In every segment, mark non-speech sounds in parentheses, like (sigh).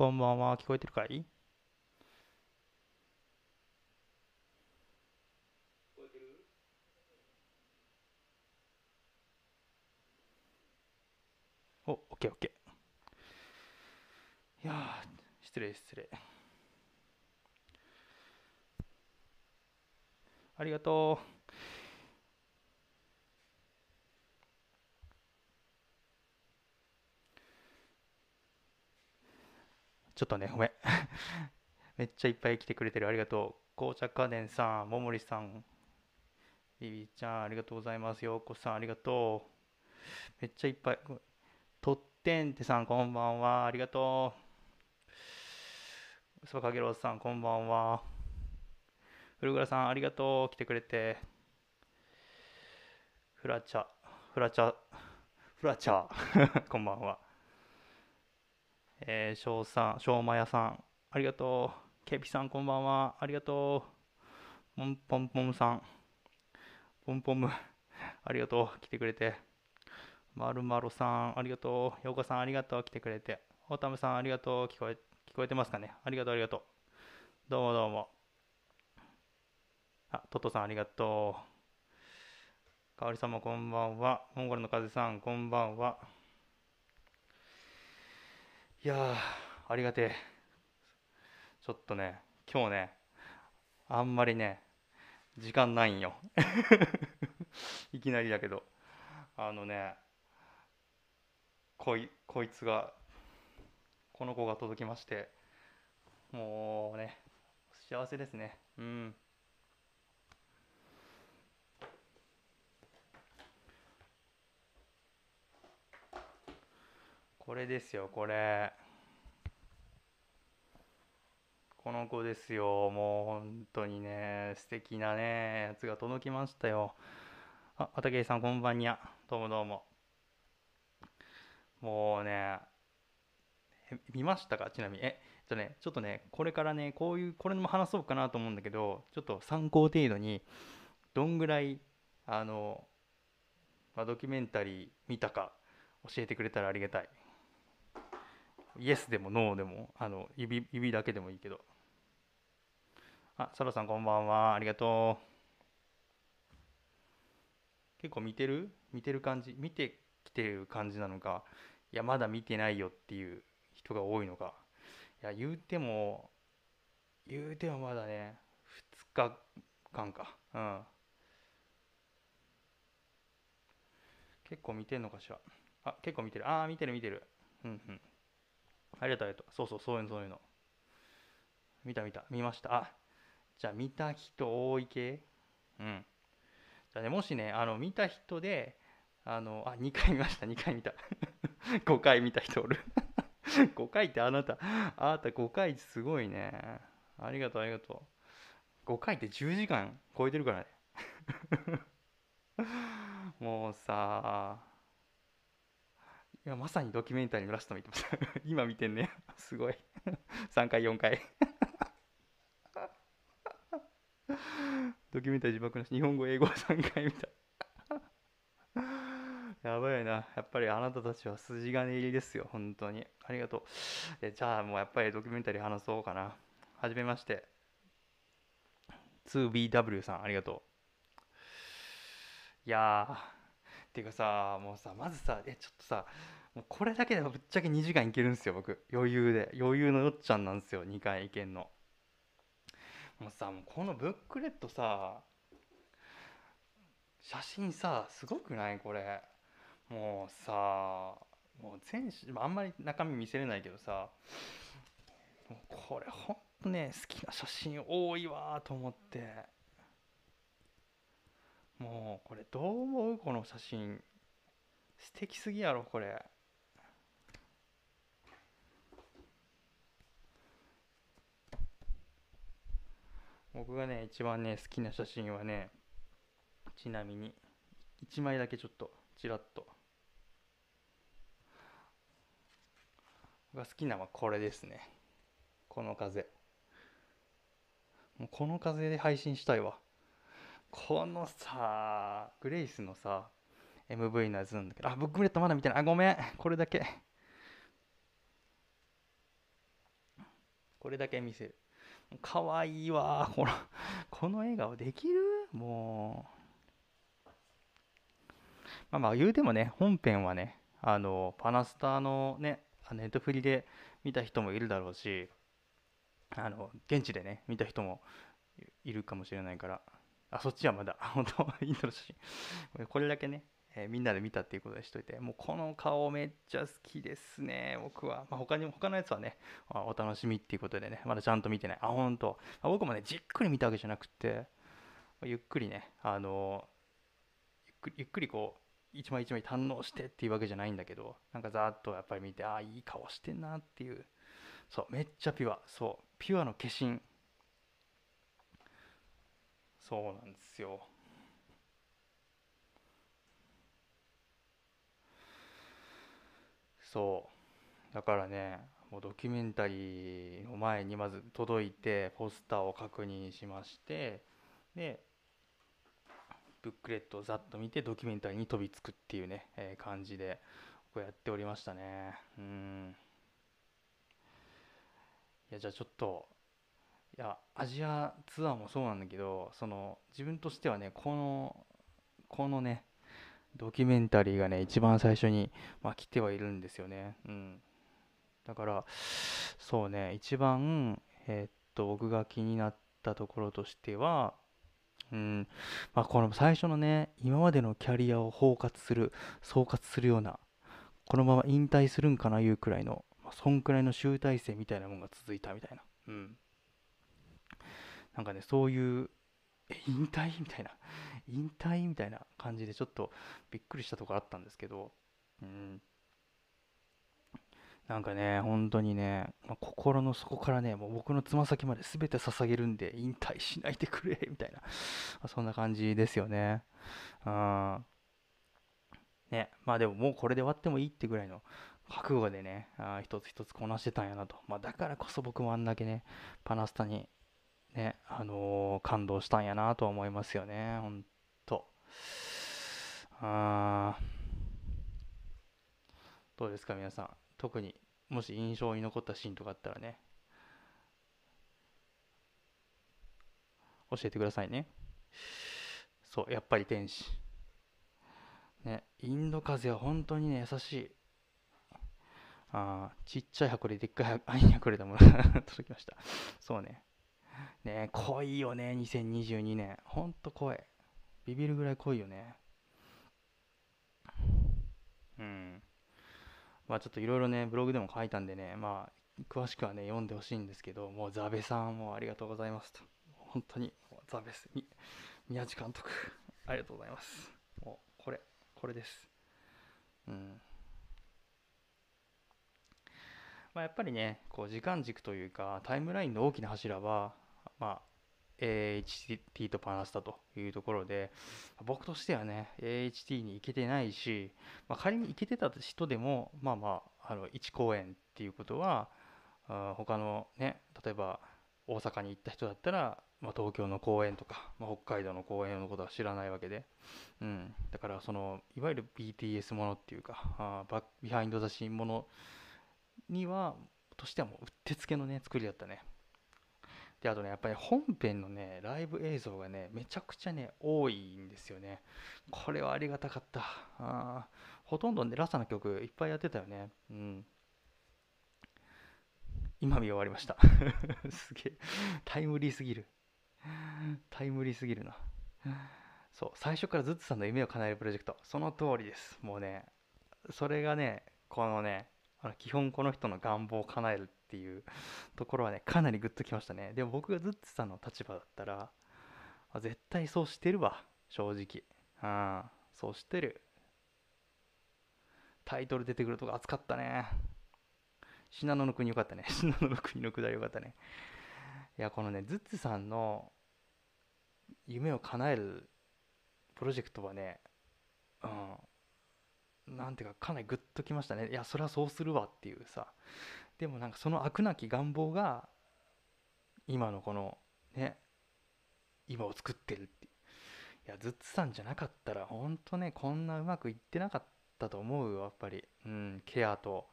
こんばんは。聞こえてるかい？お、オッケーオッケー。いや、失礼失礼。ありがとう。ちょっとね、ごめん。(laughs) めっちゃいっぱい来てくれてる。ありがとう。紅茶家電さん、ももりさん、ビビちゃん、ありがとうございます。ようこさん、ありがとう。めっちゃいっぱい。とってんてさん、こんばんは。ありがとう。そばかげろうさん、こんばんは。古倉さん、ありがとう。来てくれて。フラチャ、フラチャ、フラチャ、(laughs) こんばんは。えー、翔さん、翔馬屋さん、ありがとう。ケピさん、こんばんは。ありがとう。ポンポンポンさん、ポンポム、ありがとう。来てくれて。まるまるさん、ありがとう。ようこさん、ありがとう。来てくれて。おたむさん、ありがとう。聞こえ、聞こえてますかねありがとう、ありがとう。どうもどうも。あ、トトさん、ありがとう。かおりさんもこんばんは。モンゴルの風さん、こんばんは。いや、ありがてえ。ちょっとね、今日ね、あんまりね、時間ないんよ。(laughs) いきなりだけど。あのね、こい、こいつが、この子が届きまして、もうね、幸せですね。うん。これですよ、これ。この子ですよ。もう本当にね、素敵なね、やつが届きましたよ。あ、畑井さん、こんばんにゃ。どうもどうも。もうね、見ましたか？ちなみに。え、ちょっとね、ちょっとね、これからね、こういう、これも話そうかなと思うんだけど、ちょっと参考程度に、どんぐらい、あの、まあ、ドキュメンタリー見たか教えてくれたらありがたい。イエスでもノーでも、あの、指、指だけでもいいけど。あ、サラさんこんばんは。ありがとう。結構見てる？見てる感じ？見てきてる感じなのか、いや、まだ見てないよっていう人が多いのか？いや、言うても、言うてもまだね、2日間か。うん。結構見てんのかしら？あ、結構見てる。ああ、見てる見てる。うんうん。ありがとうありとう。そうそう、そういうの、そういうの。見た見た。見ました。あ、じゃあ見た人多い系？うん。じゃあね、もしね、あの、見た人で、あの、あ、2回見ました、2回見た。(laughs) 5回見た人おる (laughs) 5回ってあなた、あなた5回すごいね。ありがとう、ありがとう。5回って10時間超えてるからね。(laughs) もうさ、いや、まさにドキュメンタリーのラスト見てます。(laughs) 今見てんね。すごい。(laughs) 3回、4回。ドキュメンタリー字幕なし。日本語、英語3回見た。(laughs) やばいな。やっぱりあなたたちは筋金入りですよ。本当に。ありがとう。えじゃあもうやっぱりドキュメンタリー話そうかな。はじめまして。2BW さん、ありがとう。いやー。ていうかさもうさまずさえちょっとさもうこれだけでぶっちゃけ2時間いけるんですよ僕。余裕で。余裕のよっちゃんなんですよ2回いけんの。もうさもうこのブックレットさ写真さすごくない？これ。もうさもう全あんまり中身見せれないけどさこれほんとね好きな写真多いわと思って。もうこれどう思う？この写真。素敵すぎやろこれ。僕がね一番ね好きな写真はねちなみに1枚だけちょっとちらっと。僕が好きなのはこれですね。この風。もうこの風で配信したいわ。このさグレイスのさ MV のやつなんだけどあブックレットまだ見てない。あごめん。これだけ。これだけ見せる。かわいいわ。このこの笑顔できる？もう。まあまあ言うてもね本編はねあのパナスターのねネットフリで見た人もいるだろうしあの現地でね見た人もいるかもしれないから。あそっちはまだ。(laughs) 本当インドの写真これだけね、えー、みんなで見たっていうことでしといてもうこの顔めっちゃ好きですね僕は、まあ、他にも他のやつはね、まあ、お楽しみっていうことでねまだちゃんと見てない。あ本当、まあ、僕もねじっくり見たわけじゃなくてゆっくりねあのゆっくりゆっくりこう一枚一枚堪能してっていうわけじゃないんだけどなんかざーっとやっぱり見てああいい顔してんなっていう。そうめっちゃピュア。そうピュアの化身。そうなんですよ。そう。だからねもうドキュメンタリーの前にまず届いてポスターを確認しましてでブックレットをざっと見てドキュメンタリーに飛びつくっていうね、えー、感じでこうやっておりましたね。うん。いやじゃあちょっといやアジアツアーもそうなんだけどその自分としてはねこのこのねドキュメンタリーがね一番最初に、まあ、来てはいるんですよね。うん。だからそうね一番えー、っと僕が気になったところとしてはうん。まあ、この最初のね今までのキャリアを包括する総括するようなこのまま引退するんかないうくらいの、まあ、そんくらいの集大成みたいなもんが続いたみたいな、うん、なんかねそういうえ引退？みたいな引退みたいな感じでちょっとびっくりしたところあったんですけど、うん、なんかね、本当にね、まあ、心の底からね、もう僕のつま先まで全て捧げるんで、引退しないでくれ、みたいな、まあ、そんな感じですよね。うん。ね、まあでももうこれで終わってもいいってぐらいの覚悟でね、あ一つ一つこなしてたんやなと。まあだからこそ僕もあんだけね、パナスタにね、あのー、感動したんやなと思いますよね、ほんと。あどうですか、皆さん。特にもし印象に残ったシーンとかあったらね。教えてくださいね。そうやっぱり天使。ねインド風は本当にね優しい。ああちっちゃい箱ででっかい愛に (laughs) あふれたもの (laughs) 届きました。そうね。ね濃いよね2022年ほんと濃いビビるぐらい濃いよねうんまあちょっといろいろね、ブログでも書いたんでね、まあ詳しくはね、読んでほしいんですけど、もうザベさんもありがとうございますと。本当に、ザベス、宮地監督、ありがとうございます。もう、これ、これです。うん。まあ、やっぱりね、こう時間軸というか、タイムラインの大きな柱は、まあ、AHT とパナスタというところで、僕としてはね、AHT に行けてないし、まあ、仮に行けてた人でも、まあまあ、あの1公演っていうことは、あ他のね、例えば大阪に行った人だったら、まあ、東京の公演とか、まあ、北海道の公演のことは知らないわけで、うん、だからそのいわゆる BTS ものっていうかあバビハインド・ザ・シーンものにはとしてはもううってつけのね作りだったね。で、あとね、やっぱり本編のね、ライブ映像がね、めちゃくちゃね、多いんですよね。これはありがたかった。あほとんどね、ラサの曲いっぱいやってたよね。うん。今見終わりました。(laughs) すげえ。タイムリーすぎる。タイムリーすぎるな。そう、最初からズッツさんの夢を叶えるプロジェクト。その通りです。もうね、それがね、このね、あの基本この人の願望を叶えるっていうところはね、かなりグッときましたね。でも僕がズッツさんの立場だったら、絶対そうしてるわ、正直。うん、そうしてる。タイトル出てくるとこ熱かったね。信濃の国よかったね。(laughs) 信濃の国のくだりよかったね。いや、このね、ズッツさんの夢を叶えるプロジェクトはね、うん、なんていうか、かなりグッときましたね。いや、それはそうするわっていうさ、でもなんかその飽くなき願望が今のこのね今を作ってるって。いういやズッツさんじゃなかったらほんとねこんなうまくいってなかったと思うよやっぱり。うんケアと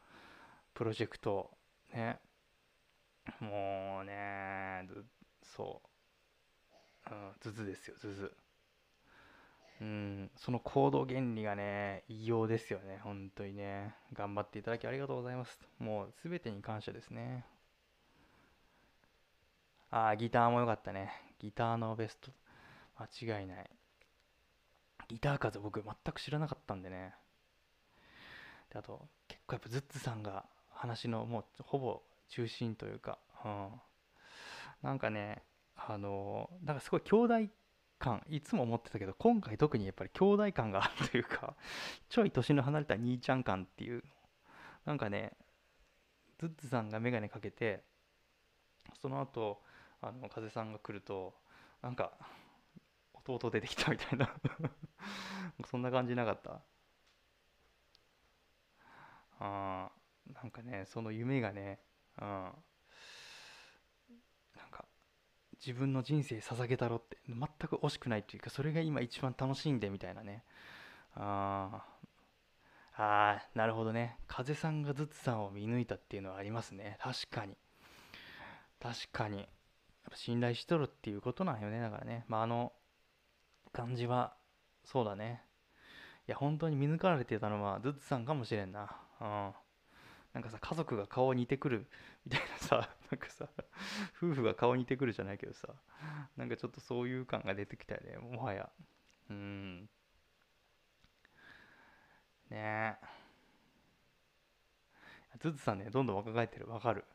プロジェクトね。もうねそう、うん、ズズですよズズ。うん。その行動原理がね異様ですよね。本当にね。頑張っていただきありがとうございます。もう全てに感謝ですね。ああギターも良かったね。ギターのベスト。間違いない。ギター数僕全く知らなかったんでね。であと結構やっぱズッツさんが話のもうほぼ中心というか、うん、なんかねあのなんかすごい兄弟感いつも思ってたけど今回特にやっぱり兄弟感があるというか (laughs) ちょい年の離れた兄ちゃん感っていう。なんかねズッツさんが眼鏡かけてその後あの風さんが来るとなんか弟出てきたみたいな。(laughs) そんな感じなかった。あなんかねその夢がね、うん、自分の人生捧げたろって。全く惜しくないっていうかそれが今一番楽しいんでみたいなね。ああなるほどね。風さんがズツさんを見抜いたっていうのはありますね。確かに。確かに。やっぱ信頼しとるっていうことなんよねだからね。まああの感じはそうだね。いや本当に見抜かれてたのはズッツさんかもしれんな。うん。なんかさ家族が顔似てくるみたいなさなんかさ夫婦が顔似てくるじゃないけどさなんかちょっとそういう感が出てきたよねもはや。うん。ねえ。ズズさんねどんどん若返ってる。わかる。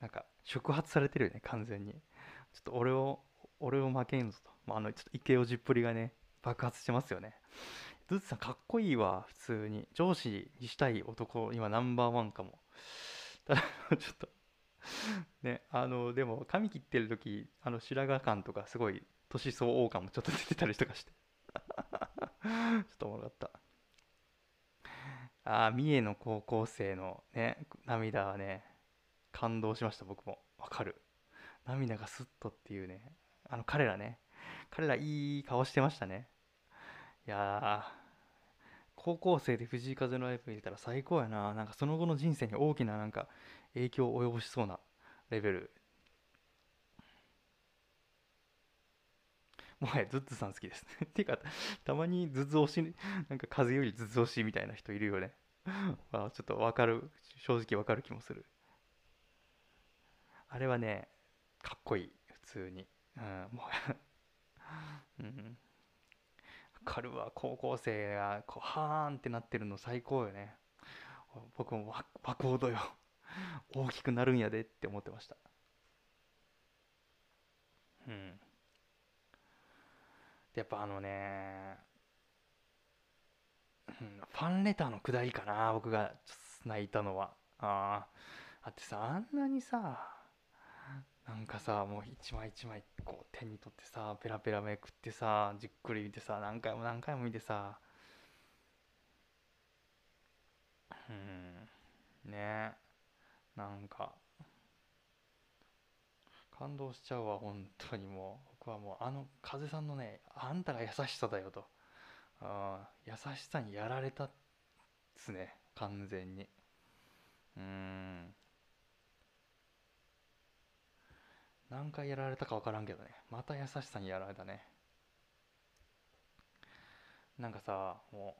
なんか触発されてるよね完全に。ちょっと俺を俺を負けんぞと、まあ、あのちょっとイケオジっぷりがね爆発してますよね。ズッツさんかっこいいわ普通に。上司にしたい男今ナンバーワンかも。ただちょっとねあのでも髪切ってる時あの白髪感とかすごい年相応感もちょっと出てたりとかして。ちょっとおもろかった。ああ三重の高校生のね涙はね感動しました僕も。わかる。涙がスッとっていうねあの彼らね。彼らいい顔してましたね。いや高校生で藤井風のライブ見れたら最高やな。なんかその後の人生に大きななんか影響を及ぼしそうなレベル。(laughs) もはやズッズさん好きです。(laughs) ていうかたまにズッズ推しなんか風よりズッズ推しみたいな人いるよね。(laughs) まあちょっとわかる正直わかる気もする。あれはねかっこいい。普通に。うんもううん。かるわ高校生がこうハーンってなってるの最高よね。僕もワコードよ。大きくなるんやでって思ってました。うん。やっぱあのね、ファンレターのくだりかな僕が泣いたのは。ああってさあんなにさなんかさもう一枚一枚こう手に取ってさペラペラめくってさじっくり見てさ何回も何回も見てさ。うん。ね。なんか。感動しちゃうわ本当にもう。僕はもうあの風さんのねあんたが優しさだよと。あ優しさにやられたっすね完全に。うん。何回やられたか分からんけどね。また優しさにやられたね。なんかさも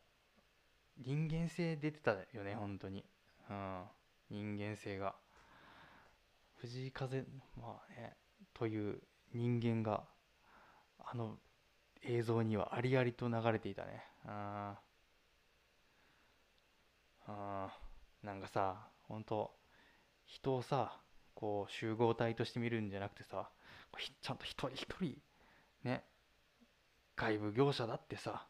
う人間性出てたよね本当に。うん。人間性が。藤井風まあねという人間があの映像にはありありと流れていたね。ああなんかさ本当人をさこう集合体として見るんじゃなくてさちゃんと一人一人ね外部業者だってさ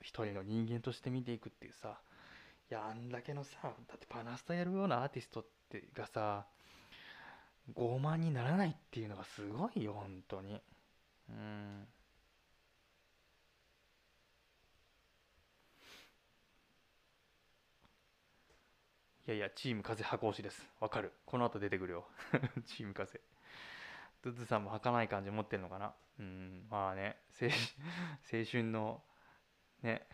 一人の人間として見ていくっていうさいやあんだけのさだってパナスタやるようなアーティストってがさ傲慢にならないっていうのがすごいよ本当に。うん。いやいや、チーム風箱推しです。わかる。この後出てくるよ。(laughs) チーム風。ドゥズさんも儚かない感じ持ってるのかな？うん、まあね、青春 (laughs) の、ね、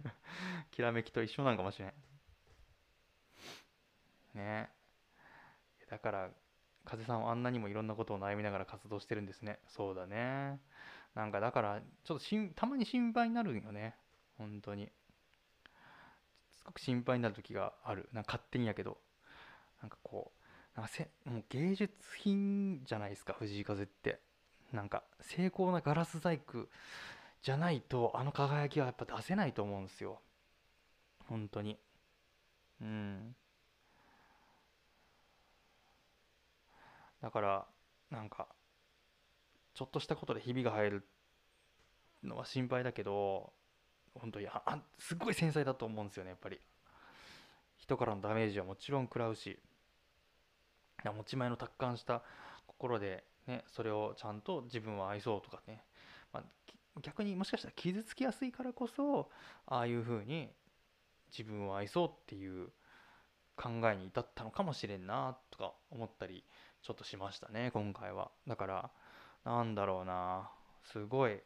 (laughs) きらめきと一緒なんかもしれん。ね。だから風さんはあんなにもいろんなことを悩みながら活動してるんですねそうだねなんかだからちょっとしんたまに心配になるよね本当にごく心配になる時がある。なんか勝手にやけど。なんかこうなんかせもう芸術品じゃないですか藤井風って。なんか精巧なガラス細工じゃないとあの輝きはやっぱ出せないと思うんですよ。本当に。うん。だからなんかちょっとしたことでひびが入るのは心配だけど本当にああすっごい繊細だと思うんですよねやっぱり。人からのダメージはもちろん食らうし。持ち前の達観した心で、ね、それをちゃんと自分は愛そうとかね、まあ、逆にもしかしたら傷つきやすいからこそああいうふうに自分を愛そうっていう考えに至ったのかもしれんなとか思ったりちょっとしましたね今回は。だからなんだろうなすごい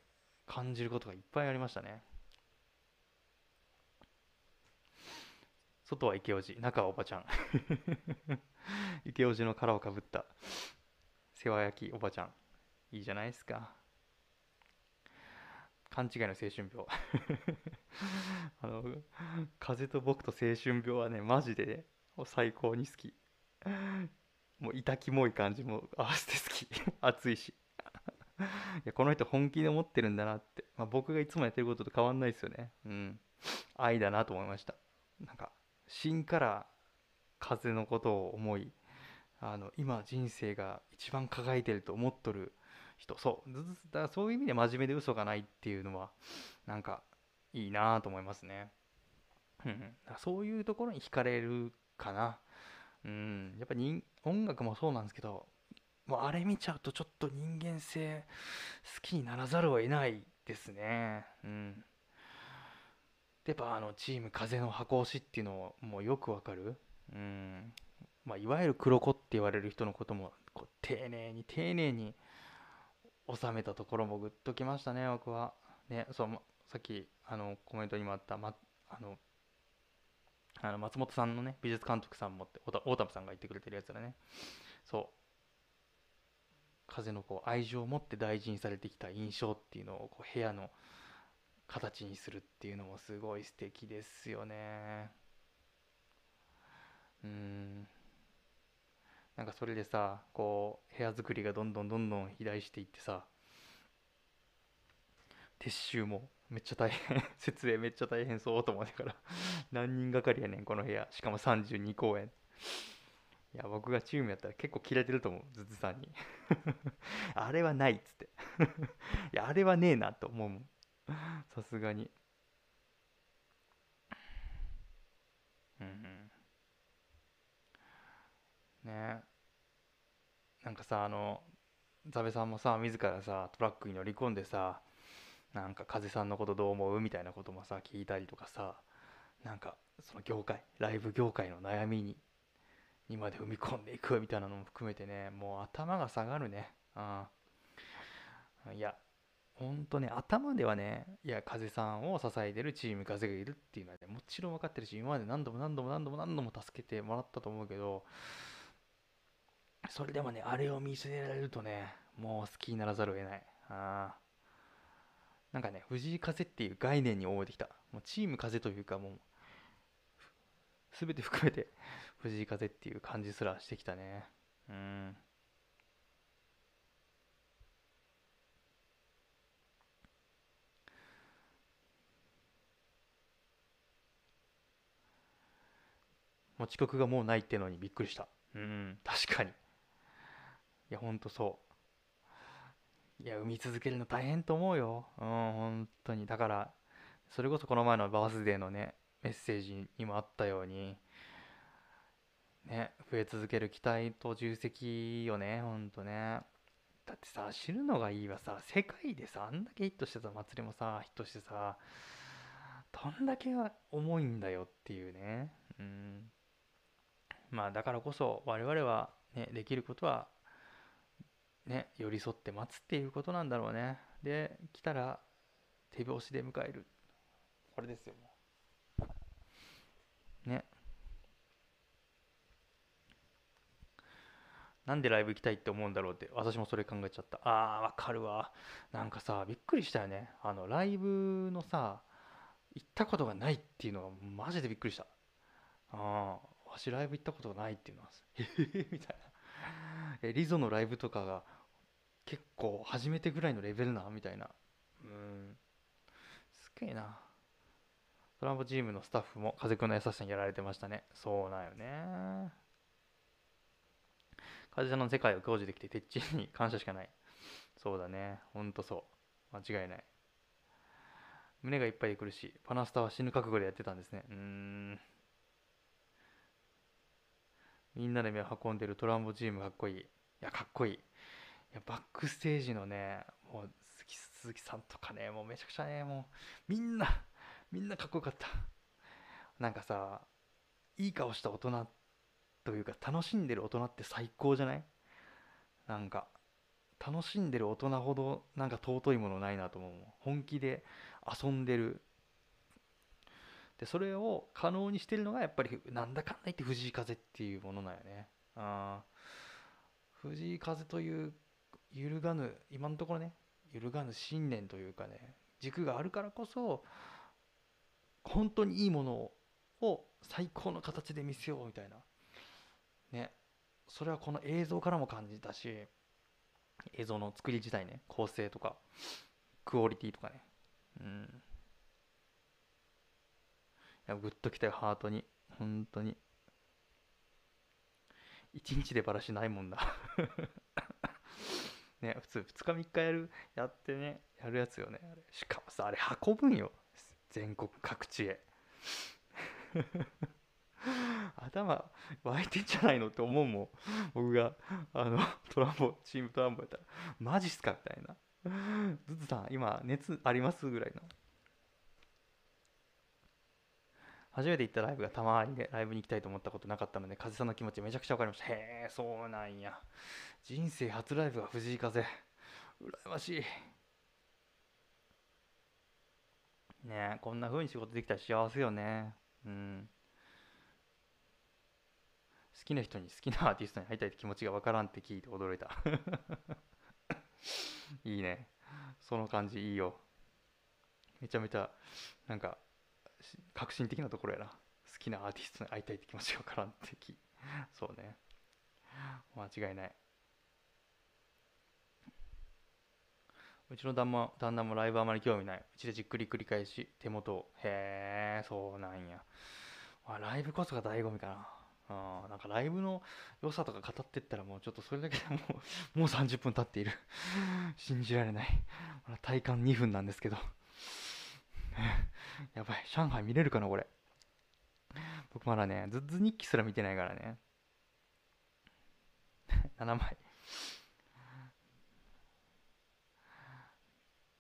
感じることがいっぱいありましたね。外は池オジ中はおばちゃん。(laughs) 池オジの殻をかぶった。世話焼きおばちゃん。いいじゃないですか。勘違いの青春病。(laughs) あの風と僕と青春病はねマジでね最高に好き。もう痛きもい感じも合わせて好き。(laughs) 熱いし。いやこの人本気で思ってるんだなって、まあ、僕がいつもやってることと変わんないですよね。うん。愛だなと思いました。なんか芯から風のことを思いあの今人生が一番輝いてると思っとる人。そう。だからそういう意味で真面目で嘘がないっていうのはなんかいいなと思いますね、うん、そういうところに惹かれるかな。うん。やっぱ人音楽もそうなんですけどもうあれ見ちゃうとちょっと人間性好きにならざるを得ないですね。うん。やっぱあのチーム風の箱押しっていうのもよくわかる？うん。まあ、いわゆる黒子って言われる人のこともこう丁寧に丁寧に収めたところもグッときましたね僕は。ねそうさっきあのコメントにもあった、ま、あのあの松本さんのね美術監督さんもって大田さんが言ってくれてるやつだね。そう。風のこう愛情を持って大事にされてきた印象っていうのをこう部屋の形にするっていうのもすごい素敵ですよね。うん。なんかそれでさこう部屋作りがどんどんどんどん肥大していってさ撤収もめっちゃ大変 (laughs) 設営めっちゃ大変そうと思ってから何人がかりやねんこの部屋。しかも32公演いや僕がチームやったら結構キレてると思うズズさんに。(laughs) あれはないっつって。(laughs) いやあれはねえなと思うもん。(laughs) さすがに。うんうん。ね。なんかさあのザベさんもさ自らさトラックに乗り込んでさなんか風さんのことどう思うみたいなこともさ聞いたりとかさなんかその業界ライブ業界の悩みににまで踏み込んでいくみたいなのも含めてねもう頭が下がるね。うん。いやほんとね頭ではねいや風さんを支えてるチーム風がいるっていうのはねもちろん分かってるし今まで何度も何度も何度も何度も助けてもらったと思うけどそれでもねあれを見せられるとねもう好きにならざるを得ない。あなんかね藤井風っていう概念に覚えてきた。もうチーム風というかもう全て含めて藤井風っていう感じすらしてきたね。うん。もう遅刻がもうないってのにびっくりした。うん。確かに。いやほんとそう。いや産み続けるの大変と思うよ。うん本当に。だからそれこそこの前のバースデーのねメッセージにもあったようにね増え続ける期待と重責よねほんとね。だってさ死ぬのがいいはさ世界でさあんだけヒットしてた祭りもさヒットしてさどんだけ重いんだよっていうね。うんまあだからこそ我々はねできることはね寄り添って待つっていうことなんだろうね。で来たら手拍子で迎える。これですよね。なんでライブ行きたいって思うんだろうって私もそれ考えちゃった。あーわかるわ。なんかさびっくりしたよね。あのライブのさ行ったことがないっていうのがマジでびっくりした。ああわしライブ行ったことないっていうのはへへへみたいな。(laughs) えリゾのライブとかが結構初めてぐらいのレベルなみたいな。うん。すげえな。トランボチームのスタッフも風くんの優しさにやられてましたね。そうなんよね。風さんの世界を享受できててっちに感謝しかない。そうだね。ほんとそう。間違いない。胸がいっぱいで来るしパナスタは死ぬ覚悟でやってたんですね。うーん。みんなで目を運んでるトランボチームかっこいい。いやかっこいい。いやバックステージのねもう鈴木さんとかねもうめちゃくちゃねもうみんなみんなかっこよかった。なんかさいい顔した大人というか楽しんでる大人って最高じゃない？なんか楽しんでる大人ほどなんか尊いものないなと思う。本気で遊んでる。でそれを可能にしてるのがやっぱりなんだかんだ言って藤井風っていうものなんよね。あ藤井風という揺るがぬ今のところね揺るがぬ信念というかね軸があるからこそ本当にいいものを最高の形で見せようみたいな。ね。それはこの映像からも感じたし映像の作り自体ね構成とかクオリティとかね。うん。やグッときたよハートに。本当に。1日でバラシないもんな。(laughs) ね普通2日3日やるやってねやるやつよねあれ。しかもさあれ運ぶんよ。全国各地へ。(laughs) 頭湧いてんじゃないのって思うもん。僕があのトランボチームトランボやったら。マジっすかみたいな。ズズさん今熱あります？ぐらいの。初めて行ったライブがたまにでライブに行きたいと思ったことなかったので風さんの気持ちめちゃくちゃ分かりました。へえそうなんや。人生初ライブが藤井風。羨ましい。ねえこんな風に仕事できたら幸せよね。うん。好きな人に好きなアーティストに会いたいって気持ちがわからんって聞いて驚いた。(laughs) いいね。その感じいいよ。めちゃめちゃなんか革新的なところやな。好きなアーティストに会いたいって気持ちがわからんって聞そうね。間違いない。うちの旦那旦那もライブあまり興味ない。うちでじっくり繰り返し手元を。へえそうなんや、あ、ライブこそが醍醐味かな。あなんかライブの良さとか語ってったらもうちょっとそれだけでもうもう30分経っている。信じられない。体感2分なんですけど。(laughs) やばい上海見れるかなこれ。僕まだねズッズ日記すら見てないからね。(laughs) 7枚。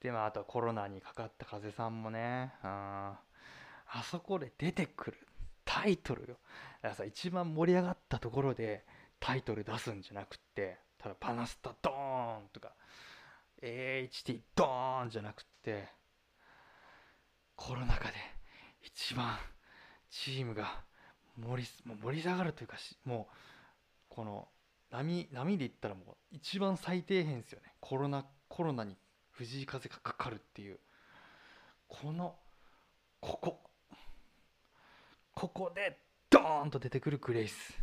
でまああとコロナにかかった風さんもねああそこで出てくるタイトルよ。だからさ一番盛り上がったところでタイトル出すんじゃなくってただパナスタドーンとか AHT ドーンじゃなくってコロナ禍で一番チームが盛りもう盛り下がるというかもうこの波波で言ったらもう一番最底辺ですよね。コロナコロナに藤井風がかかるっていう。このここ。ここでドーンと出てくるグレイス。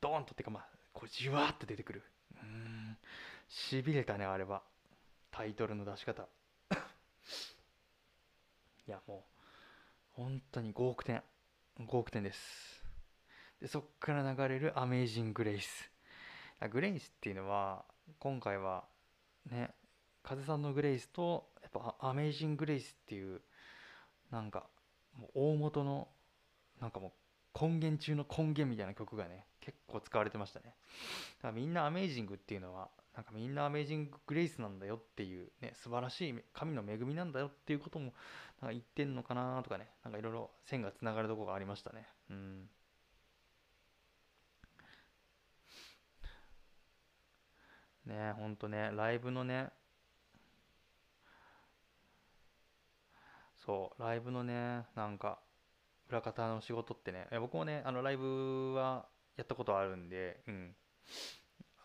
ドーンとっていうかまあこうじわーっと出てくる。うん。しびれたねあれは。タイトルの出し方。いやもう本当に5億点5億点です。でそっから流れるアメージング・グレイスグレイスっていうのは今回はね風さんのグレイスとやっぱアメージング・グレイスっていうなんかもう大元のなんかもう根源中の根源みたいな曲がね結構使われてましたね。だからみんなアメージングっていうのはなんかみんなアメージング・グレイスなんだよっていうね素晴らしい神の恵みなんだよっていうこともなんか言ってんのかなとかね。なんかいろいろ線がつながるとこがありましたね。うん。ねほんとねライブのねそうライブのねなんか裏方の仕事ってね僕もねあのライブはやったことあるんでうん。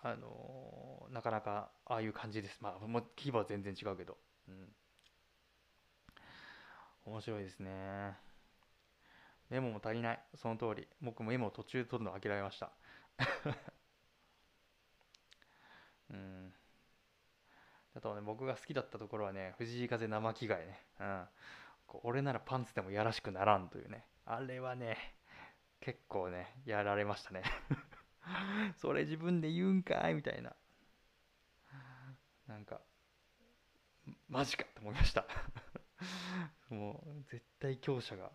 あのーなかなかああいう感じです。まあもう規模は全然違うけど。うん。面白いですね。メモも足りない。その通り。僕もメモを途中で取るの諦めました。(laughs) うん。あとね僕が好きだったところはね藤井風生着替えね。うん。う俺ならパンツでもやらしくならんというね。あれはね結構ねやられましたね。(laughs) それ自分で言うんかい？みたいな。なんかマジかと思いました。(laughs) もう絶対強者が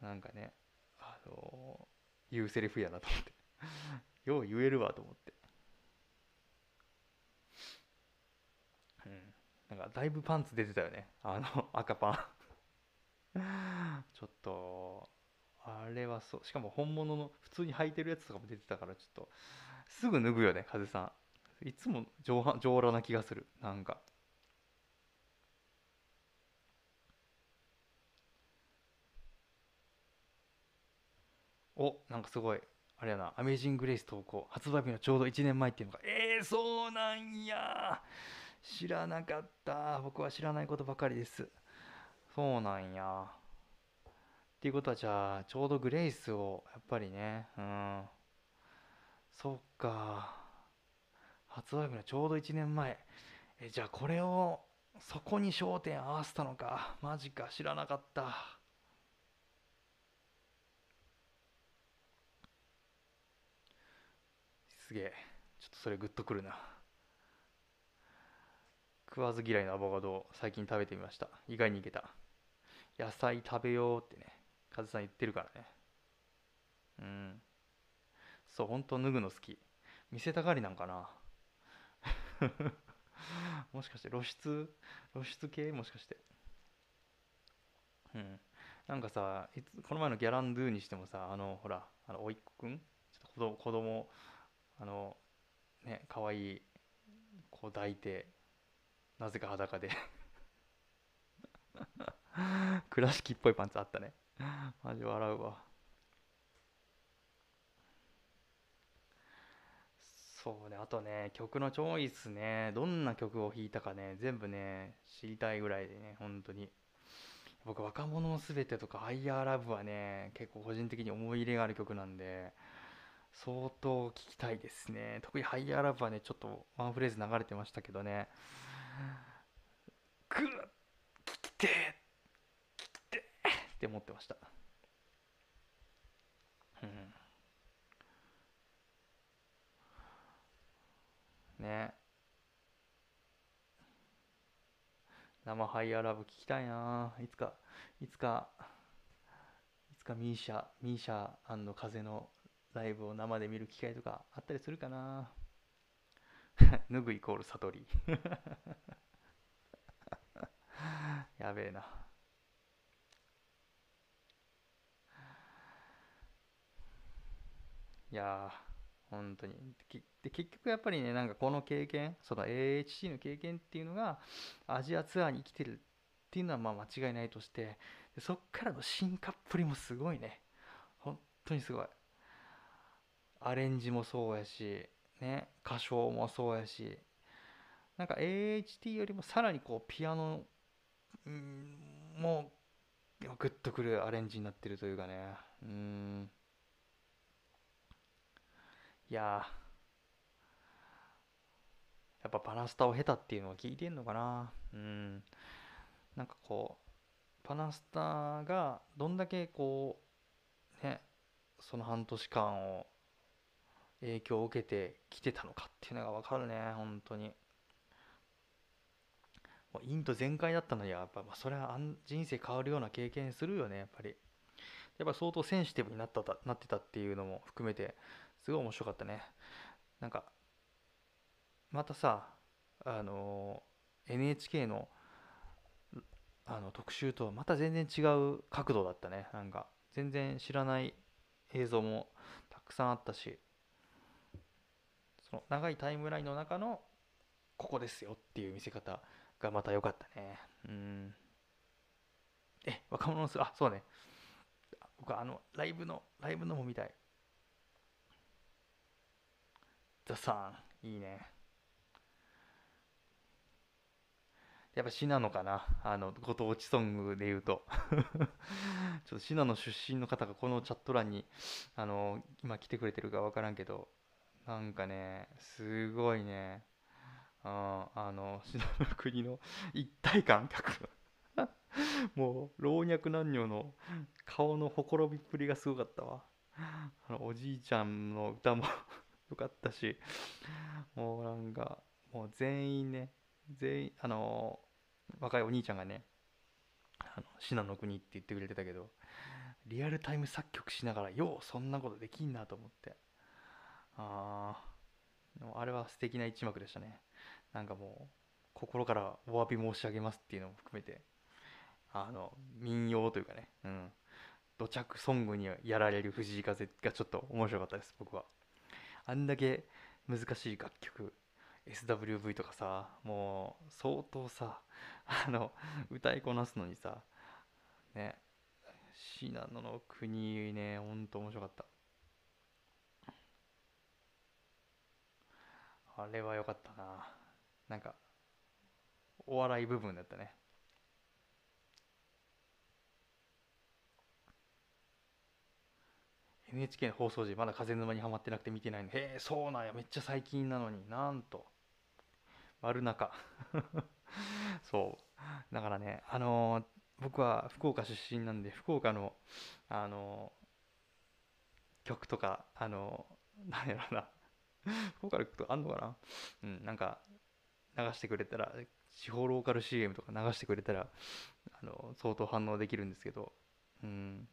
なんかねあの言うセリフやなと思って。(laughs) よう言えるわと思って。うん。なんかだいぶパンツ出てたよね。あの赤パン。(laughs) ちょっとあれはそう。しかも本物の普通に履いてるやつとかも出てたからちょっとすぐ脱ぐよね風さん。いつも上半上裸な気がする。なんか。おなんかすごい。あれやな「アメージング・レイス」投稿。発売日のちょうど1年前っていうのが。えー、そうなんや。知らなかった。僕は知らないことばかりです。そうなんや。っていうことはじゃあちょうどグレイスをやっぱりね。うん。そっか。発売日のちょうど1年前。えじゃあこれをそこに焦点合わせたのか。マジか。知らなかった。すげえ。ちょっとそれグッとくるな。食わず嫌いのアボカドを最近食べてみました。意外にいけた。野菜食べようってね。カズさん言ってるからね。うん。そう本当脱ぐの好き。見せたがりなんかな。(laughs) もしかして露出？露出系？もしかして。うん。なんかさいつこの前のギャランドゥにしてもさあのほらあの甥っ子くん？ちょっと子供あのね可愛い子抱いてなぜか裸で。(laughs) 倉敷っぽいパンツあったね。マジ笑うわ。そうねあとね曲のチョイスね。どんな曲を弾いたかね全部ね知りたいぐらいでね本当に。僕若者のすべてとか「ハイヤーラブはね結構個人的に思い入れがある曲なんで相当聴きたいですね。特に「ハイヤーラブはねちょっとワンフレーズ流れてましたけどね。グッ聞きて聞きてって思ってました。うん。ね。生ハイヤーラブ聞きたいな。いつかいつかいつかミーシャミーシャ風のライブを生で見る機会とかあったりするかな。脱ぐイコール悟り。(laughs) やべえな。いやー本当に。で結局やっぱりねなんかこの経験その AHC の経験っていうのがアジアツアーに生きてるっていうのはまあ間違いないとしてそっからの進化っぷりもすごいね。本当にすごい。アレンジもそうやしね歌唱もそうやしなんか AHT よりもさらにこうピアノもグッとくるアレンジになってるというかね。うん。いややっぱパナスタを経たっていうのは聞いてんのかな。うん。なんかこうパナスタがどんだけこうねその半年間を影響を受けてきてたのかっていうのが分かるね本当に。もうインド全開だったのにはやっぱ、まあ、それは人生変わるような経験するよねやっぱり。やっぱ相当センシティブになったなってたっていうのも含めてすごい面白かったね。なんかまたさあの NHK のあの特集とはまた全然違う角度だったね。なんか全然知らない映像もたくさんあったし。その長いタイムラインの中のここですよっていう見せ方がまた良かったね。うん。え若者のすあそうね。僕あのライブのライブのも見たい。田さんいいね。やっぱ信濃かな。あのご当地ソングで言うと。(laughs) ちょっと信濃出身の方がこのチャット欄にあの今来てくれてるか分からんけど。なんかねすごいね。ああの信濃国の (laughs) 一体感覚 (laughs) もう老若男女の顔のほころびっぷりがすごかったわ。あのおじいちゃんの歌も (laughs) よかったし。もうなんかもう全員ね全員あの若いお兄ちゃんがねあの信濃国って言ってくれてたけどリアルタイム作曲しながらようそんなことできんなと思って。あああれは素敵な一幕でしたね。なんかもう心からお詫び申し上げますっていうのも含めてあの民謡というかね。うん。土着ソングにやられる藤井風がちょっと面白かったです僕は。あんだけ難しい楽曲 SWV とかさもう相当さあの歌いこなすのにさね信濃の国ねほんと面白かった。あれは良かったな。なんかお笑い部分だったね。NHK の放送時まだ風沼にはまってなくて見てないの。へえそうなんや。めっちゃ最近なのに。なんと。丸中。(laughs) そう。だからねあのー、僕は福岡出身なんで福岡のあのー、曲とかあのー、なんやろな。福岡の曲とあんのかな？うんなんか流してくれたら地方ローカル CM とか流してくれたらあの相当反応できるんですけど。うん。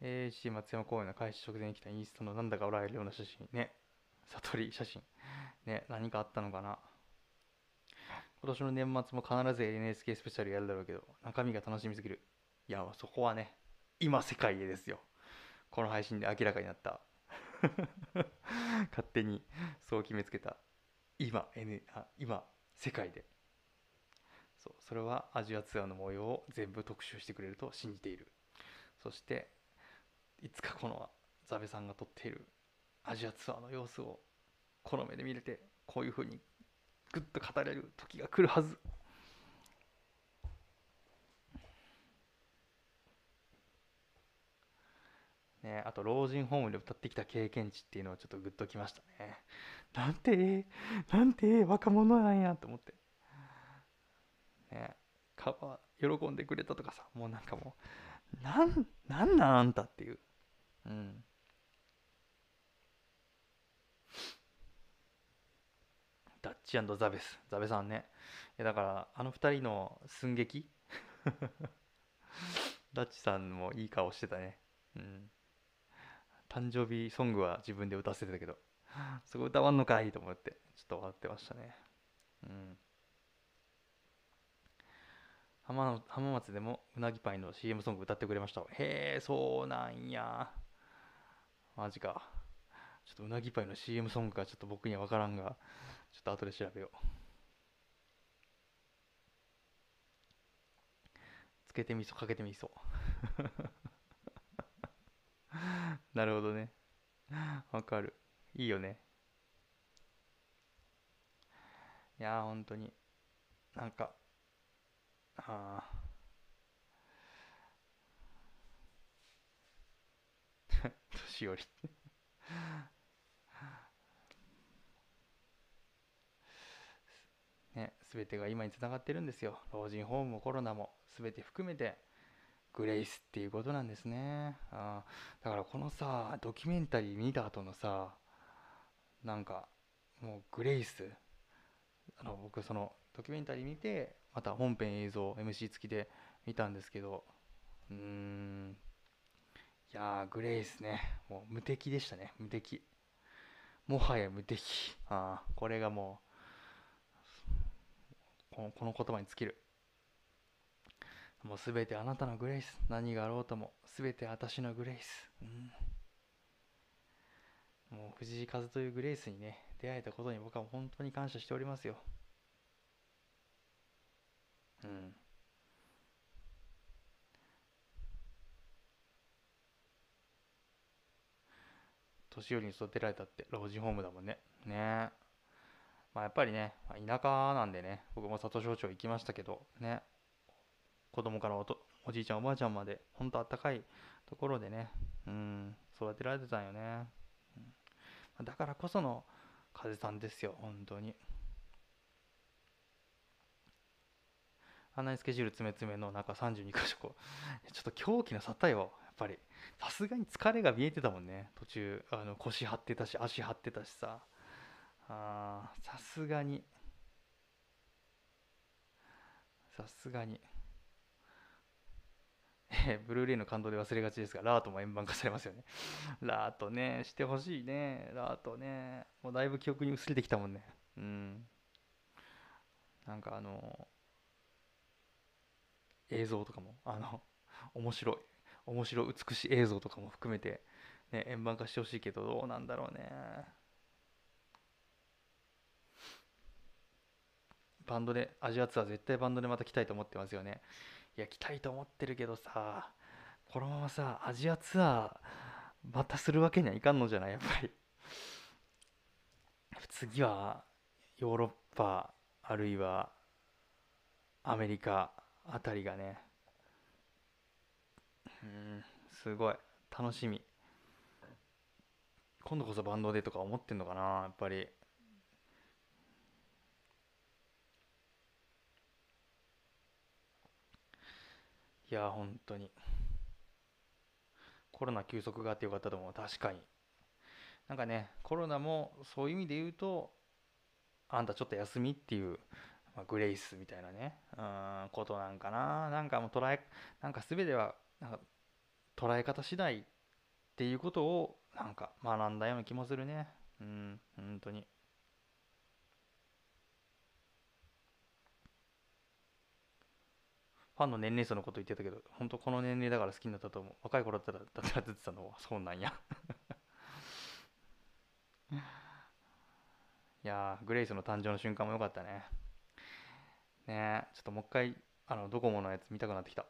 AHC 松山公園の開始直前に来たインスタのなんだか笑えるような写真。ね。悟り写真。ね。何かあったのかな？今年の年末も必ず NHK スペシャルやるだろうけど中身が楽しみすぎる。いやそこはね今世界へですよ。この配信で明らかになった。(laughs) 勝手にそう決めつけた。今、N、あ今世界で。そうそれはアジアツアーの模様を全部特集してくれると信じている。そしていつかこのザベさんが撮っているアジアツアーの様子をこの目で見れてこういうふうにグッと語れる時が来るはず。ね、あと老人ホームで歌ってきた経験値っていうのはちょっとグッときましたね。なんてなんて若者なんやと思って。ねカバー喜んでくれたとかさもうなんかもうなんなんなんあんたっていう。うん。ダッチザベスザベさんね。だからあの2人の寸劇？(laughs) ダッチさんもいい顔してたね。うん。誕生日ソングは自分で歌わせてたけど。すごい歌わんのかいと思ってちょっと笑ってましたね。うん。浜浜松でもうなぎパイの CM ソング歌ってくれました。へえそうなんや。マジか。ちょっとうなぎパイの CM ソングがちょっと僕には分からんが、ちょっと後で調べよう。つけてみそ、かけてみそ。(laughs) なるほどね。わかる。いいよね。いやー、本当に。なんか、ああ。(laughs) 年寄りね、全てが今につながってるんですよ老人ホームもコロナも全て含めてグレイスっていうことなんですねあだからこのさドキュメンタリー見た後のさなんかもうグレイスあの僕そのドキュメンタリー見てまた本編映像 MC 付きで見たんですけどうーんいやー、グレイスね。もう無敵でしたね。無敵。もはや無敵。あ、これがもう、この言葉に尽きる。もうすべてあなたのグレイス。何があろうとも、すべて私のグレイス。うん。もう藤井風というグレイスにね、出会えたことに僕は本当に感謝しておりますよ。うん年寄りに育てられたって老人ホームだもんねねえまあやっぱりね、田舎なんでね僕も里庄町行きましたけどね子供からおとおじいちゃんおばあちゃんまでほんとあったかいところでねうん育てられてたんよね、うん、だからこその風さんですよ本当に。あんなにスケジュール詰め詰めの中32箇所こう (laughs) ちょっと狂気の沙汰よやっぱり。さすがに疲れが見えてたもんね途中あの腰張ってたし足張ってたしさ。あーさすがに。さすがに。(laughs) えーブルーレイの感動で忘れがちですがラートも円盤化されますよね。(laughs) ラートねしてほしいね。ラートね。もうだいぶ記憶に薄れてきたもんね。うん。なんかあの映像とかもあの (laughs) 面白い。面白い美しい映像とかも含めて、ね、円盤化してほしいけどどうなんだろうね。バンドでアジアツアー絶対バンドでまた来たいと思ってますよね。いや来たいと思ってるけどさこのままさアジアツアーまたするわけにはいかんのじゃない？やっぱり。次はヨーロッパあるいはアメリカあたりがね。うんすごい。楽しみ。今度こそバンドでとか思ってんのかなやっぱり。いや本当に。コロナ休息があってよかったと思う。確かに。なんかねコロナもそういう意味で言うとあんたちょっと休みっていう、まあ、グレイスみたいなねうんことなんかな。なんかもう捉えなんか全てはなんか捉え方次第っていうことをなんか学んだような気もするね。うん本当に。ファンの年齢層のこと言ってたけど本当この年齢だから好きになったと思う。若い頃だったらだったら出てたの。はそうなんや。(laughs) いやグレイスの誕生の瞬間も良かったね。ねえちょっともう一回あのドコモのやつ見たくなってきた。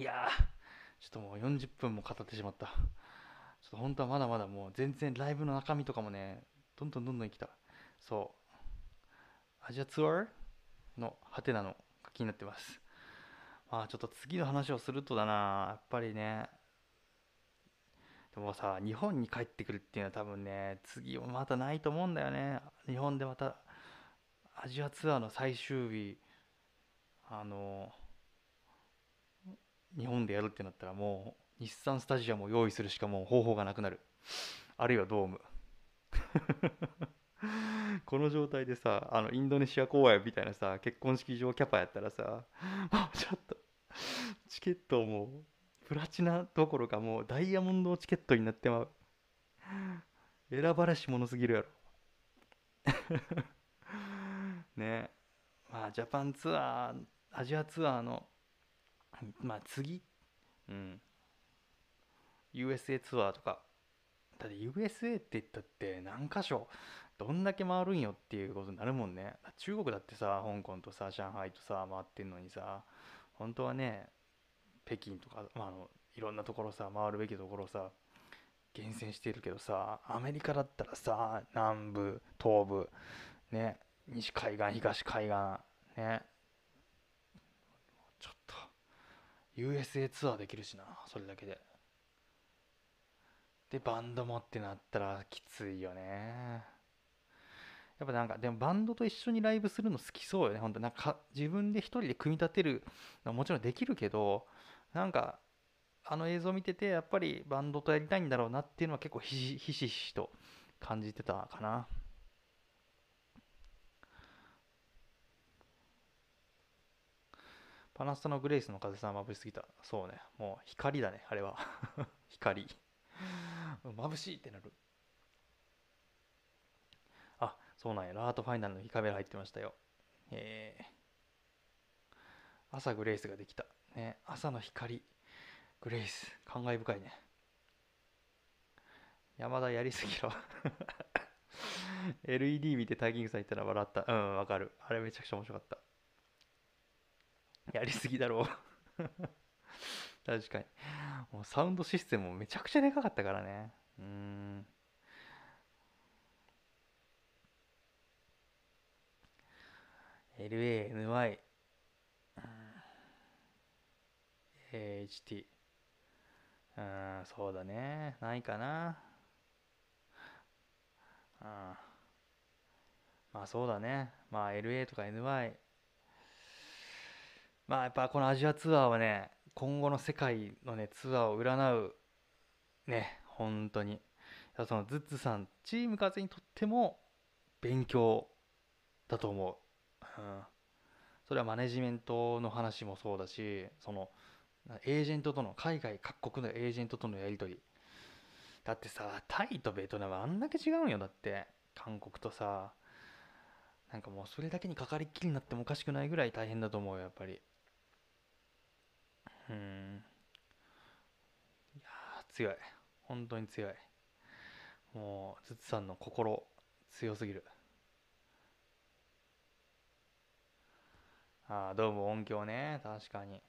いやちょっともう40分も語ってしまった。ちょっと本当はまだまだもう全然ライブの中身とかもねどんどんどんどん生きた。そう。アジアツアーのハテナの。気になってます。まあちょっと次の話をするとだな。やっぱりね。でもさ日本に帰ってくるっていうのは多分ね次はまたないと思うんだよね。日本でまたアジアツアーの最終日あの日本でやるってなったらもう日産スタジアムを用意するしかもう方法がなくなる。あるいはドーム。この状態でさあのインドネシア公演みたいなさ結婚式場キャパやったらさもうちょっとチケットもうプラチナどころかもうダイヤモンドチケットになってまう。選ばれし者すぎるやろ。(laughs) ね。まあジャパンツアーアジアツアーのまあ次。うん。USA ツアーとか。だって USA って言ったって何箇所どんだけ回るんよっていうことになるもんね。中国だってさ香港とさ上海とさ回ってんのにさ本当はね北京とか、まあ、あのいろんなところさ回るべきところさ厳選してるけどさアメリカだったらさ南部東部ね西海岸東海岸ねちょっと USA ツアーできるしなそれだけで。でバンドもってなったらきついよね。やっぱなんかでもバンドと一緒にライブするの好きそうよね。本当なんか自分で一人で組み立てるのはもちろんできるけどなんかあの映像見ててやっぱりバンドとやりたいんだろうなっていうのは結構ひしひしと感じてたかな。パナスタのグレイスの風さん眩しすぎた。そうね。もう光だねあれは。(laughs) 光。眩しいってなる。あそうなんや。ラートファイナルの日カメラ入ってましたよ。え。ー、朝グレイスができた。ね。朝の光。グレイス。感慨深いね。山田やりすぎろ。(laughs) LED 見てタイキングさん言ったら笑った。うんわかる。あれめちゃくちゃ面白かった。やりすぎだろう。(laughs) 確かに。もうサウンドシステムもめちゃくちゃでかかったからね。うーん。LANY HT うんそうだね。ないかな。うん。まあそうだね。まあ LA とか NY まあやっぱこのアジアツアーはね今後の世界のねツアーを占うね本当に。そのズッズさんチーム風にとっても勉強だと思う、うん、それはマネジメントの話もそうだしそのエージェントとの海外各国のエージェントとのやり取り。だってさタイとベトナムあんだけ違うんよだって。韓国とさなんかもうそれだけにかかりっきりになってもおかしくないぐらい大変だと思うよやっぱり。うん。いや強い。本当に強い。もうズツさんの心強すぎる。ああドーム音響ね。確かに。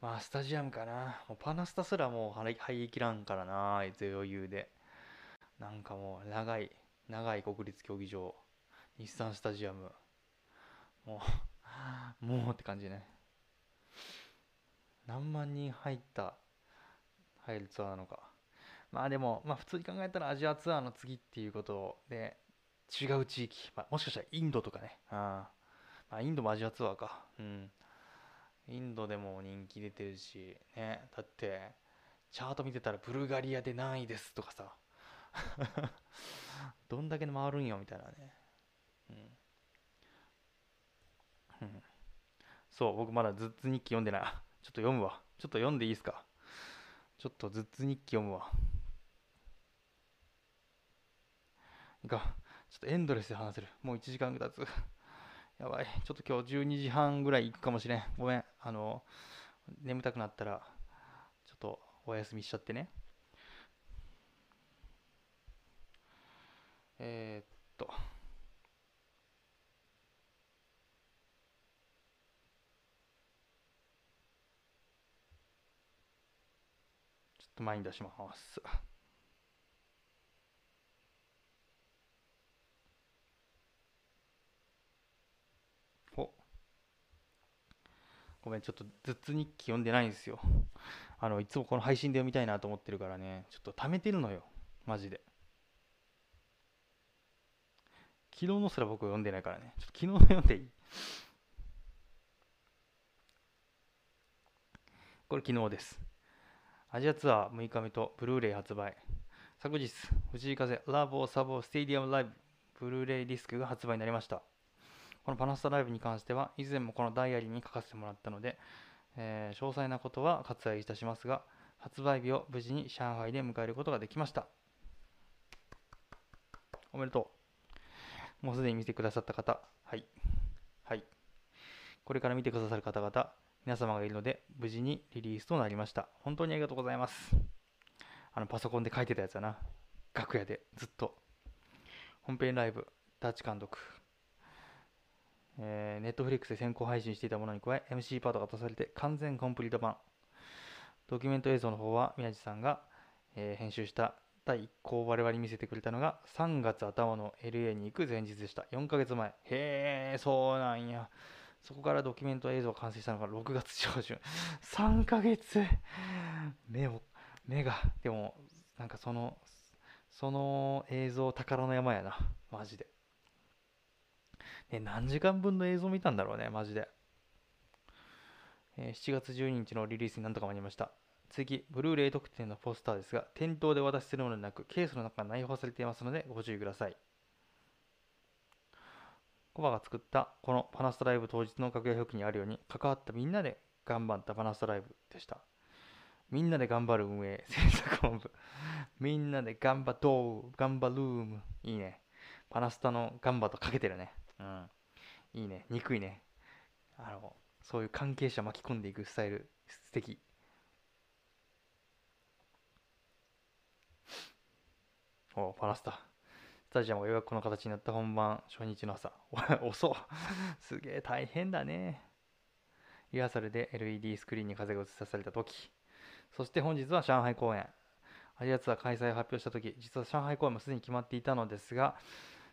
まあスタジアムかな。もうパナスタすらもう入りきらんからな。いつ余裕で。なんかもう長い長い国立競技場。日産スタジアム。もう (laughs) もうって感じね。何万人入った入るツアーなのか。まあでもまあ普通に考えたらアジアツアーの次っていうことで違う地域、まあ、もしかしたらインドとかね。あまあインドもアジアツアーか。うん。インドでも人気出てるしね。だってチャート見てたらブルガリアで何位ですとかさ。(laughs) どんだけ回るんよみたいなね。うん、そう僕まだずっと日記読んでない。ちょっと読むわ。ちょっと読んでいいですか？ちょっとずっと日記読むわ。がちょっとエンドレスで話せる。もう1時間経つ。(laughs) やばい。ちょっと今日12時半ぐらい行くかもしれん。ごめん。あの眠たくなったらちょっとお休みしちゃってね。えー、っとちょっと前に出します (laughs) ごめん、ちょっと頭痛日記読んでないんですよ。あの、いつもこの配信で読みたいなと思ってるからね、ちょっと貯めてるのよ。マジで。昨日のすら僕読んでないからね。ちょっと昨日の読んでいい？これ昨日です。アジアツアー6日目とブルーレイ発売。昨日、藤井風ラボサボステディアムライブブルーレイディスクが発売になりました。このパナスタライブに関しては、以前もこのダイアリーに書かせてもらったので、えー、詳細なことは割愛いたしますが、発売日を無事に上海で迎えることができました。おめでとう。もうすでに見てくださった方、はい。はい。これから見てくださる方々、皆様がいるので、無事にリリースとなりました。本当にありがとうございます。あの、パソコンで書いてたやつだな。楽屋でずっと。本編ライブ、タッチ監督、えー、ネットフリックスで先行配信していたものに加え MC パートが足されて完全コンプリート版ドキュメント映像の方は宮地さんが、えー、編集した第1項を我々に見せてくれたのが3月頭の LA に行く前日でした4ヶ月前へえそうなんやそこからドキュメント映像が完成したのが6月上旬3ヶ月目を目がでもなんかそのその映像宝の山やなマジでね、何時間分の映像見たんだろうね、マジで。えー、7月12日のリリースになんとか間に合いました。次、ブルーレイ特典のポスターですが、店頭で渡してるものでなく、ケースの中が内包されていますので、ご注意ください。コバが作ったこのパナストライブ当日の楽屋表記にあるように、関わったみんなで頑張ったパナストライブでした。みんなで頑張る運営、制作本部。(laughs) みんなで頑張っとう、頑張るーム。いいね。パナスタの頑張とかけてるね。うん。いいね。憎いね。あの、そういう関係者巻き込んでいくスタイル、素敵。おパラスタ。スタジアムがようやくこの形になった本番初日の朝。(laughs) 遅すげえ大変だね。リハーサルで LED スクリーンに風が映し出された時。そして本日は上海公演。アジアツアー開催を発表した時。実は上海公演もすでに決まっていたのですが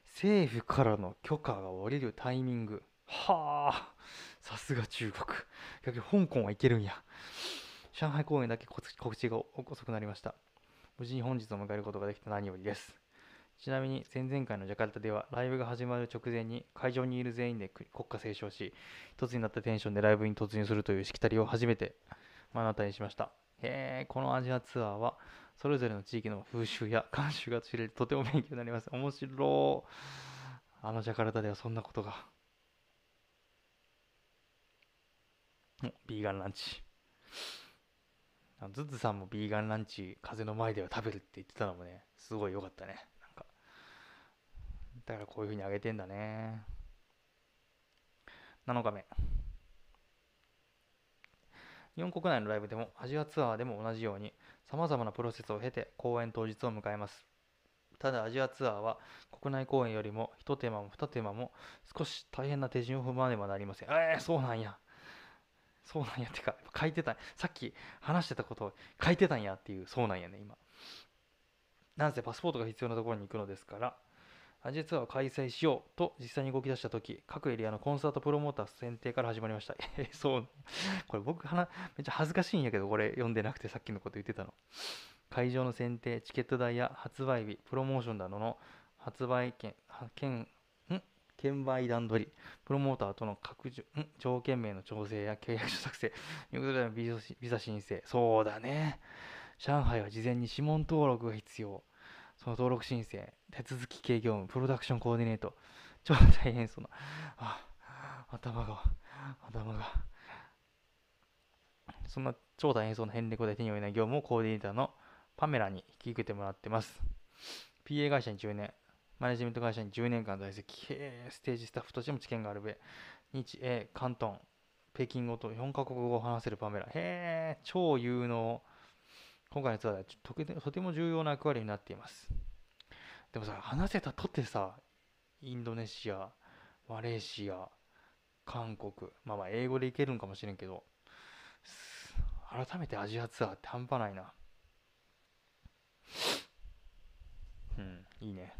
政府からの許可が下りるタイミング。はあ。さすが中国。逆に香港はいけるんや。上海公演だけ告知が遅くなりました。無事に本日を迎えることができた何よりです。ちなみに前々回のジャカルタではライブが始まる直前に会場にいる全員で国歌斉唱し一つになったテンションでライブに突入するというしきたりを初めて目の当たりにしました。へえこのアジアツアーはそれぞれの地域の風習や慣習が知れるとても勉強になります。面白あのジャカルタではそんなことが。ビーガンランチ。ズズさんもビーガンランチ風の前では食べるって言ってたのもねすごい良かったね。だからこういう風に上げてんだね。7日目。日本国内のライブでもアジアツアーでも同じように様々なプロセスを経て公演当日を迎えます。ただアジアツアーは国内公演よりも一手間も二手間も少し大変な手順を踏まねばなりません。えー、そうなんや。そうなんやってか、書いてた、さっき話してたことを書いてたんやっていう、そうなんやね、今。なんせパスポートが必要なところに行くのですから、アジアツアーを開催しようと実際に動き出した時各エリアのコンサートプロモーター選定から始まりました。(laughs) そう。これ僕めっちゃ恥ずかしいんやけどこれ読んでなくてさっきのこと言ってたの。会場の選定チケット代や発売日プロモーションなどの発売権券券売段取り、プロモーターとの各条件名の調整や契約書作成、(laughs) 入国でのビザ申請、そうだね。上海は事前に指紋登録が必要。その登録申請、手続き系業務、プロダクションコーディネート、超大変そうな、あ、頭が、頭が、そんな超大変そうな変猫で手に負えない業務をコーディネーターのパメラに引き受けてもらってます。PA 会社に10年、マネジメント会社に10年間在籍、ステージスタッフとしても知見があるべ、日英、関東、北京語と4カ国語を話せるパメラ、へえ、超有能。今回のツアーではとても重要な役割になっています。でもさ、話せたとってさ、インドネシア、マレーシア、韓国、まあまあ英語でいけるんかもしれんけど、改めてアジアツアーって半端ないな。うん、いいね。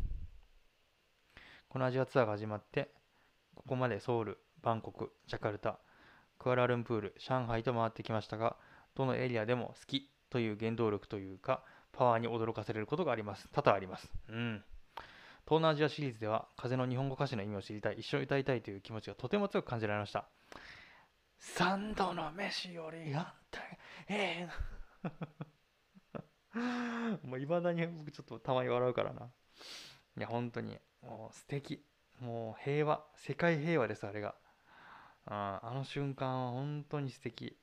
このアジアツアーが始まって、ここまでソウル、バンコク、ジャカルタ、クアラルンプール、上海と回ってきましたが、どのエリアでも好きという原動力というか、パワーに驚かされることがあります。多々あります。うん。東南アジアシリーズでは、風の日本語歌詞の意味を知りたい、一緒に歌いたいという気持ちがとても強く感じられました。三度の飯よりあんた、ええー、(laughs) もういまだに僕ちょっとたまに笑うからな。いや、本当に、もう素敵。もう平和、世界平和です、あれが。ああの瞬間は本当に素敵。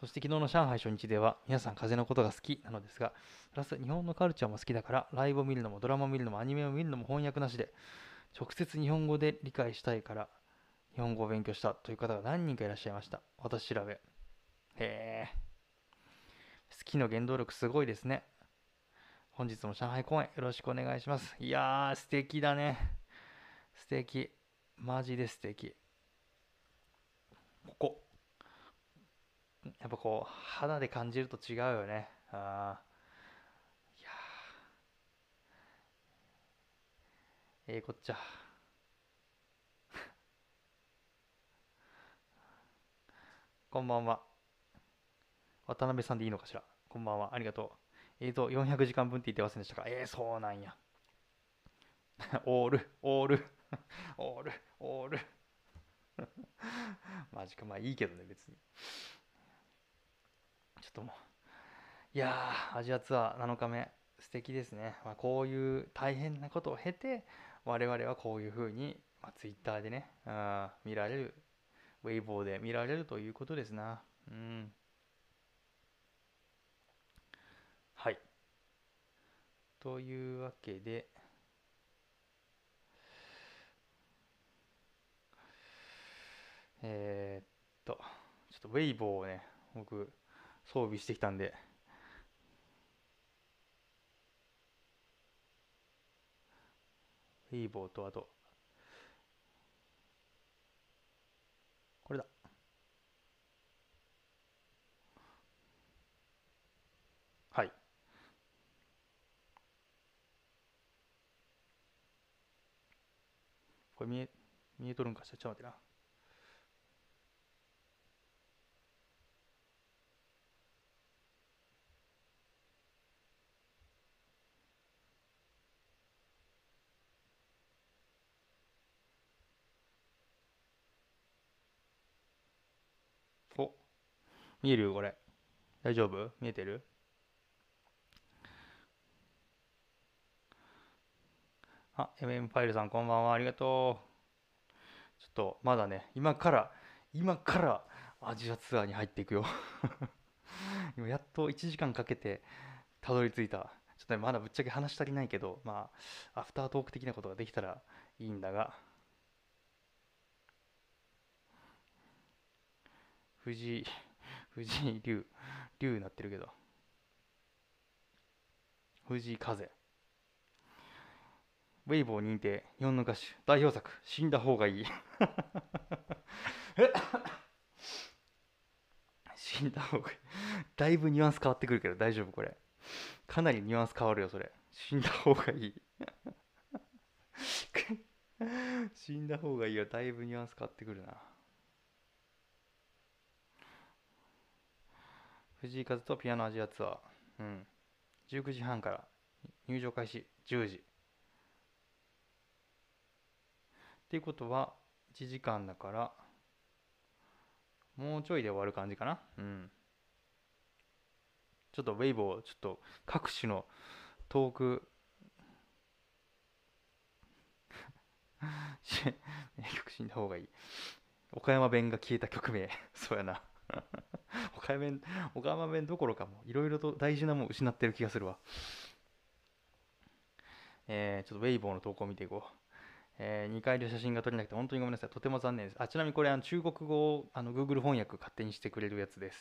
そして昨日の上海初日では皆さん風のことが好きなのですが、プラス日本のカルチャーも好きだからライブを見るのもドラマを見るのもアニメを見るのも翻訳なしで直接日本語で理解したいから日本語を勉強したという方が何人かいらっしゃいました。私調べ。へえ。好きの原動力すごいですね。本日も上海公演よろしくお願いします。いやー、素敵だね。素敵。マジで素敵。ここ。やっぱこう肌で感じると違うよね。あいやええー、こっちゃ (laughs) こんばんは。渡辺さんでいいのかしら。こんばんは。ありがとう。映像400時間分って言ってませんでしたか？ええー、そうなんや。(laughs) オール。オール。(laughs) オール。オール。マジか。まあいいけどね別に。ちょっともういやーアジアツアー7日目素敵ですね、まあ、こういう大変なことを経て我々はこういうふうに、まあ、ツイッターでねあ見られるウェイボーで見られるということですな。うん。はい。というわけでえー、っとちょっとウェイボーをね僕装備してきたんで。いーボーとあと、これだ。はい。これ見え、見えとるんかしら？ちょっと待ってな。見える？これ。大丈夫？見えてる？あ、MM ファイルさんこんばんは。ありがとう。ちょっとまだね、今から、今からアジアツアーに入っていくよ。(laughs) 今やっと1時間かけてたどり着いた。ちょっとね、まだぶっちゃけ話し足りないけど、まあ、アフタートーク的なことができたらいいんだが、藤井、藤井龍、龍になってるけど、藤井風。ウェイボー認定、日本の歌手、代表作、死んだ方がいい。(laughs) 死んだ方がいい。だいぶニュアンス変わってくるけど大丈夫これ。かなりニュアンス変わるよ、それ。死んだ方がいい。(laughs) 死んだ方がいいよ。だいぶニュアンス変わってくるな。藤井風とピアノアジアツアー。うん。19時半から。入場開始。10時。っていうことは1時間だからもうちょいで終わる感じかな。うん。ちょっとウェイボーちょっと各種のトーク (laughs) (laughs) 曲死んだ方がいい。岡山弁が消えた曲名 (laughs) そうやな。岡山弁岡山弁どころかもいろいろと大事なもん失ってる気がするわえー、ちょっとウェイボーの投稿見ていこうえー、2回で写真が撮れなくて本当にごめんなさい。とても残念です。あちなみにこれあの中国語をあの Google 翻訳勝手にしてくれるやつです。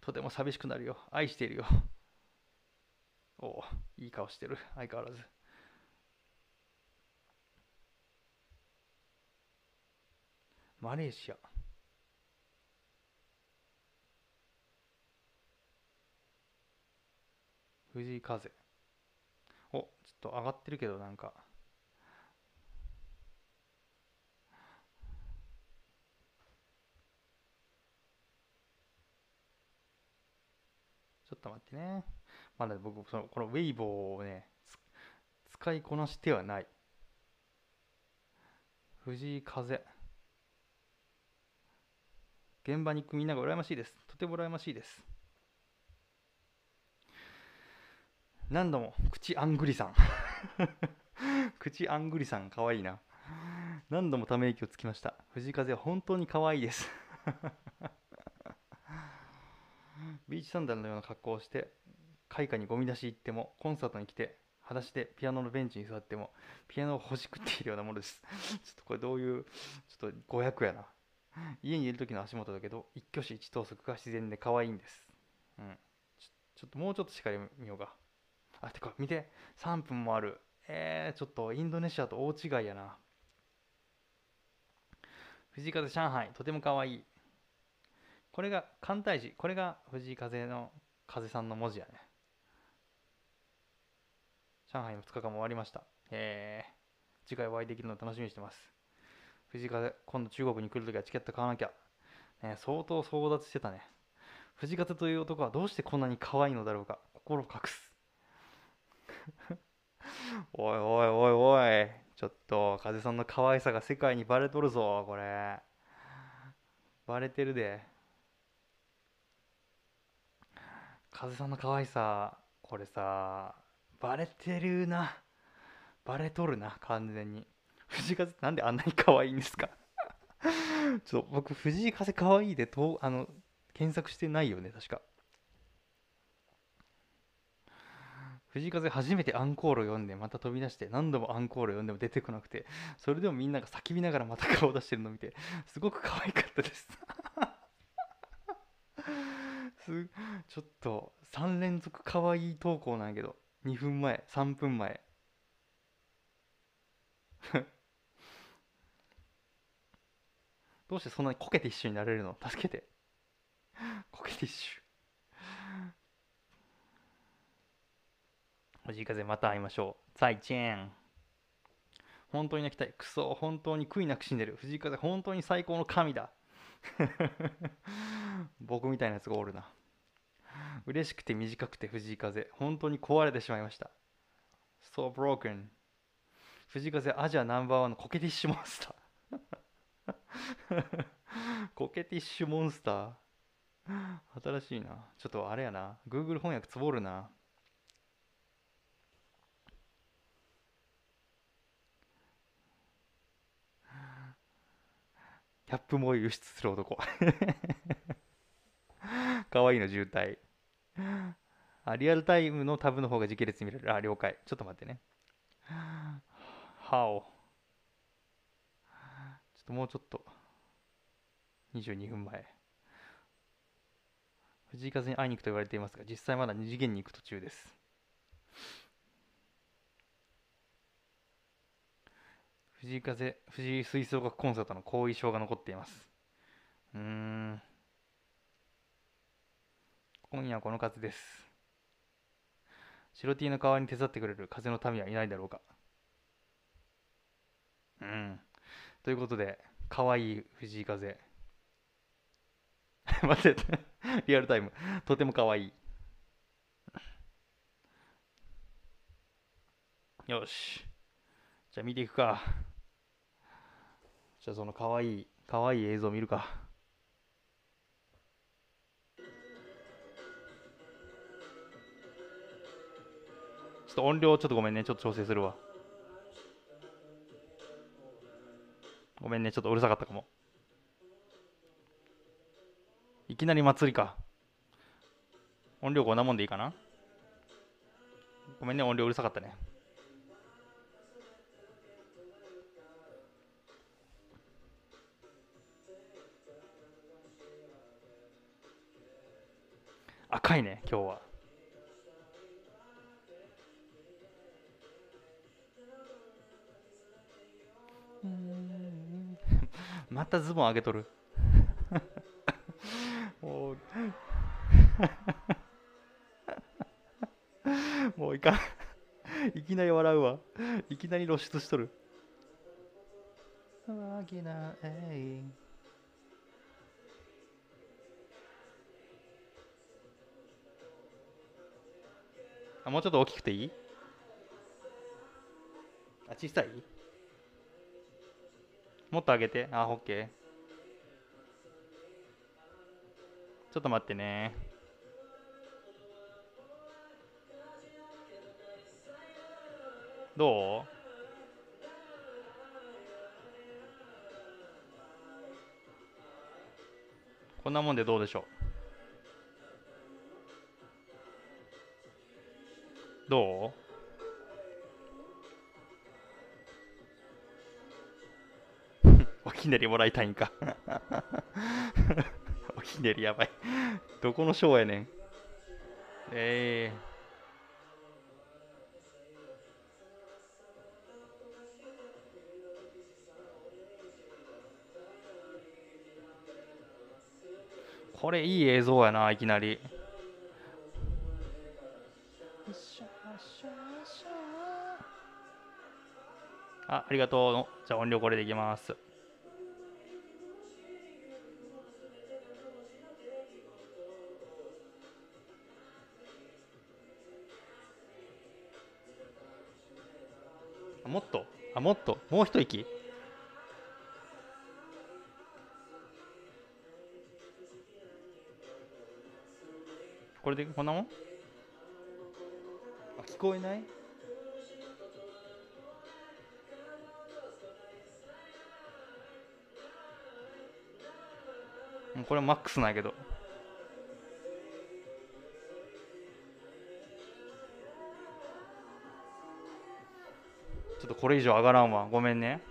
とても寂しくなるよ。愛しているよ。おお、いい顔してる。相変わらず。マレーシア。藤井風。おちょっと上がってるけどなんかちょっと待ってねまだ僕そのこのウェイボーをね使いこなしてはない藤井風現場に行くみんなが羨ましいです。とても羨ましいです。何度も口あんぐりさん。(laughs) 口あんぐりさんかわいいな。何度もため息をつきました。藤風は本当に可愛いです。(laughs) ビーチサンダルのような格好をして開花にゴミ出し行ってもコンサートに来て裸足でピアノのベンチに座ってもピアノをほじくっているようなものです。(laughs) ちょっとこれどういうちょっと誤訳やな。(laughs) 家にいる時の足元だけど一挙手一投足が自然で可愛いんですうんちょっともうちょっとしっかり見ようかあ、てか、見て、3分もある。えー、ちょっとインドネシアと大違いやな。藤井風上海、とてもかわいい。これが簡体字、これが藤井風の風さんの文字やね。上海の2日間も終わりました。えー、次回お会いできるの楽しみにしてます。藤風、今度中国に来るときはチケット買わなきゃ。ね、相当争奪してたね。藤風という男はどうしてこんなに可愛いのだろうか。心を隠す。(laughs) おいおいおいおいちょっと風さんの可愛さが世界にバレとるぞこれバレてるで風さんの可愛さこれさバレてるなバレとるな完全に藤井風なんであんなに可愛いんですか？ちょっと僕藤井風可愛いでとあの検索してないよね確か。藤井風初めてアンコールを読んでまた飛び出して何度もアンコールを読んでも出てこなくてそれでもみんなが叫びながらまた顔出してるの見てすごく可愛かったです。(laughs) すちょっと3連続可愛い投稿なんやけど2分前3分前。どうしてそんなにこけて一緒になれるの？助けて。こけて一緒藤井風また会いましょう。再见。本当に泣きたい。クソ本当に悔いなく死んでる。藤井風本当に最高の神だ。(laughs) 僕みたいなやつがおるな。嬉しくて短くて藤井風。本当に壊れてしまいました。So broken 藤井風アジアナンバーワンのコケティッシュモンスター (laughs) コケティッシュモンスター？新しいな。ちょっとあれやな。Google 翻訳つぼるな。キャップも輸出する男。かわいいの渋滞。あリアルタイムのタブの方が時系列見れる。あ了解。ちょっと待ってね。How ちょっともうちょっと22分前。藤井風に会いに行くと言われていますが実際まだ二次元に行く途中です。藤井風藤井吹奏楽コンサートの後遺症が残っています。うん。今夜はこの風です。白 T の代わりに手伝ってくれる風の民はいないだろうか。うん。ということで可愛いい藤井風。(laughs) 待ってリアルタイム。とても可愛い。いよし。じゃあ見ていくか。じゃあその可愛い可愛い映像を見るか。ちょっと音量ちょっとごめんね。ちょっと調整するわ。ごめんねちょっとうるさかったかも。いきなり祭りか。音量こんなもんでいいかな。ごめんね音量うるさかったね。赤いね今日は。うん。またズボン上げとる。もう。もういかん。いきなり笑うわ。いきなり露出しとる。大きなえい。あもうちょっと大きくていい？あ小さい？もっと上げて。あオッケーちょっと待ってね。どう？こんなもんでどうでしょう？どう？ひねりもらいたいんか。(laughs) おひねりやばい。どこのショーやねん。ええこれいい映像やないきなり。あありがとう。じゃあ音量これでいきます。あもっと？もう一息？これでこんなもん？あ聞こえない？うんこれマックスなんやけど。これ以上上がらんわ。ごめんね。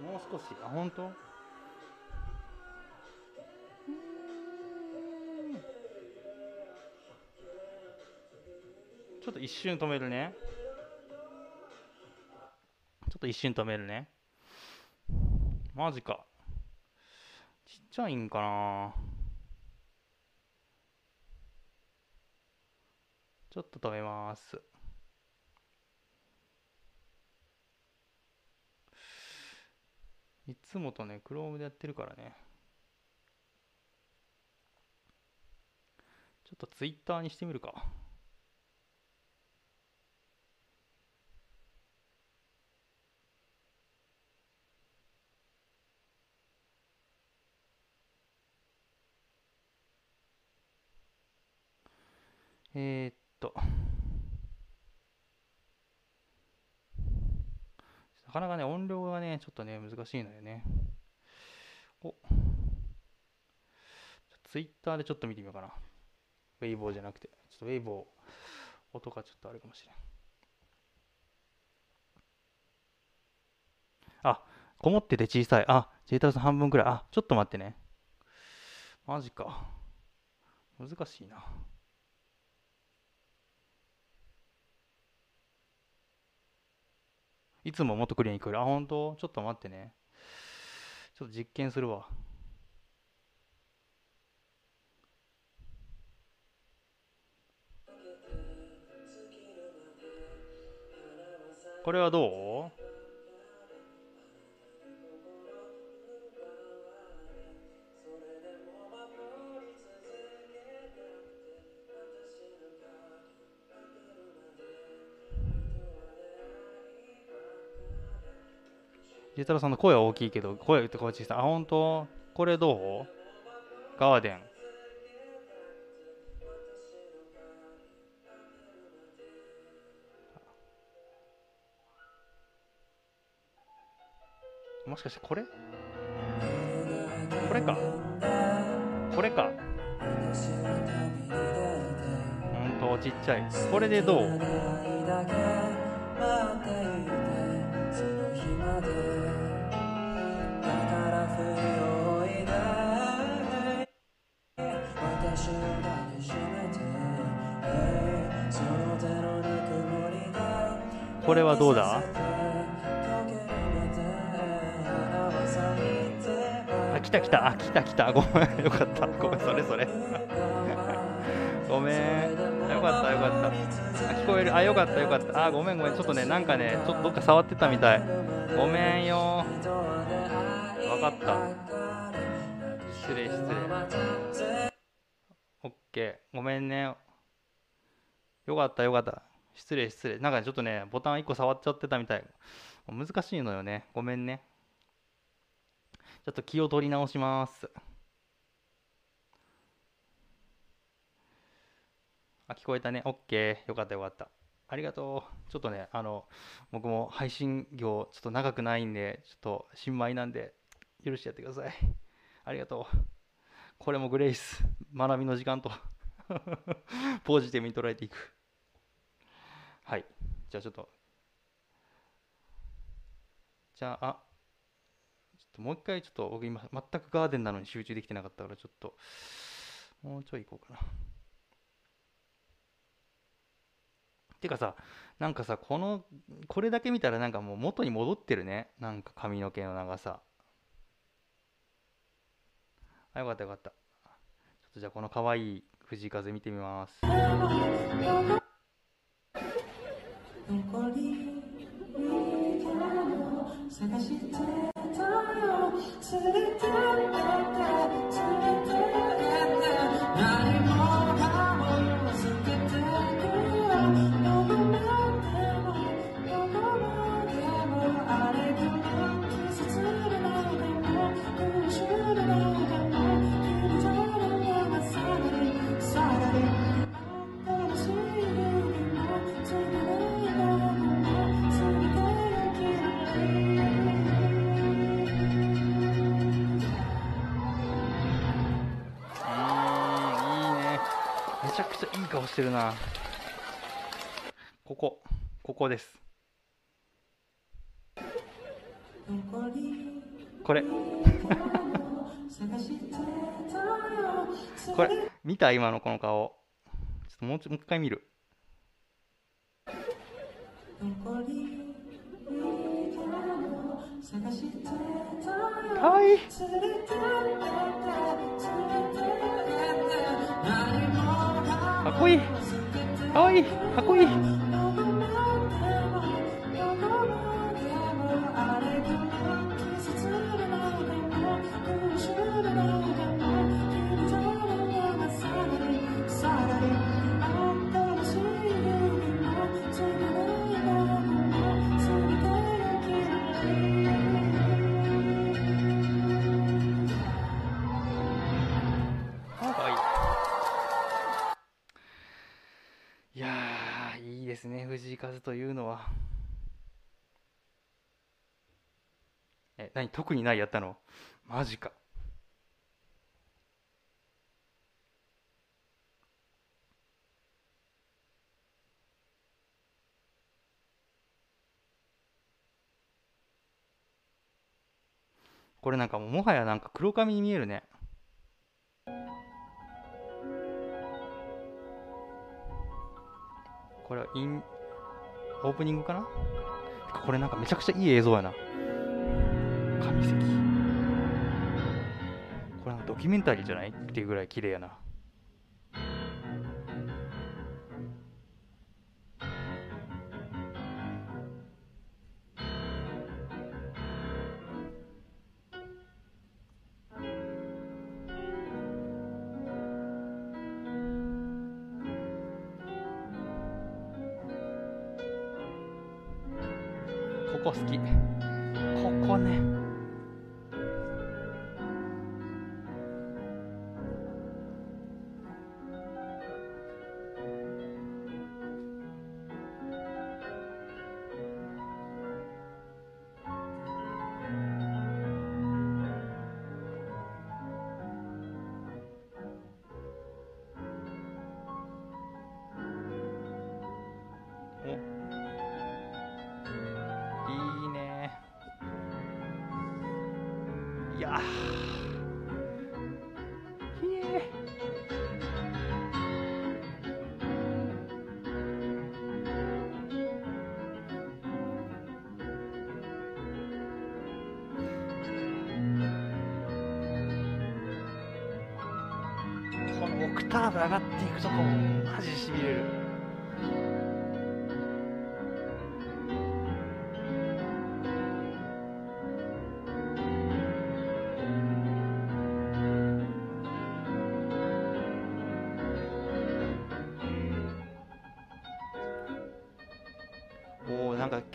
もう少し。あ本当？ちょっと一瞬止めるね。ちょっと一瞬止めるね。マジか。ちゃいいんかなちょっと止めます。いつもとね、クロームでやってるからね。ちょっとツイッターにしてみるか。えーっと。なかなかね、音量がね、ちょっとね、難しいのよね。お。ツイッターでちょっと見てみようかな。ウェイボーじゃなくて。ちょっとウェイボー、音がちょっとあるかもしれん。あ、こもってて小さい。あ、ジェイタロさん半分くらい。あ、ちょっと待ってね。マジか。難しいな。いつももっとクリアに来る。あ、本当？ちょっと待ってね。ちょっと実験するわ。これはどう？ジェタロさんの声は大きいけど、声ってこっちさん。あ、本当？これどう？ガーデン。もしかしてこれ？これか。これか。ほんとちっちゃい。これでどう？これはどうだ？あ、来た来た。あ、来た来た。ごめん。よかった。ごめん、それそれ。(laughs) ごめん。よかったよかった。あ、聞こえる。あ、よかったよかった。あ、ごめんごめん。ちょっとね、なんかね、ちょっとどっか触ってたみたい。ごめんよ。わかった。失礼失礼。オッケー。ごめんね。よかったよかった。失礼失礼。なんかちょっとね、ボタン1個触っちゃってたみたい。難しいのよね。ごめんね。ちょっと気を取り直します。あ、聞こえたね。オッケー。よかったよかった。ありがとう。ちょっとね、あの、僕も配信業、ちょっと長くないんで、ちょっと新米なんで、許してやってください。ありがとう。これもグレイス。学びの時間と、(laughs) ポジティブに捉えていく。はい。じゃあちょっと。じゃあ、あ、ちょっともう一回ちょっと僕今全くガーデンなのに集中できてなかったからちょっと、もうちょい行こうかな。てかさ、なんかさ、この、これだけ見たらなんかもう元に戻ってるね。なんか髪の毛の長さ。あ、よかったよかった。ちょっとじゃあこの可愛い藤井風見てみます。残り探してたよ連れてって連れて顔してるな。ここ、ここです。これ、(laughs) これ、見た？今のこの顔。ちょっともうちょもう一回見る。かわいい。かっこいい。かわいいかっこいいですね藤井風というのは。え何特にないやったの？マジか。これなんかももはやなんか黒髪に見えるね。これはインオープニングかな？これなんかめちゃくちゃいい映像やな。神石これなんかドキュメンタリーじゃない？っていうぐらい綺麗やな。ここ好き。ここね。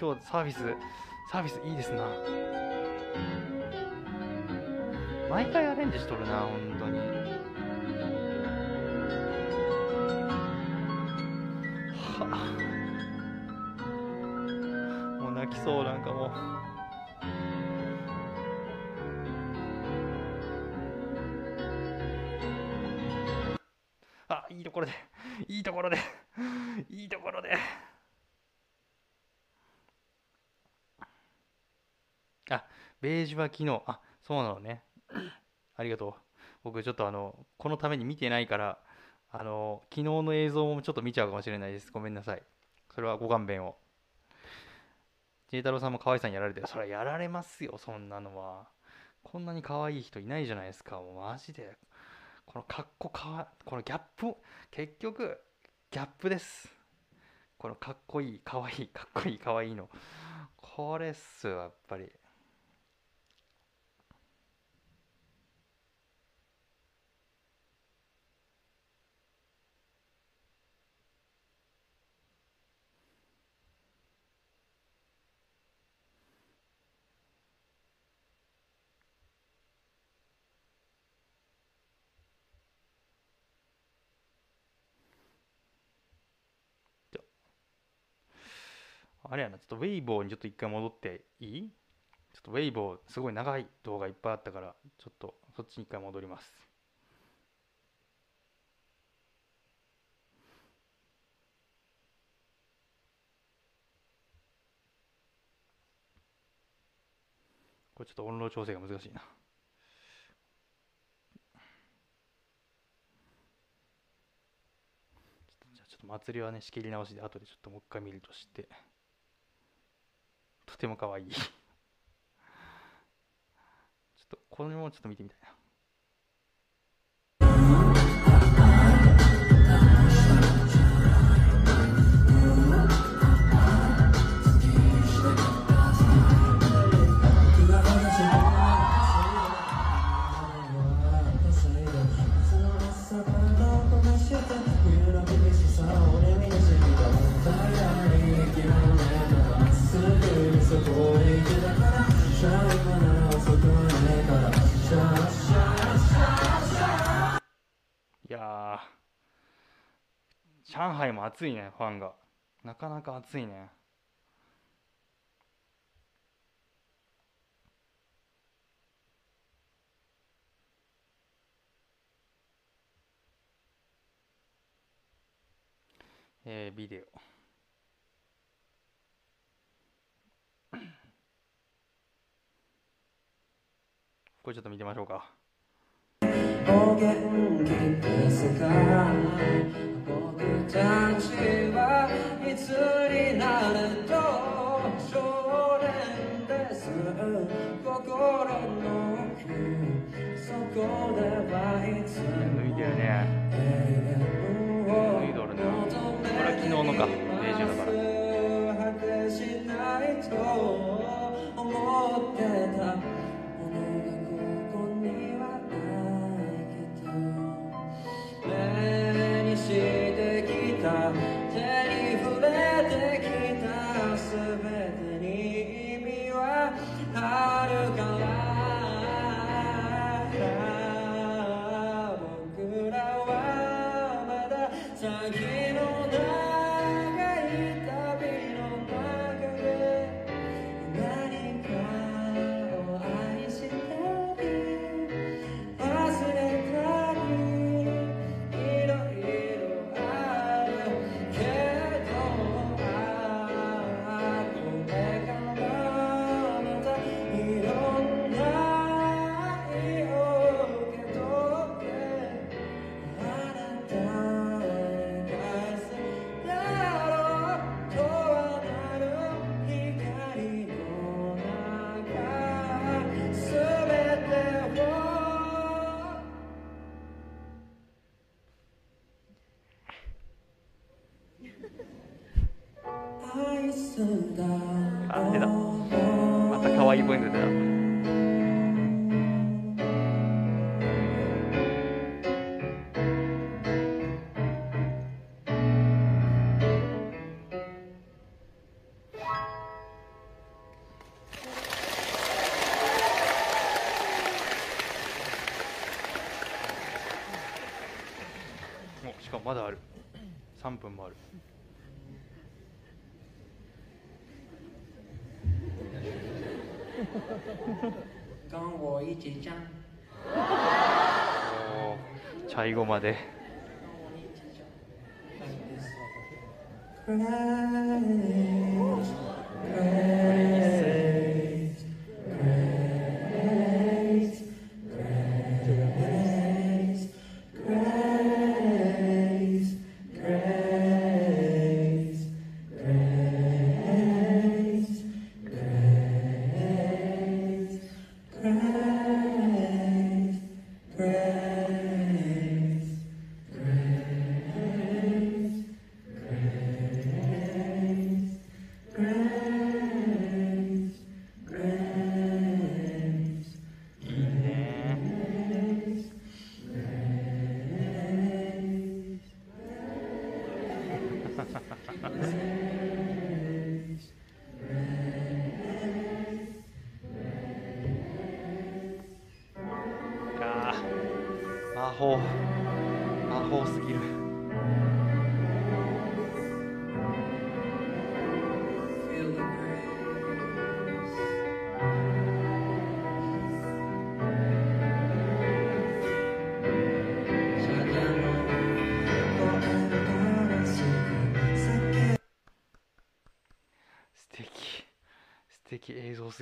今日サービスサービスいいですな。毎回アレンジしとるな本当に。はあ。もう泣きそうなんかもう。ベージュは昨日。あそうなのね。ありがとう。僕ちょっとあのこのために見てないからあの昨日の映像もちょっと見ちゃうかもしれないです。ごめんなさい。それはご勘弁を。J 太郎さんも可愛さにやられてる。それはやられますよそんなのは。こんなに可愛い人いないじゃないですか。もうマジで。このかっこかわこのギャップ結局ギャップです。このかっこいいかわいいかっこいいかわいいの。これっすよやっぱり。あれやな、ちょっとウェイボーにちょっと一回戻っていい？ちょっとウェイボー、すごい長い動画いっぱいあったから、ちょっとそっちに一回戻ります。これちょっと音量調整が難しいな。じゃあちょっと祭りはね、仕切り直しで、後でちょっともう一回見るとして。とても可愛い。ちょっとこれもちょっと見てみたいな。いや上海も暑いねファンがなかなか暑いねえー、ビデオ。これちょっと見てみましょうか。お元気ですか僕たちはいつになると少年です。心の奥そこではいつ抜いてるね脱いどるなこれは昨日のか。だから。果てしないと思ってたまだある。3分もある。跟我一起唱。おー最後まで (laughs)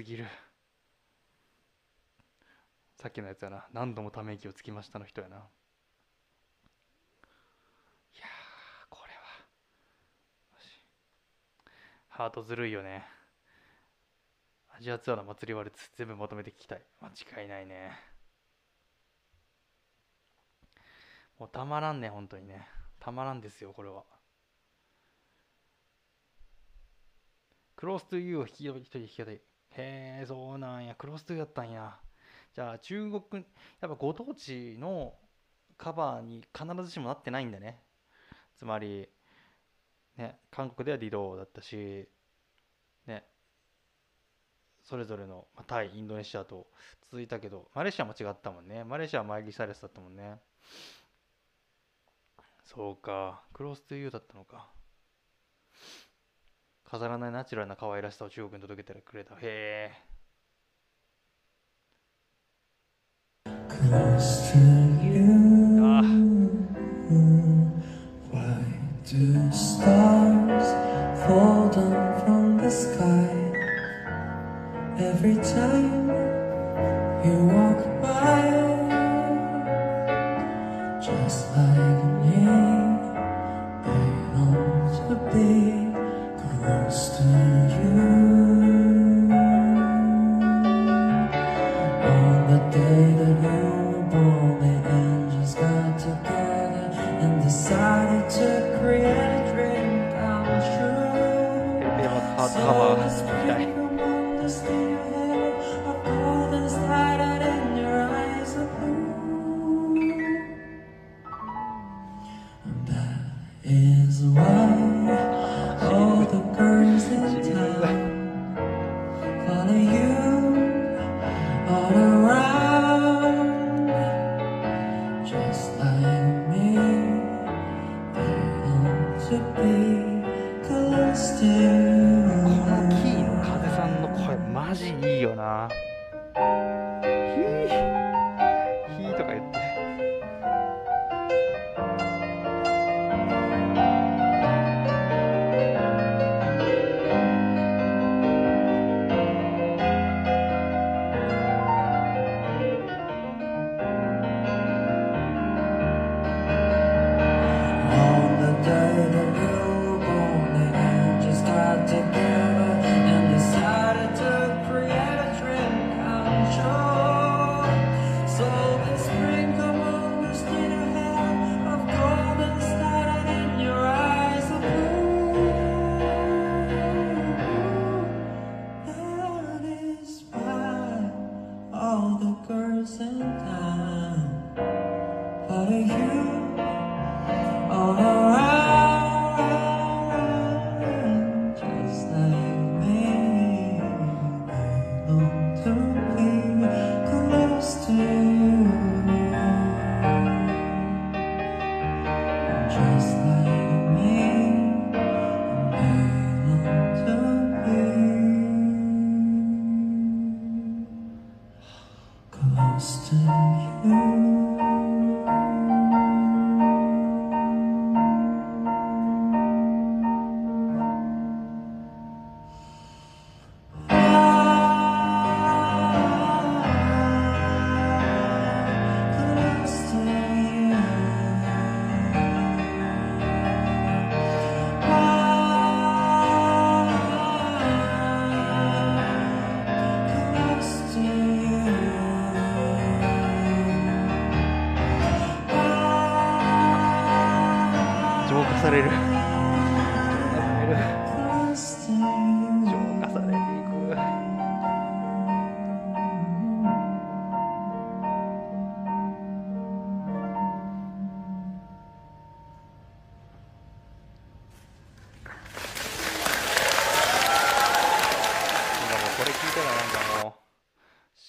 すぎる。さっきのやつやな。何度もため息をつきましたの人やな。いやこれは。ハートずるいよね。アジアツアーの祭りワルツ全部まとめて聞きたい。間違いないね。もうたまらんね本当にね。たまらんですよこれは。クローストゥユーを弾き一人弾き語り。へえ、そうなんや。クロストゥーやったんや。じゃあ中国、やっぱご当地のカバーに必ずしもなってないんだね。つまり、ね、韓国ではディドーだったし、ね、それぞれの、まあタイ、インドネシアと続いたけど、マレーシアも違ったもんね。マレーシアはマイリ・サイレスだったもんね。そうかクロストゥユーだったのか飾らないナチュラルな可愛らしさを中国に届けてくれた。へえ。Every to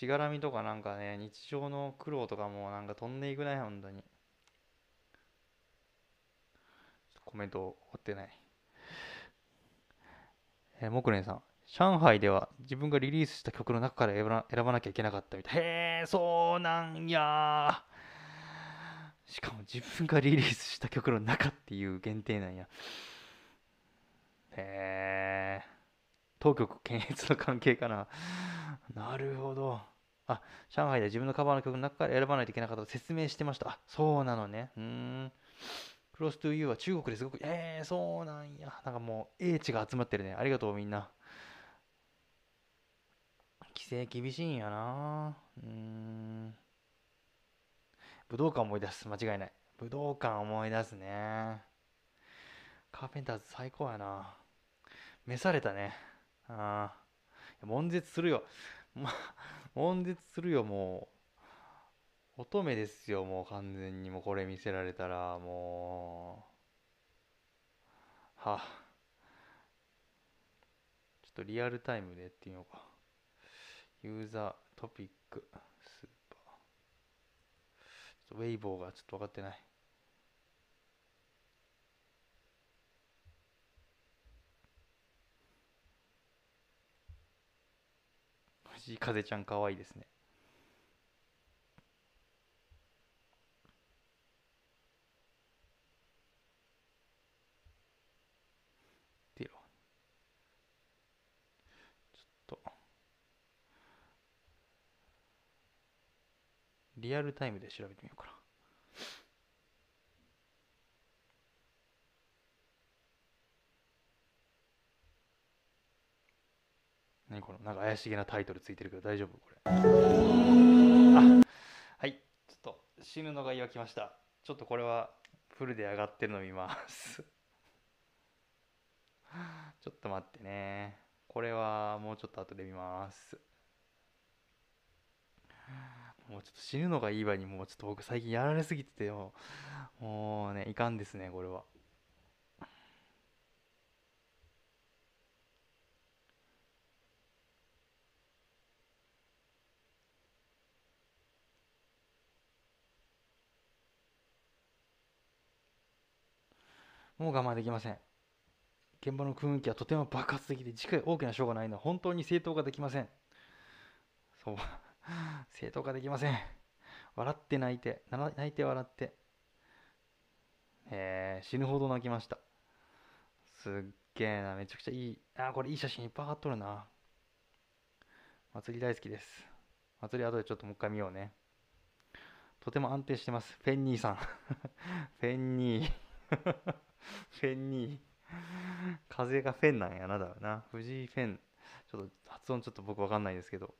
しがらみとかなんかね日常の苦労とかもなんか飛んでいくね本当に。コメント終わってない。えー、木蓮さん。上海では自分がリリースした曲の中から選ば選ばなきゃいけなかったみたい。へえそうなんや。しかも自分がリリースした曲の中っていう限定なんや。へえ当局検閲の関係かな。なるほど。あ上海で自分のカバーの曲の中から選ばないといけなかったと説明してました。あそうなのね。うーん。クロストゥーユーは中国ですごくえー、そうなんや。なんかもう英知が集まってるね。ありがとうみんな。規制厳しいんやな。うーん。武道館思い出す。間違いない。武道館思い出すね。カーペンターズ最高やな。召されたね。ああ悶絶するよ。ま悶絶するよもう。乙女ですよもう完全に。もうこれ見せられたらもう。はあ。ちょっとリアルタイムでやっていうか。ユーザートピック。スーパー。ちょっとウェイボーがちょっと分かってない。藤井風ちゃん可愛いですね。っていうのちょっと。リアルタイムで調べてみようかな。何このなんか怪しげなタイトルついてるけど大丈夫これ。あはい。ちょっと死ぬのが言い訳来ました。ちょっとこれはフルで上がってるの見ます。ちょっと待ってね。これはもうちょっと後で見ます。もうちょっと死ぬのがいい場合にもうちょっと僕最近やられすぎててもうねいかんですねこれは。もう我慢できません。現場の雰囲気はとても爆発的で次回大きな賞がないのは本当に正当化できません。そう。(laughs) 正当化できません。笑って泣いて泣いて笑って。えー、死ぬほど泣きました。すっげえな。めちゃくちゃいい。あこれいい写真いっぱい上がっとるな。祭り大好きです。祭り後でちょっともう一回見ようね。とても安定してます。フェンニーさん。(laughs) フェンニー。(laughs) フェンニー風がフェンなんやなだろうな。藤井フェン。ちょっと発音ちょっと僕わかんないですけど。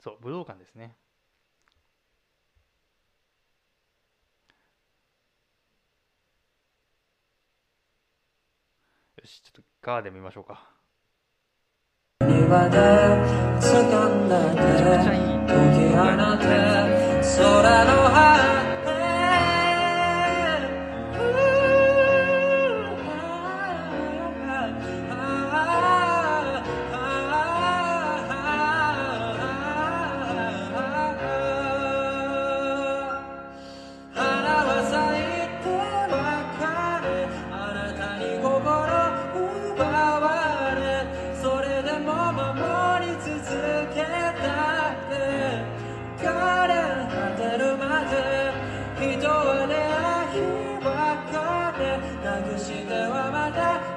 そう武道館ですね。よしちょっとガーで見ましょうか。めちゃくちゃいいはま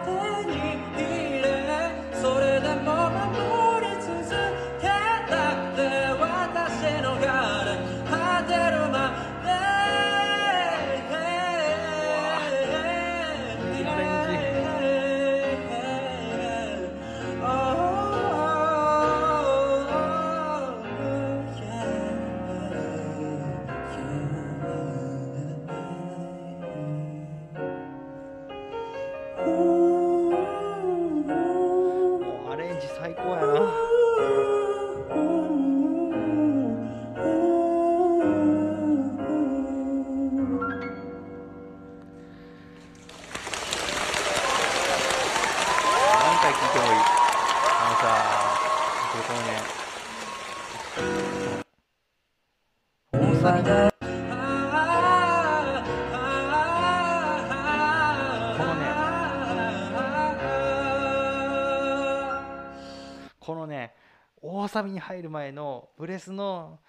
スの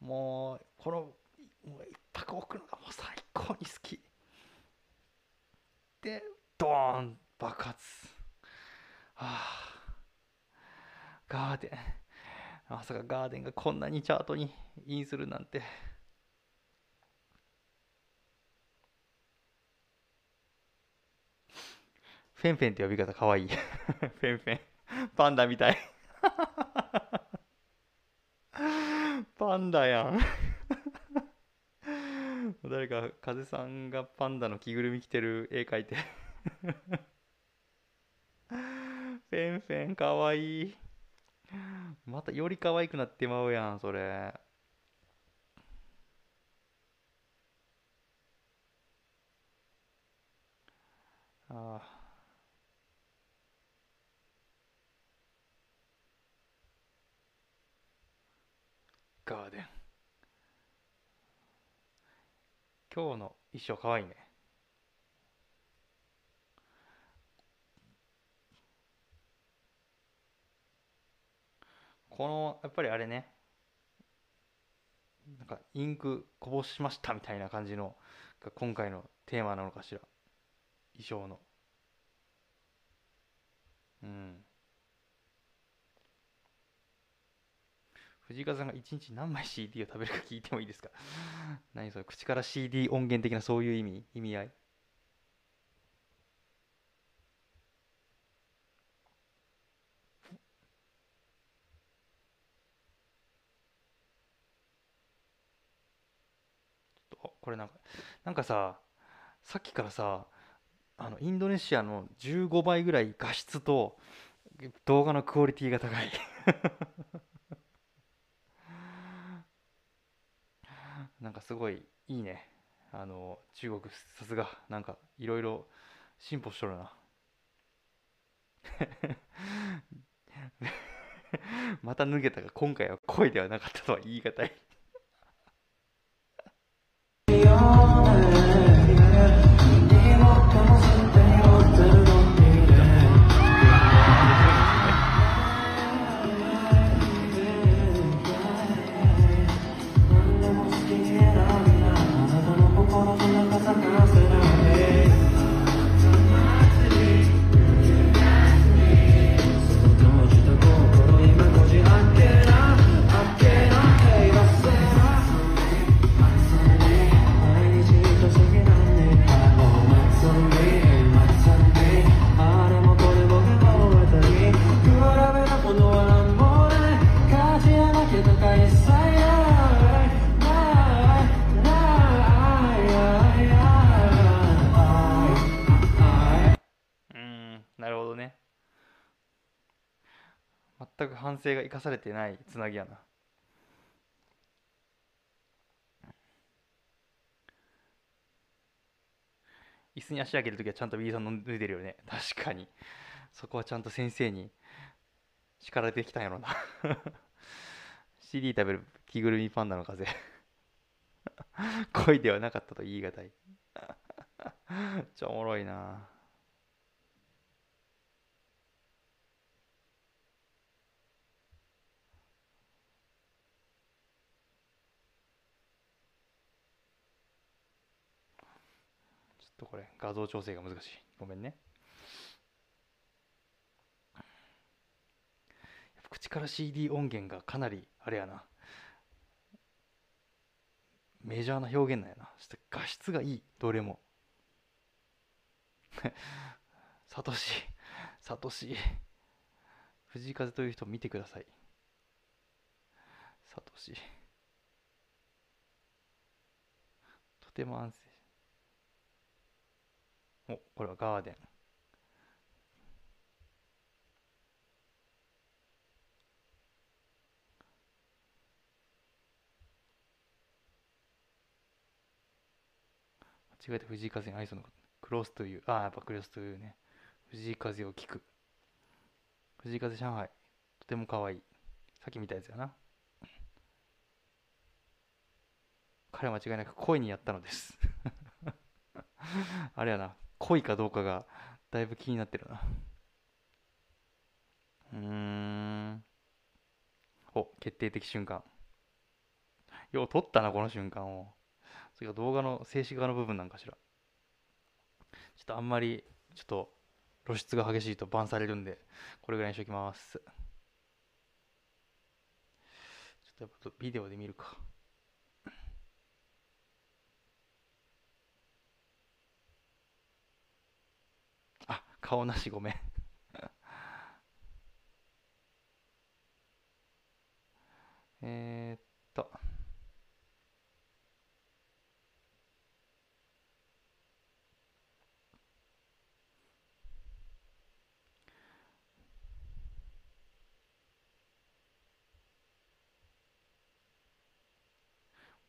もうこのもう一泊置くのがもう最高に好き。でドーン爆発。はあ。ガーデン。まさかガーデンがこんなにチャートにインするなんて。フェンフェンって呼び方かわいい。フェンフェン。パンダみたい。パンダやん。(laughs) 誰か風さんがパンダの着ぐるみ着てる絵描いて。(laughs) フェンフェンかわいい。またより可愛くなってまうやんそれ。ああガーデン今日の衣装かわいいね。このやっぱりあれね。なんかインクこぼしましたみたいな感じのが今回のテーマなのかしら。衣装の。うん。藤井風さんが一日何枚 CD を食べるか聞いてもいいですか？(laughs) 何それ口から CD 音源的なそういう意味？意味合い？これなんかなんかささっきからさあのインドネシアの15倍ぐらい画質と動画のクオリティが高い。なんかすごいいいね。あの中国さすが。なんかいろいろ進歩しとるな。(laughs) また脱げたが今回は声ではなかったとは言い難い。全く反省が生かされてないつなぎやな。椅子に足上げるときはちゃんと B さんの脱いでるよね。確かに。そこはちゃんと先生に叱られてきたんやろな。(laughs) CD 食べる着ぐるみパンダの風。(laughs) 恋ではなかったと言い難い。(laughs) ちょおもろいな。とこれ画像調整が難しい。ごめんね。口から CD 音源がかなりあれやな。メジャーな表現なんやな。画質がいい。どれも。(laughs) サトシ。サトシ。藤井風という人見てください。サトシ。とても安静。おこれはガーデン。間違えて藤井風に愛想のクロスというああやっぱクロスというね。藤井風を聞く。藤井風上海。とても可愛い。さっき見たやつやな。彼は間違いなく恋にやったのです。(laughs) あれやな。恋かどうかがだいぶ気になってるな。うん。お決定的瞬間。よう撮ったなこの瞬間を。それが動画の静止画の部分なんかしら。ちょっとあんまりちょっと露出が激しいとバンされるんでこれぐらいにしておきます。ちょっとやっぱビデオで見るかあ顔なしごめん (laughs) えっと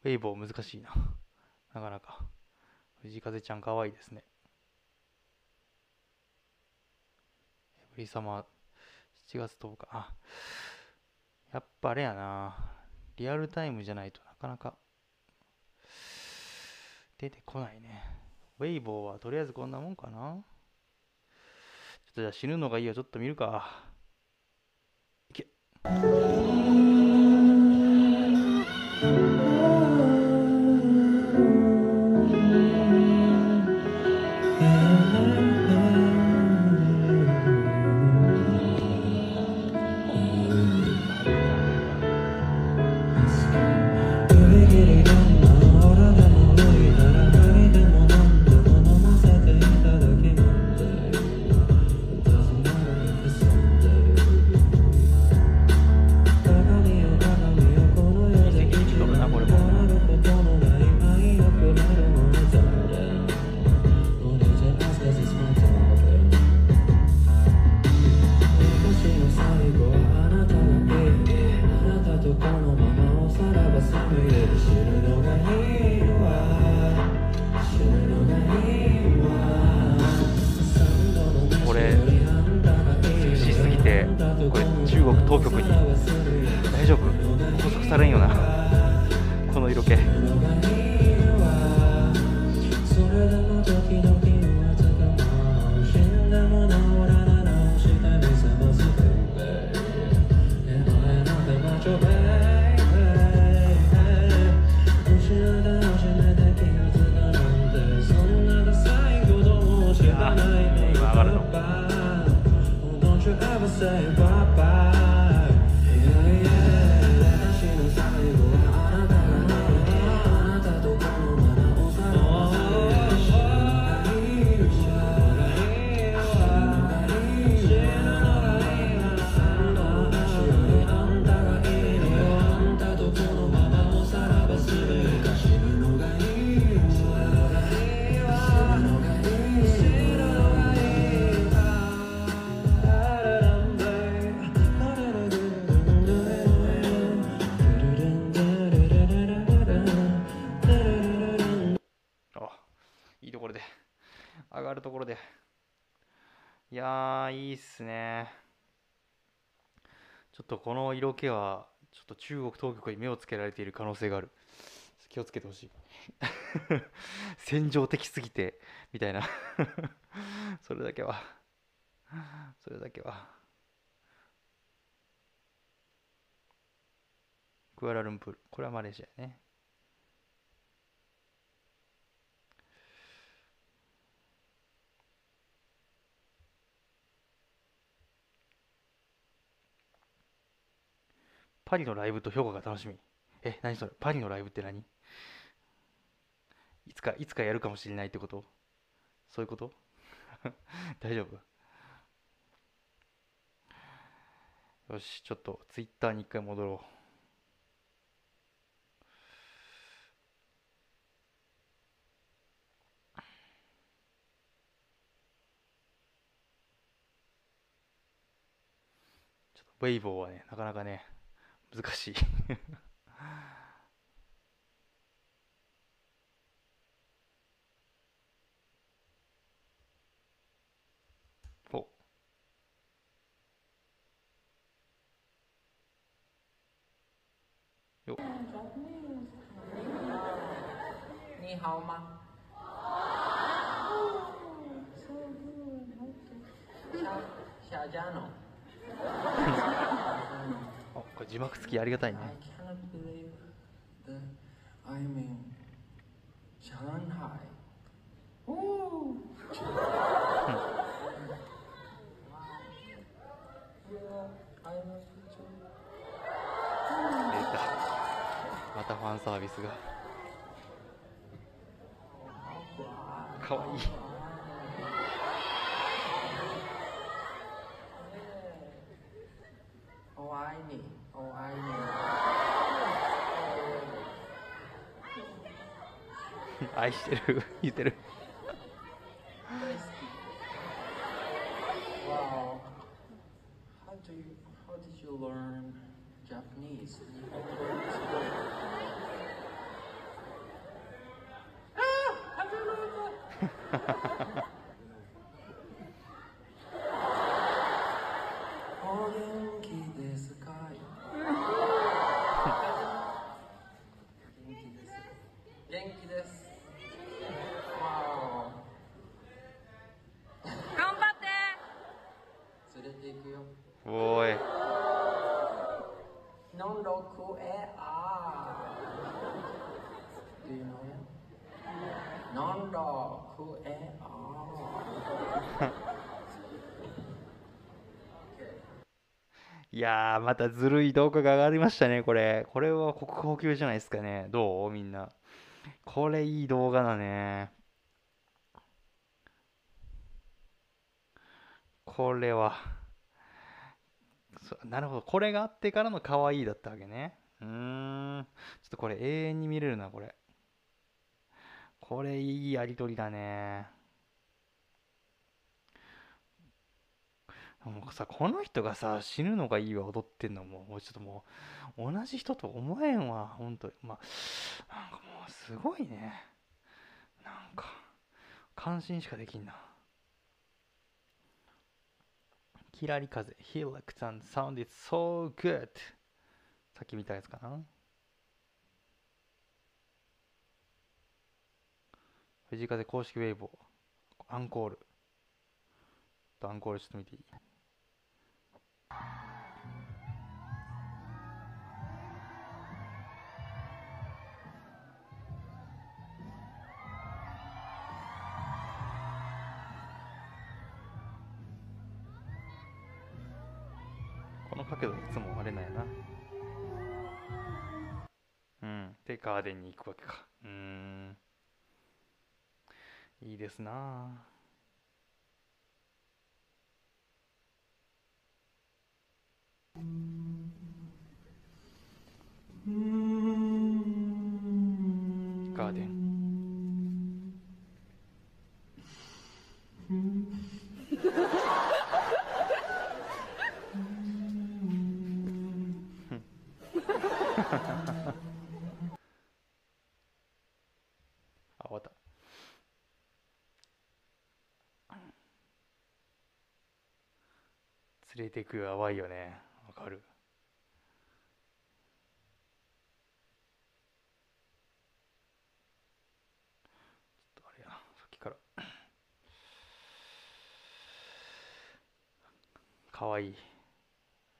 ウェイボー難しいな。なかなか。藤風ちゃんかわいいですね。り様、7月10日。あ、やっぱあれやな。リアルタイムじゃないとなかなか出てこないね。ウェイボーはとりあえずこんなもんかな。ちょっとじゃあ死ぬのがいいよ。ちょっと見るか。いけ。この色気はちょっと中国当局に目をつけられている可能性がある。気をつけてほしい。(laughs) 戦場的すぎてみたいな。(laughs) それだけは。それだけは。クアラルンプール。これはマレーシアね。パリのライブと評価が楽しみ。え何それ？パリのライブって何？いつかいつかやるかもしれないってこと？そういうこと？(laughs) 大丈夫？よしちょっとツイッターに一回戻ろう。ちょっとウェイボーはねなかなかね難しい。(laughs) お。よ。你好吗？小小家の。字幕付きありがたいね。出またファンサービスが。かわいい。愛してる (laughs) 言ってる大好き。Wow. How do you, how did you learn Japanese? お元気ですかい元気です。元気です。わ頑張ってお。連れて行くよ。おーいノンロクエア Do you know it? ノンロクエアいやーまたずるい動画が上がりましたねこれ。これは国宝級じゃないですかね。どう？みんな。これいい動画だね。これは。なるほど。これがあってからの可愛いだったわけね。うーん。ちょっとこれ永遠に見れるなこれ。これいいやりとりだね。もうさこの人がさ死ぬのがいいわ踊ってんのも。もうちょっともう同じ人と思えんわほんとまあなんかもうすごいね。なんか感心しかできんな。キラリ風 He looked and sounded so good さっき見たやつかな。藤井風公式ウェイボー。アンコール。アンコールちょっと見ていい？この角度いつもあれなんやな。うん。でガーデンに行くわけか。うん。いいですなあガーデン。あ終わった。連れてく淡いよね。わかる。かわいい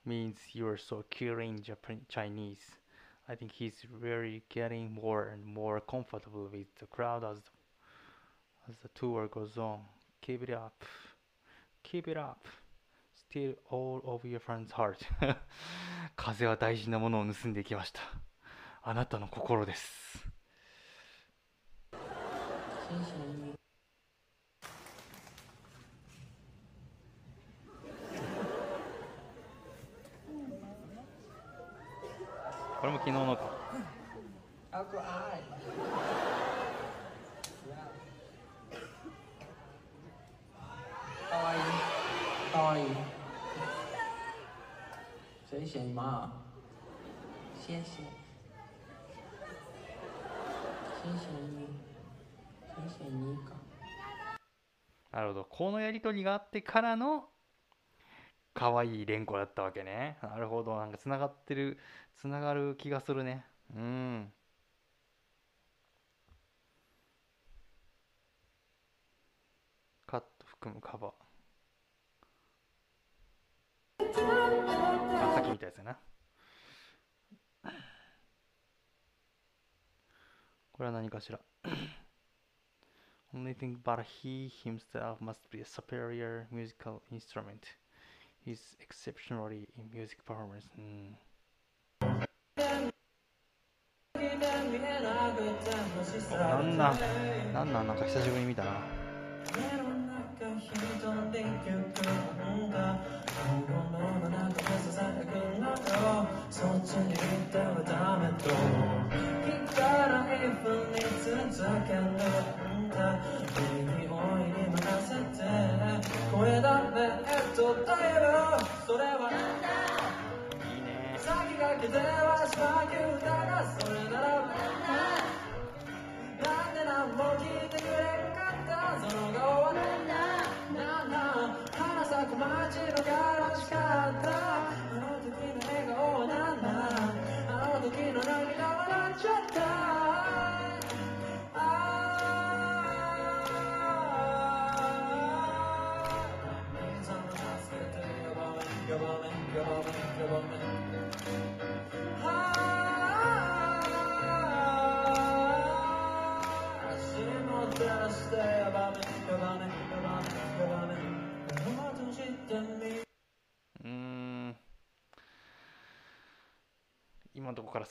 means you're so killing Japan Chinese I think he's really getting more and more comfortable with the crowd as as the tour goes on. Keep it up. Keep it up. Still all of your fans' heart. 風は大事なものを盗んでいきました。あなたの心です。谢谢你。これも昨日のか。かわいい。谢谢你妈。谢谢。谢谢你。谢谢你か。なるほど。このやりとりがあってからの可愛い連呼だったわけね。なるほど。なんかつながってる、つながる気がするね。うん。カット含むカバー。あ、さっき見たやつやな。これは何かしら。Only thing but he himself must be a superior musical instrument. He's exceptionally in music performance. うん。おなんなんなんなんなんか久しぶりに見たな。先駆けては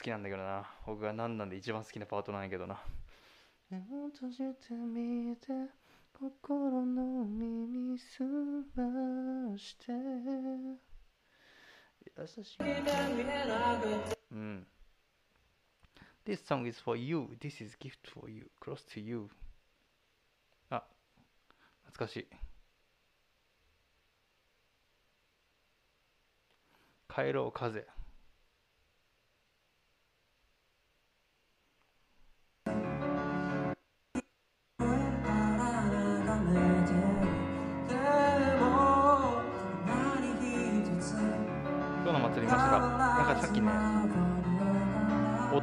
好きなんだけどな。僕が何なんで一番好きなパートなんやけどな。閉じてみて心の耳すまして。優しいうん。This song is for you. This is gift for you. Close to you. あ懐かしい。帰ろう風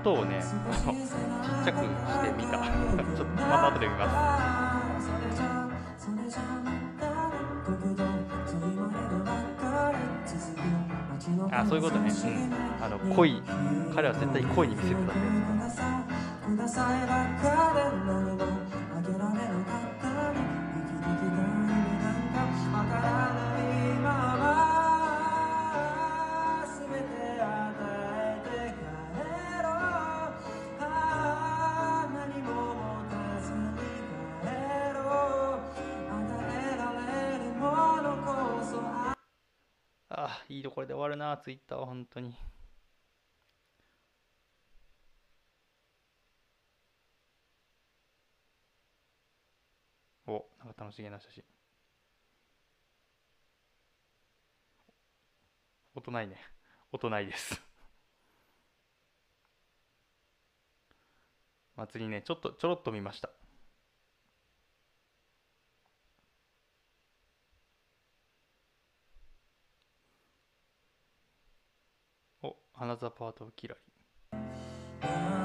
音をねあのちっちゃくしてみた。(laughs) ちょっとまた後で見ます。あそういうことね。うん。あの恋彼は絶対恋に見せてたってやついいところで終わるなツイッターは本当に。おなんか楽しげな写真。音ないね。音ないです。(laughs) 祭りねちょっとちょろっと見ました。アナザーパートを嫌い。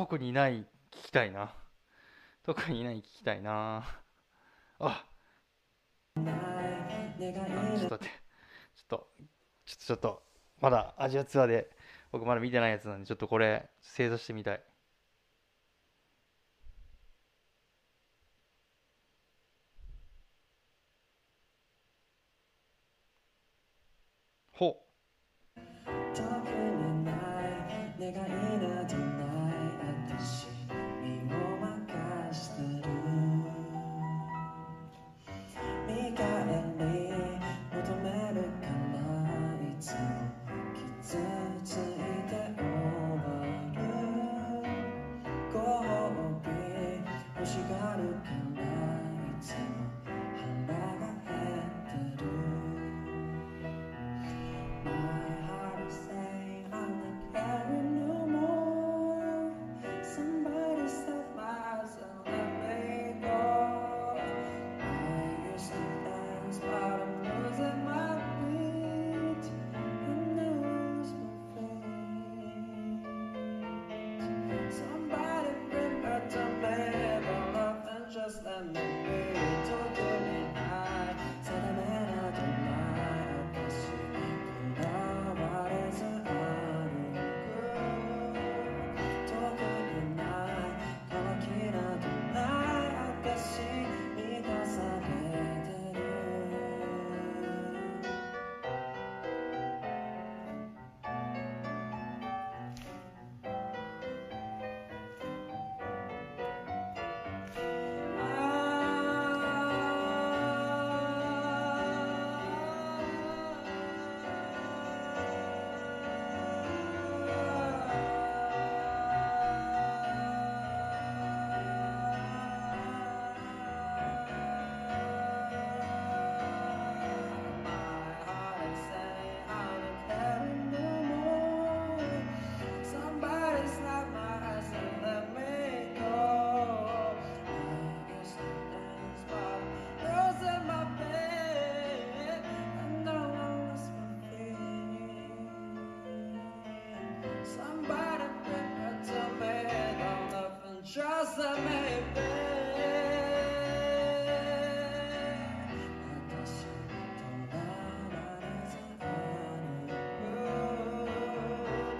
特にない聞きたいな。特にない聞きたいな。あ。ちょっと待って。ちょっとちょっとちょっとまだアジアツアーで僕まだ見てないやつなんでちょっとこれ正座してみたい。ほ特 nothing just let me be. 私とらずある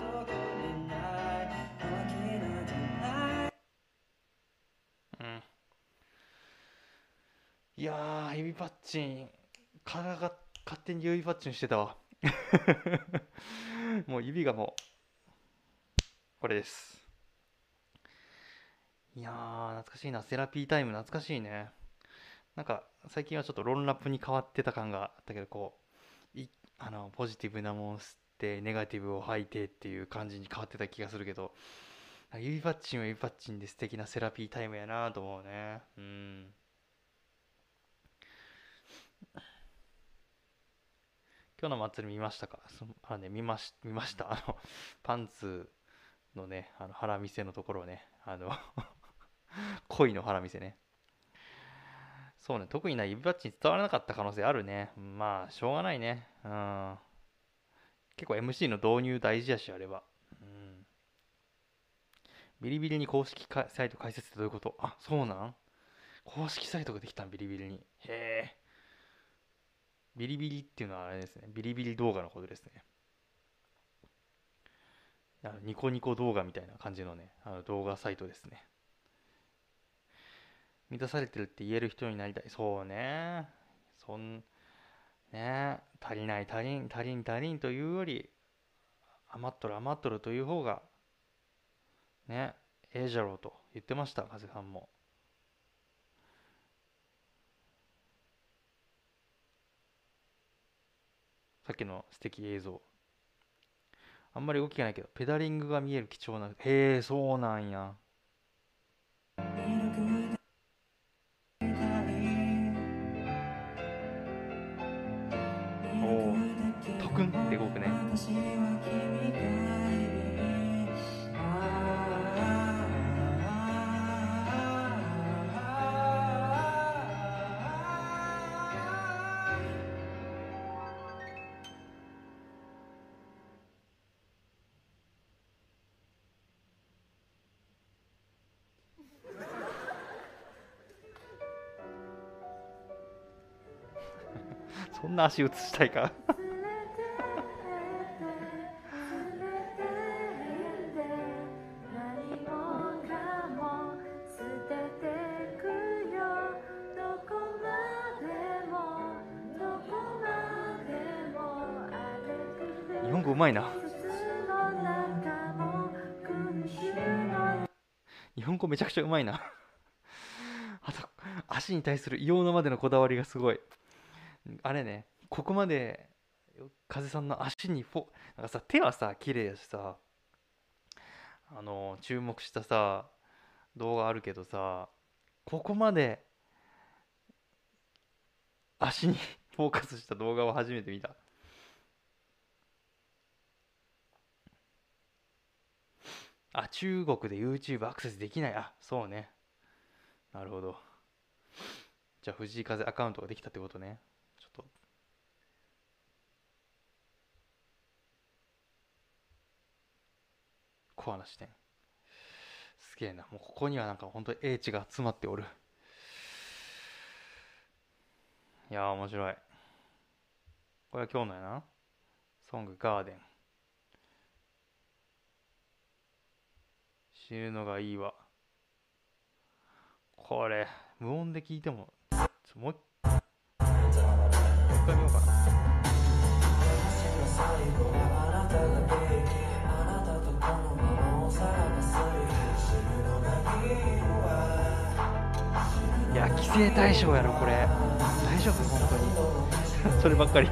特にない乾きなどないうんいや指パッチン体が勝手に指パッチンしてたわ (laughs) もう指がもうこれですいやー懐かしいなセラピータイム懐かしいね。なんか最近はちょっとロンラップに変わってた感があったけどこういあのポジティブなもん吸ってネガティブを吐いてっていう感じに変わってた気がするけど指パッチンは指パッチンで素敵なセラピータイムやなと思うね。うん。今日の祭り見ましたか？そあね見まし見ました。あのパンツのねあの腹見せのところね。あの (laughs) 恋の腹見せね。そうね特にな指パッチン伝わらなかった可能性あるね。まあしょうがないね。うん。結構 MC の導入大事やしあれは。うん。ビリビリに公式サイト開設ってどういうこと？あそうなん？公式サイトができたん？ビリビリに。へえ。ビリビリっていうのはあれですね。ビリビリ動画のことですね。あのニコニコ動画みたいな感じのねあの動画サイトですね。満たされてるって言える人になりたい。そうね。そんね。足りない足りん足りん足りんというより余っとる余っとるという方がねええじゃろうと言ってました風さんも。さっきの素敵映像。あんまり動きがないけどペダリングが見える貴重な。へえそうなんや。(laughs) そんな足映したいか？うまいな。(laughs) あと足に対する異様なまでのこだわりがすごい。あれねここまで風さんの足にフォなんかさ手はさ綺麗やしさあの注目したさ動画あるけどさここまで足にフォーカスした動画を初めて見た。あ中国で YouTube アクセスできない。あそうね。なるほど。じゃあ藤井風アカウントができたってことね。ちょっと。コアな視点。すげえな。もうここにはなんか本当に英知が詰まっておる。いや面白い。これは今日のやな。ソングガーデン。死ぬのがいいわ。これ無音で聞いてもちょもう一もう一回見ようかな。いや規制対象やろこれ。大丈夫本当に。(laughs) そればっかり。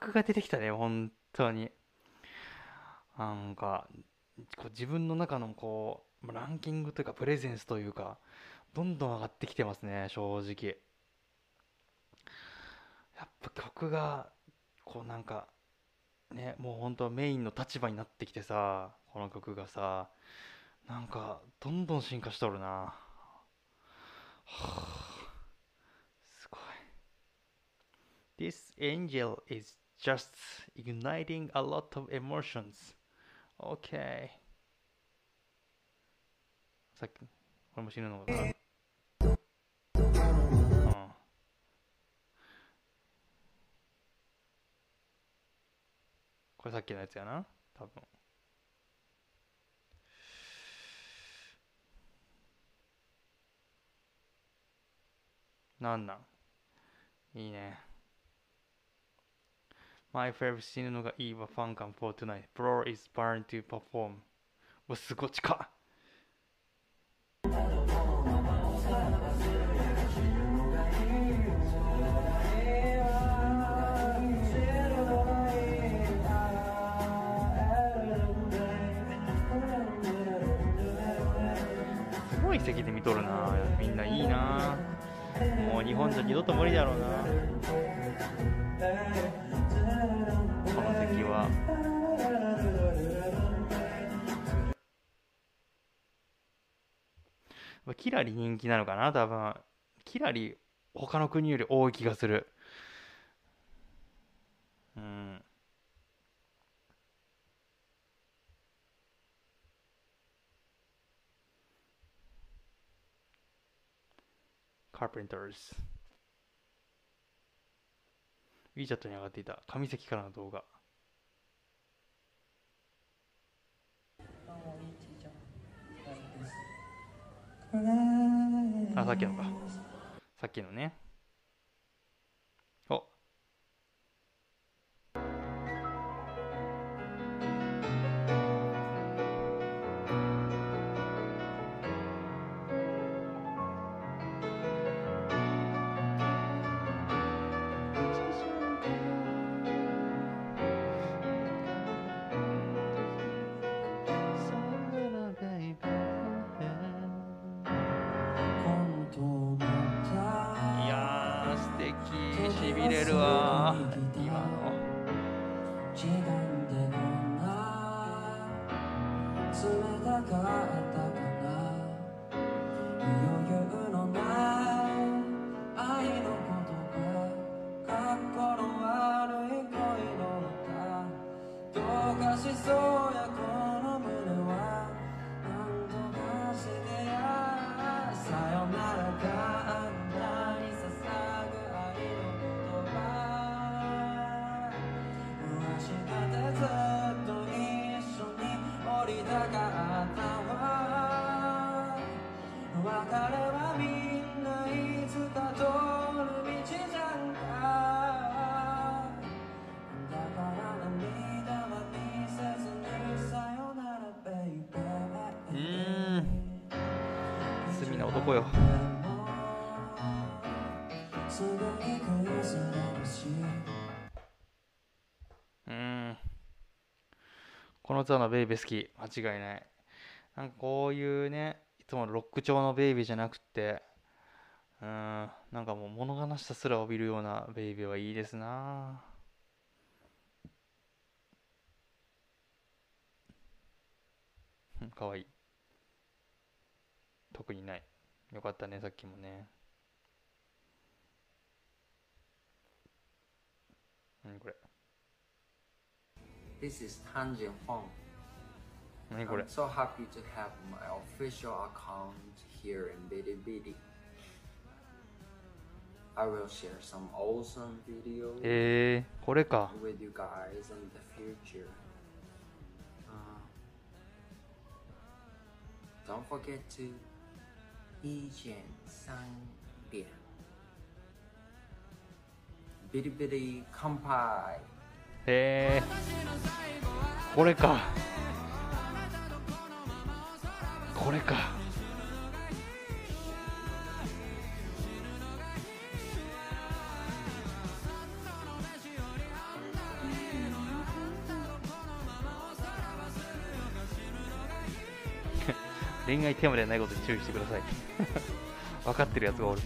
う死ぬのがいいわ風格が出てきたね本当に。なんかこう自分の中のこうランキングというかプレゼンスというかどんどん上がってきてますね正直。やっぱ曲がこうなんかねもう本当メインの立場になってきてさこの曲がさなんかどんどん進化しとるな。はあすごい。This angel is just igniting a lot of emotions. Okay. さっきこれも死ぬのかなうんこれさっきのやつやな多分なんなんいいね My favorite 死ぬのがいいわファンカン for tonight Bro is burn to perform. うわすごい近っすごい席で見とるな。みんないいな。もう日本じゃ二度と無理だろうな。この席は。キラリ人気なのかな多分。キラリ他の国より多い気がする。うん。カーペンターズ WeChat に上がっていた上関からの動画。あさっきのか。さっきのねすぐにクリスマスうん。このツアーのベイビー好き。間違いない。なんかこういうねいつもロック調のベイビーじゃなくてうん。なんかもう物悲しさすら帯びるようなベイビーはいいですな。かわいい。特にない。よかったねさっきもね。何これ This is Han Jin Huang. 何これ I'm so happy to have my official account here in Bilibili. I will share some awesome videos えー、これか with you guys in the future. Uh, don't forget to 一键三 ビリビリ乾杯。へえ。これか。これか。(laughs) 恋愛テーマではないことに注意してください。(laughs) 分かってるやつがおる。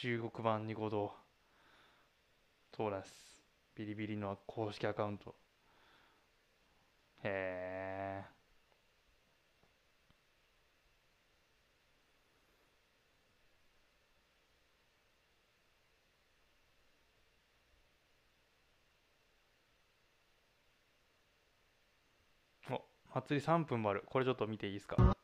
中国版ニコ動そうなんですビリビリの公式アカウント。へえお祭り3分もある。これちょっと見ていいですか？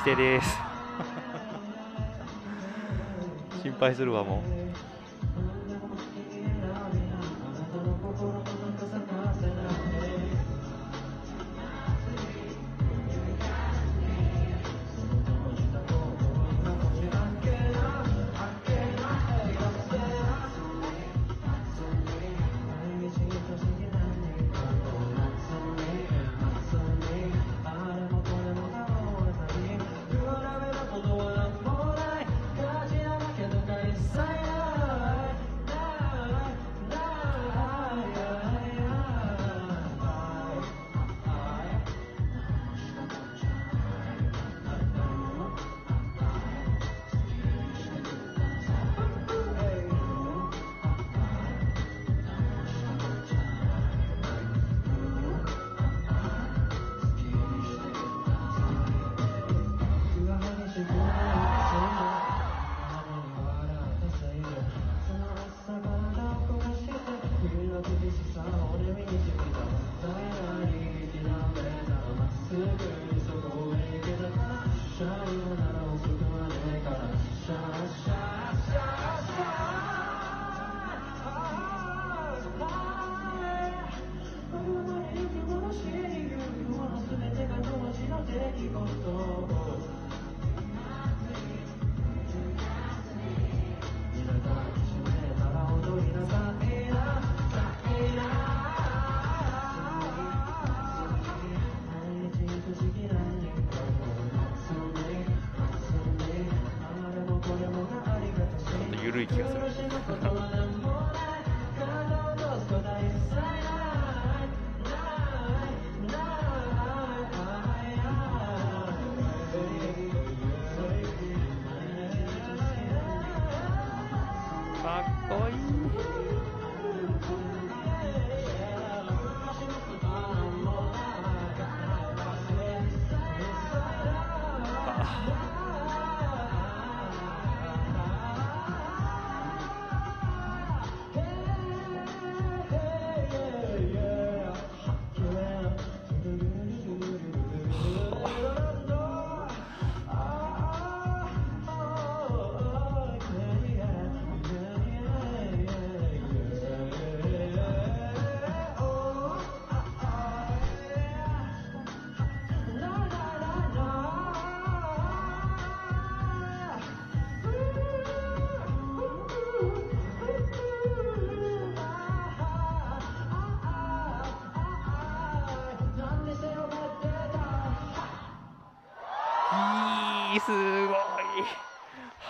規制です。(laughs) 心配するわもうかっこいい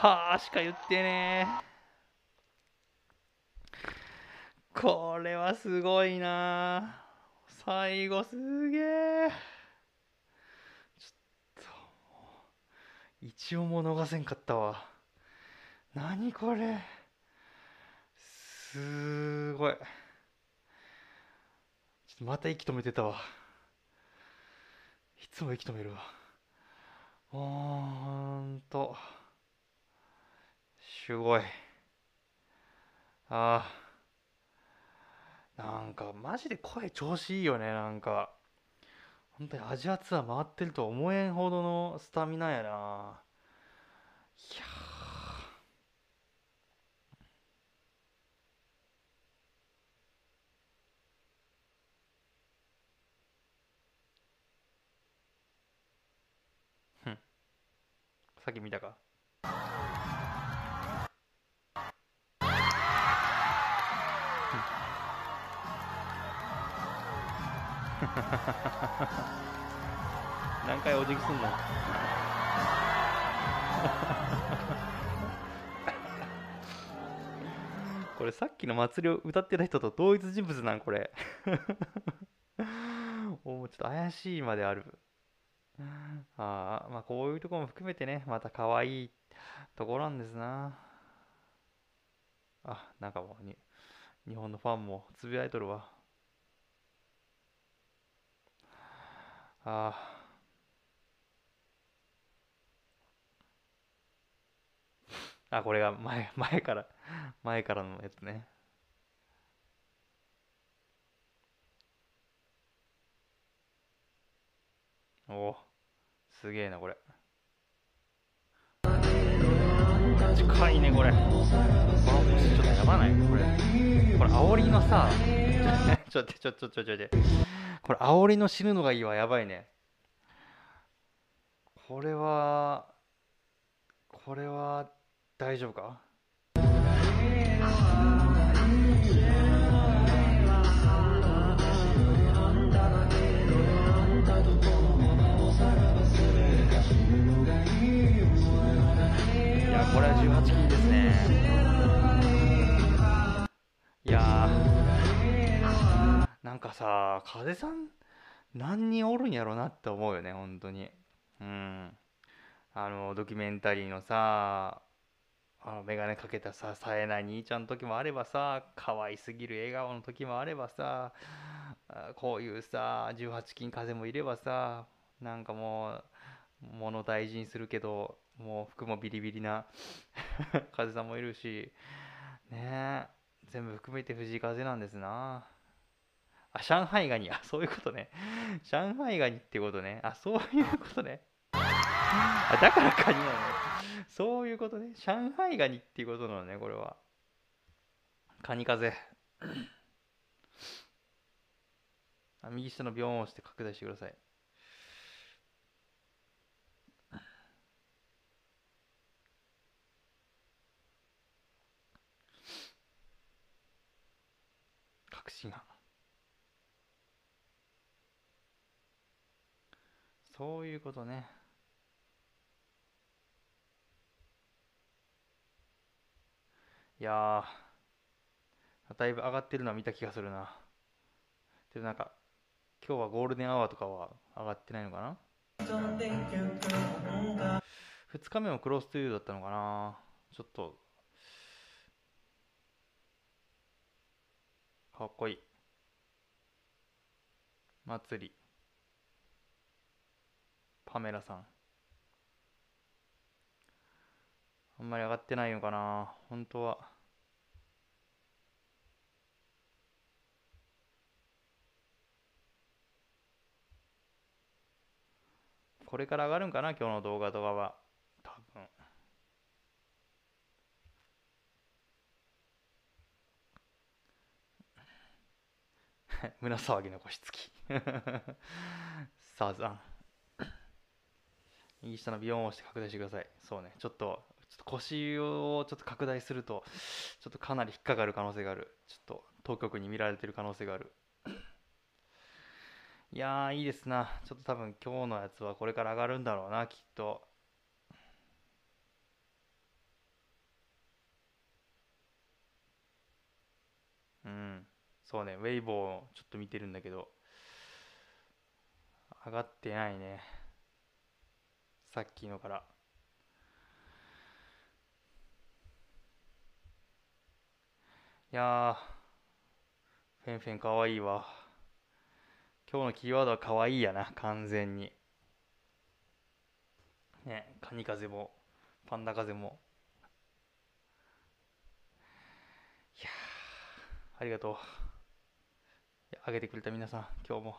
はあしか言ってね。これはすごいな。最後すげえ。ちょっと一応も逃せんかったわ。何これ。すごい。ちょっとまた息止めてたわ。いつも息止めるわ。ほんと。すごい。ああなんかマジで声調子いいよねなんか。本当にアジアツアー回ってるとは思えんほどのスタミナやな。いやさっき見たか？(laughs) 何回お辞儀すんの？(laughs) これさっきの祭りを歌ってた人と同一人物なんこれ。(laughs) おもうちょっと怪しいまである。ああまあこういうとこも含めてねまた可愛いところなんですな。あなんかもうに日本のファンもつぶやいとるわ。ああ。あ、これが前、(laughs) 前から、前からのやつね。おお、すげえな、これ。近いね、これ。このちょっとやばない？これ。これ、煽りのさ、ちょ、ちょ、ちょ、ちょ、ちょ、ちょ、これ、煽りの死ぬのがいいわ、やばいね。これは、これは、大丈夫か？いや、これは18金ですね。いや、なんかさ、風さん、何人おるんやろなって思うよね、本当に。うん。あの、ドキュメンタリーのさ、あの、メガネかけたさ、冴えない兄ちゃんの時もあればさ、可愛すぎる笑顔の時もあればさ、こういうさ、18金風もいればさ、なんかもう、物大事にするけど、もう服もビリビリな (laughs) 風さんもいるし、ねえ、全部含めて藤井風なんですな。あ、上海ガニ、あ、そういうことね。上海ガニってことね。あ、そういうことね。あ、だからカニなのね。そういうことね。上海ガニっていうことなのね、これは。カニ風。あ右下のビョーンを押して拡大してください。確信犯。そういうことね。いや、だいぶ上がってるのは見た気がするな。でもなんか、今日はゴールデンアワーとかは上がってないのかな ?2 日目もクロストゥーだったのかな？ちょっと、かっこいい。祭り。パメラさん。あんまり上がってないのかな本当は。これから上がるんかな今日の動画とかは。多分。(laughs) 胸騒ぎの腰つき。さあさん。右下のビヨンを押して拡大してください。そうね。ちょっとちょっと腰をちょっと拡大するとちょっとかなり引っかかる可能性がある。ちょっと当局に見られてる可能性がある。いやーいいですな。ちょっと多分今日のやつはこれから上がるんだろうなきっと。うん。そうね。ウェイボーちょっと見てるんだけど。上がってないね。さっきのから。いやフェンフェンかわいいわ。今日のキーワードはかわいいやな完全に。ねカニ風もパンダ風も。いやありがとう。あげてくれた皆さん今日も。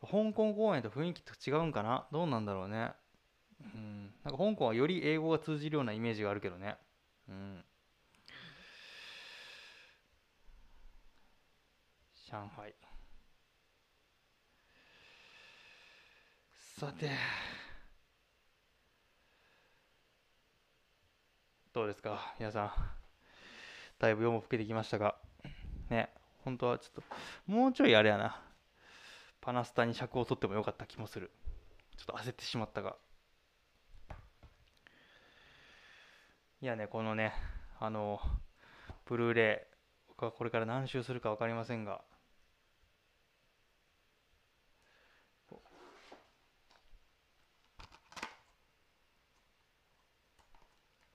香港公演と雰囲気と違うんかな？どうなんだろうね。うん。なんか香港はより英語が通じるようなイメージがあるけどね。うん。上海。さて。どうですか皆さん。だいぶ夜も更けてきましたが。ね本当はちょっともうちょいあれやな。パナスタに尺を取ってもよかった気もする。ちょっと焦ってしまったが。いやねこのねあのブルーレイ僕はこれから何周するか分かりませんが。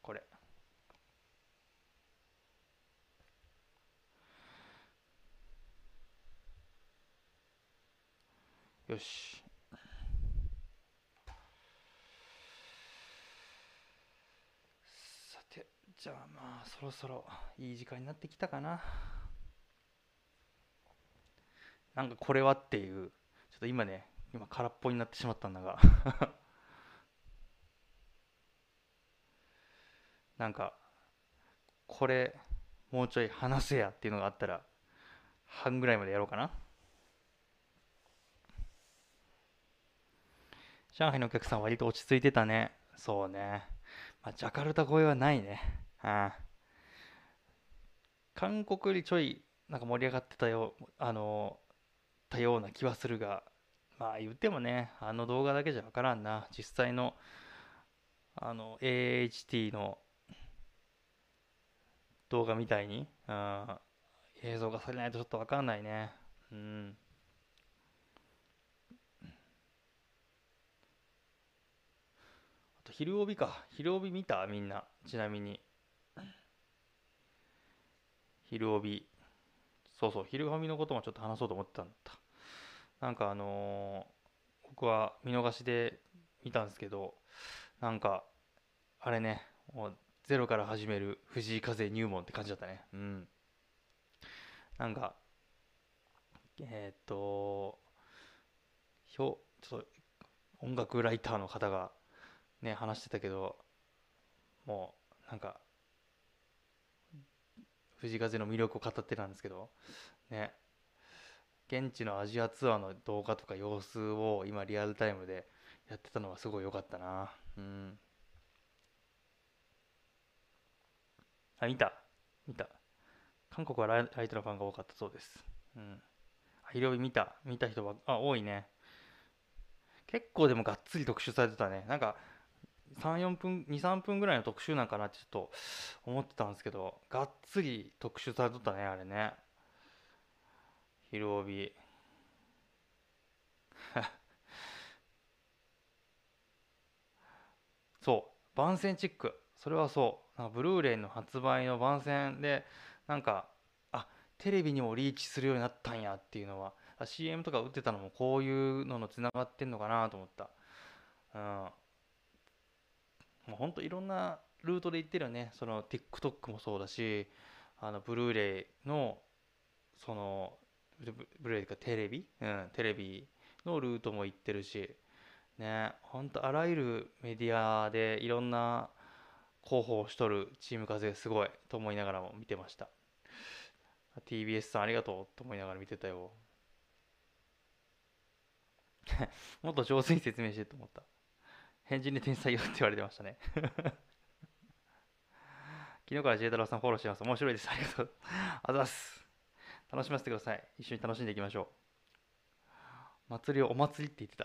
これ。よしさてじゃあまあそろそろいい時間になってきたかな。なんかこれはっていうちょっと今ね今空っぽになってしまったんだが。(laughs) なんかこれもうちょい話せやっていうのがあったら半ぐらいまでやろうかな。上海のお客さん割と落ち着いてたね。そうね、まあ、ジャカルタ越えはないね。あ韓国よりちょいなんか盛り上がってたよあのたような気はするがまあ言ってもねあの動画だけじゃ分からんな。実際のあの AHT の動画みたいに、うん、映像がされないとちょっと分かんないね。うん。あと昼帯か。昼帯見た？みんな。ちなみに。昼帯。そうそう昼帯のこともちょっと話そうと思ってたんだ。なんかあのー僕は見逃しで見たんですけどなんかあれねもうゼロから始める藤井風入門って感じだったね。うん。なんかえーっとひょちょっと音楽ライターの方がね話してたけどもうなんか藤風の魅力を語ってたんですけどね。現地のアジアツアーの動画とか様子を今リアルタイムでやってたのはすごい良かったな。うん。あ見た。見た。韓国はライトのファンが多かったそうです。うん。あひろび見た。見た人はあ多いね。結構でもがっつり特集されてたね。なんか34分23分ぐらいの特集なんかなってちょっと思ってたんですけどがっつり特集されとったねあれね。昼帯 (laughs) そう。番宣チック。それはそう。ブルーレイの発売の番宣でなんかあテレビにもリーチするようになったんやっていうのは CM とか打ってたのもこういうののつながってんのかなと思った。うん。もうほんといろんなルートで言ってるよね。その TikTok もそうだしあのブルーレイのそのブルーレイかテレビ、うん、テレビのルートも行ってるし。ねほんとあらゆるメディアでいろんな広報しとるチーム風すごいと思いながらも見てました。TBS さんありがとうと思いながら見てたよ。(laughs) もっと上手に説明してと思った。返事に天才よって言われてましたね。(laughs) 昨日から J 太郎さんフォローしてます。面白いです。ありがとうあざっす。楽しませてください。一緒に楽しんでいきましょう。祭りをお祭りって言って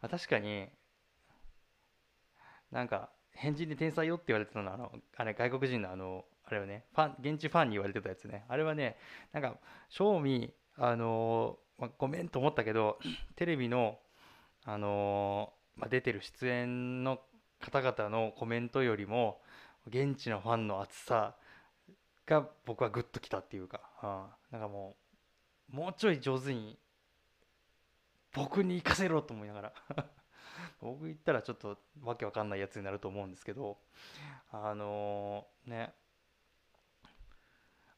た。(laughs) 確かになんか変人で天才よって言われてたのあのあれ外国人のあのあれはね。ファン現地ファンに言われてたやつね。あれはねなんか正味あのーまあ、ごめんと思ったけどテレビのあのーまあ、出てる出演の方々のコメントよりも現地のファンの熱さが僕はグッときたっていうか、うん、なんかもうもうちょい上手に僕に行かせろと思いながら (laughs) 僕言ったらちょっとわけわかんないやつになると思うんですけどあのーね。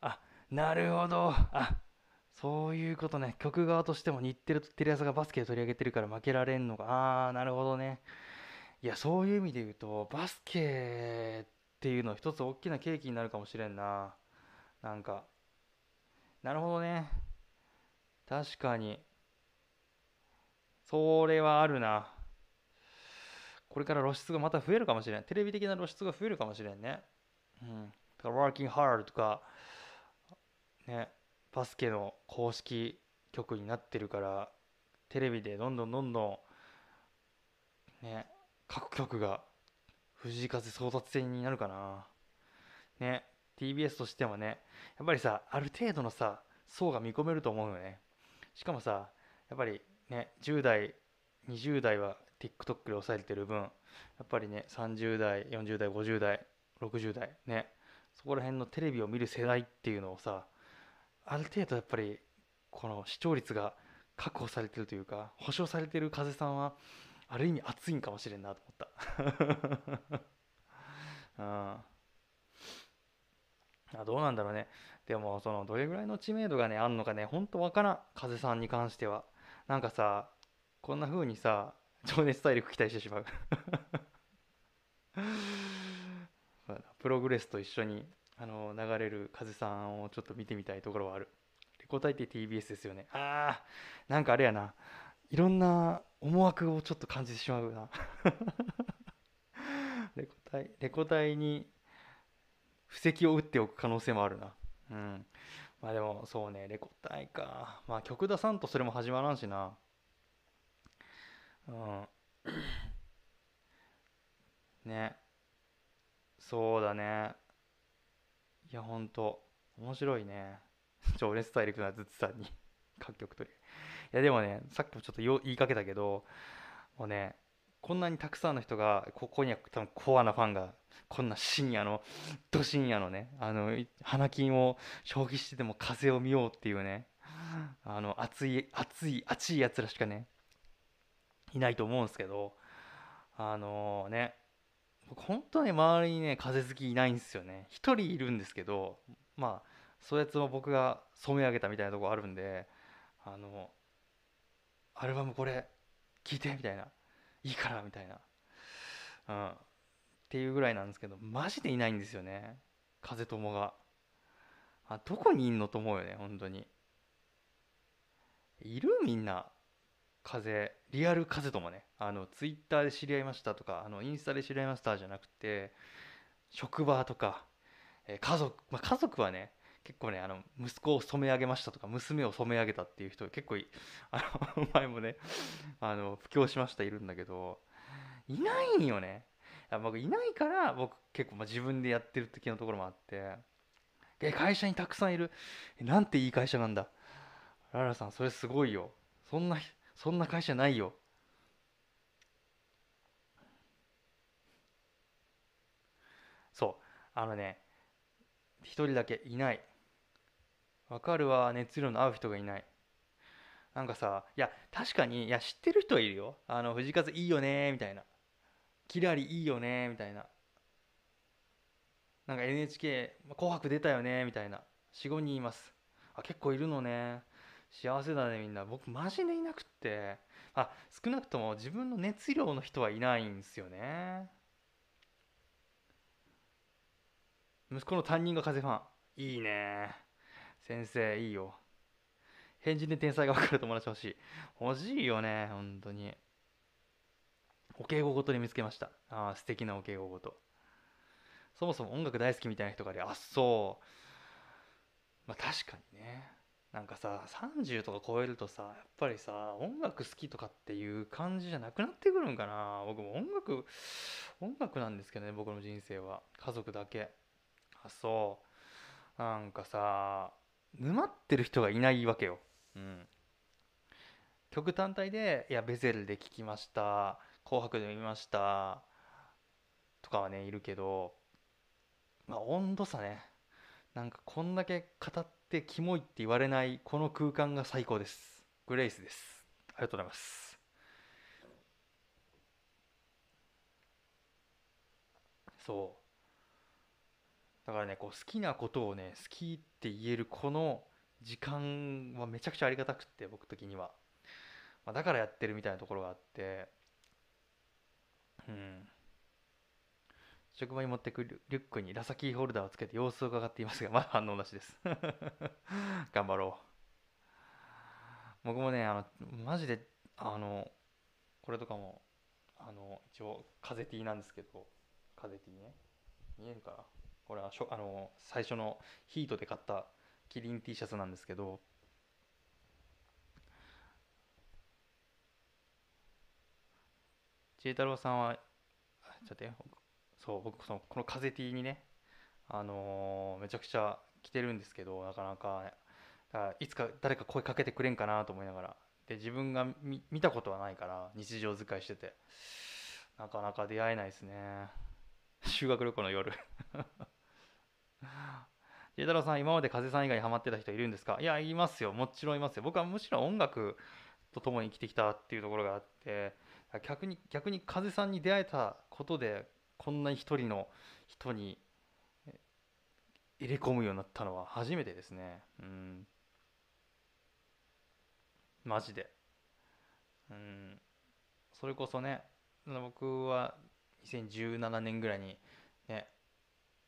あなるほど。あそういうことね。曲側としても日テレとテレ朝がバスケで取り上げてるから負けられんのか。あーなるほどね。いやそういう意味で言うとバスケっていうのは一つ大きな契機になるかもしれんな。なんかなるほどね。確かに。それはあるな。これから露出がまた増えるかもしれん。テレビ的な露出が増えるかもしれんね。うん。だから Working Hard とかね。バスケの公式曲になってるからテレビでどんどんどんどんね各局が藤井風争奪戦になるかな。ね TBS としてもねやっぱりさある程度のさ層が見込めると思うよね。しかもさやっぱりね10代20代は TikTok で抑えてる分やっぱりね30代40代50代60代ねそこら辺のテレビを見る世代っていうのをさある程度やっぱりこの視聴率が確保されてるというか保証されてる風さんはある意味熱いんかもしれんなと思った。(laughs) うん。あどうなんだろうね。でもそのどれぐらいの知名度がねあんのかねほんとわからん風さんに関しては。なんかさこんな風にさ情熱大陸期待してしまう。(laughs) プログレスと一緒にあの流れる風さんをちょっと見てみたいところはある。レコ大って TBS ですよね。あーなんかあれやな。いろんな思惑をちょっと感じてしまうな。レコ大レコ大に布石を打っておく可能性もあるな。うん。まあでもそうね。レコ大か。まあ曲出さんとそれも始まらんしな。うん。ね。そうだね。いやほんと。面白いね。情熱大陸なずつさんに。(laughs) 各曲取り。いやでもねさっきもちょっと言いかけたけどもうねこんなにたくさんの人がここには多分コアなファンがこんな深夜のど深夜のねあの花金を消費してでも風を見ようっていうねあの熱い熱い熱いやつらしかねいないと思うんですけどあのね僕本当に周りにね風好きいないんですよね。一人いるんですけどまあそやつも僕が染め上げたみたいなとこあるんであのアルバムこれ聴いてみたいな。いいからみたいな、うん、っていうぐらいなんですけどマジでいないんですよね。風友が。あどこにいんのと思うよね本当に。いるみんな。風リアル風友ねあのツイッターで知り合いましたとかあのインスタで知り合いましたじゃなくて職場とか、え家族、まあ、家族はね結構ねあの息子を染め上げましたとか娘を染め上げたっていう人結構い (laughs) あの前もねあの布教しましたいるんだけどいないんよね。いや僕いないから僕結構ま自分でやってる的なところもあってえ会社にたくさんいる。なんていい会社なんだ。ララさんそれすごいよ。そんなそんな会社ないよ。そう。あのね一人だけいない。わかるわ。熱量の合う人がいない。なんかさいや確かにいや知ってる人はいるよ。あの藤風いいよねみたいな。キラリいいよねみたいな。なんか NHK 紅白出たよねみたいな。45人います。あ結構いるのね。幸せだねみんな。僕マジでいなくって。あ少なくとも自分の熱量の人はいないんですよね。息子の担任が風ファン。いいね。先生いいよ。変人で天才が分かる友達欲しい。欲しいよね本当に。お稽古ごとに見つけました。あー素敵なお稽古ごと。そもそも音楽大好きみたいな人がいるあそう。まあ確かにね。なんかさ30とか超えるとさやっぱりさ音楽好きとかっていう感じじゃなくなってくるんかな。僕も音楽音楽なんですけどね僕の人生は。家族だけ。あそう。なんかさ沼ってる人がいないわけよ、うん、曲単体で「いやベゼルで聴きました」「紅白で見ました」とかはねいるけど。まあ温度差ね。なんかこんだけ語っってキモいって言われないこの空間が最高です。グレイスです。ありがとうございます。そう。だからねこう好きなことをね好きって言えるこの時間はめちゃくちゃありがたくって僕的には、まあ、だからやってるみたいなところがあって。うん。職場に持ってくるリュックにラサキーホルダーをつけて様子を伺っていますが (laughs) まだ反応なしです。(laughs) 頑張ろう。僕もねあのマジであのこれとかもあの一応風ティーなんですけど風ティーね。見えるかな？これはしょあの最初のヒートで買ったキリン T シャツなんですけど千恵太郎さんはちょっとそう僕そのこの風 T にねあのーめちゃくちゃ着てるんですけどなかなかだからいつか誰か声かけてくれんかなと思いながら。で自分が見見たことはないから日常使いしてて。なかなか出会えないですね。(laughs) 修学旅行の夜。(laughs) ジ太郎さん今まで風さん以外にハマってた人いるんですか？いやいますよ。もちろんいますよ。僕はむしろ音楽と共に生きてきたっていうところがあって逆に逆に風さんに出会えたことでこんなに一人の人に入れ込むようになったのは初めてですね。うん。マジで。うん。それこそね僕は2017年ぐらいにね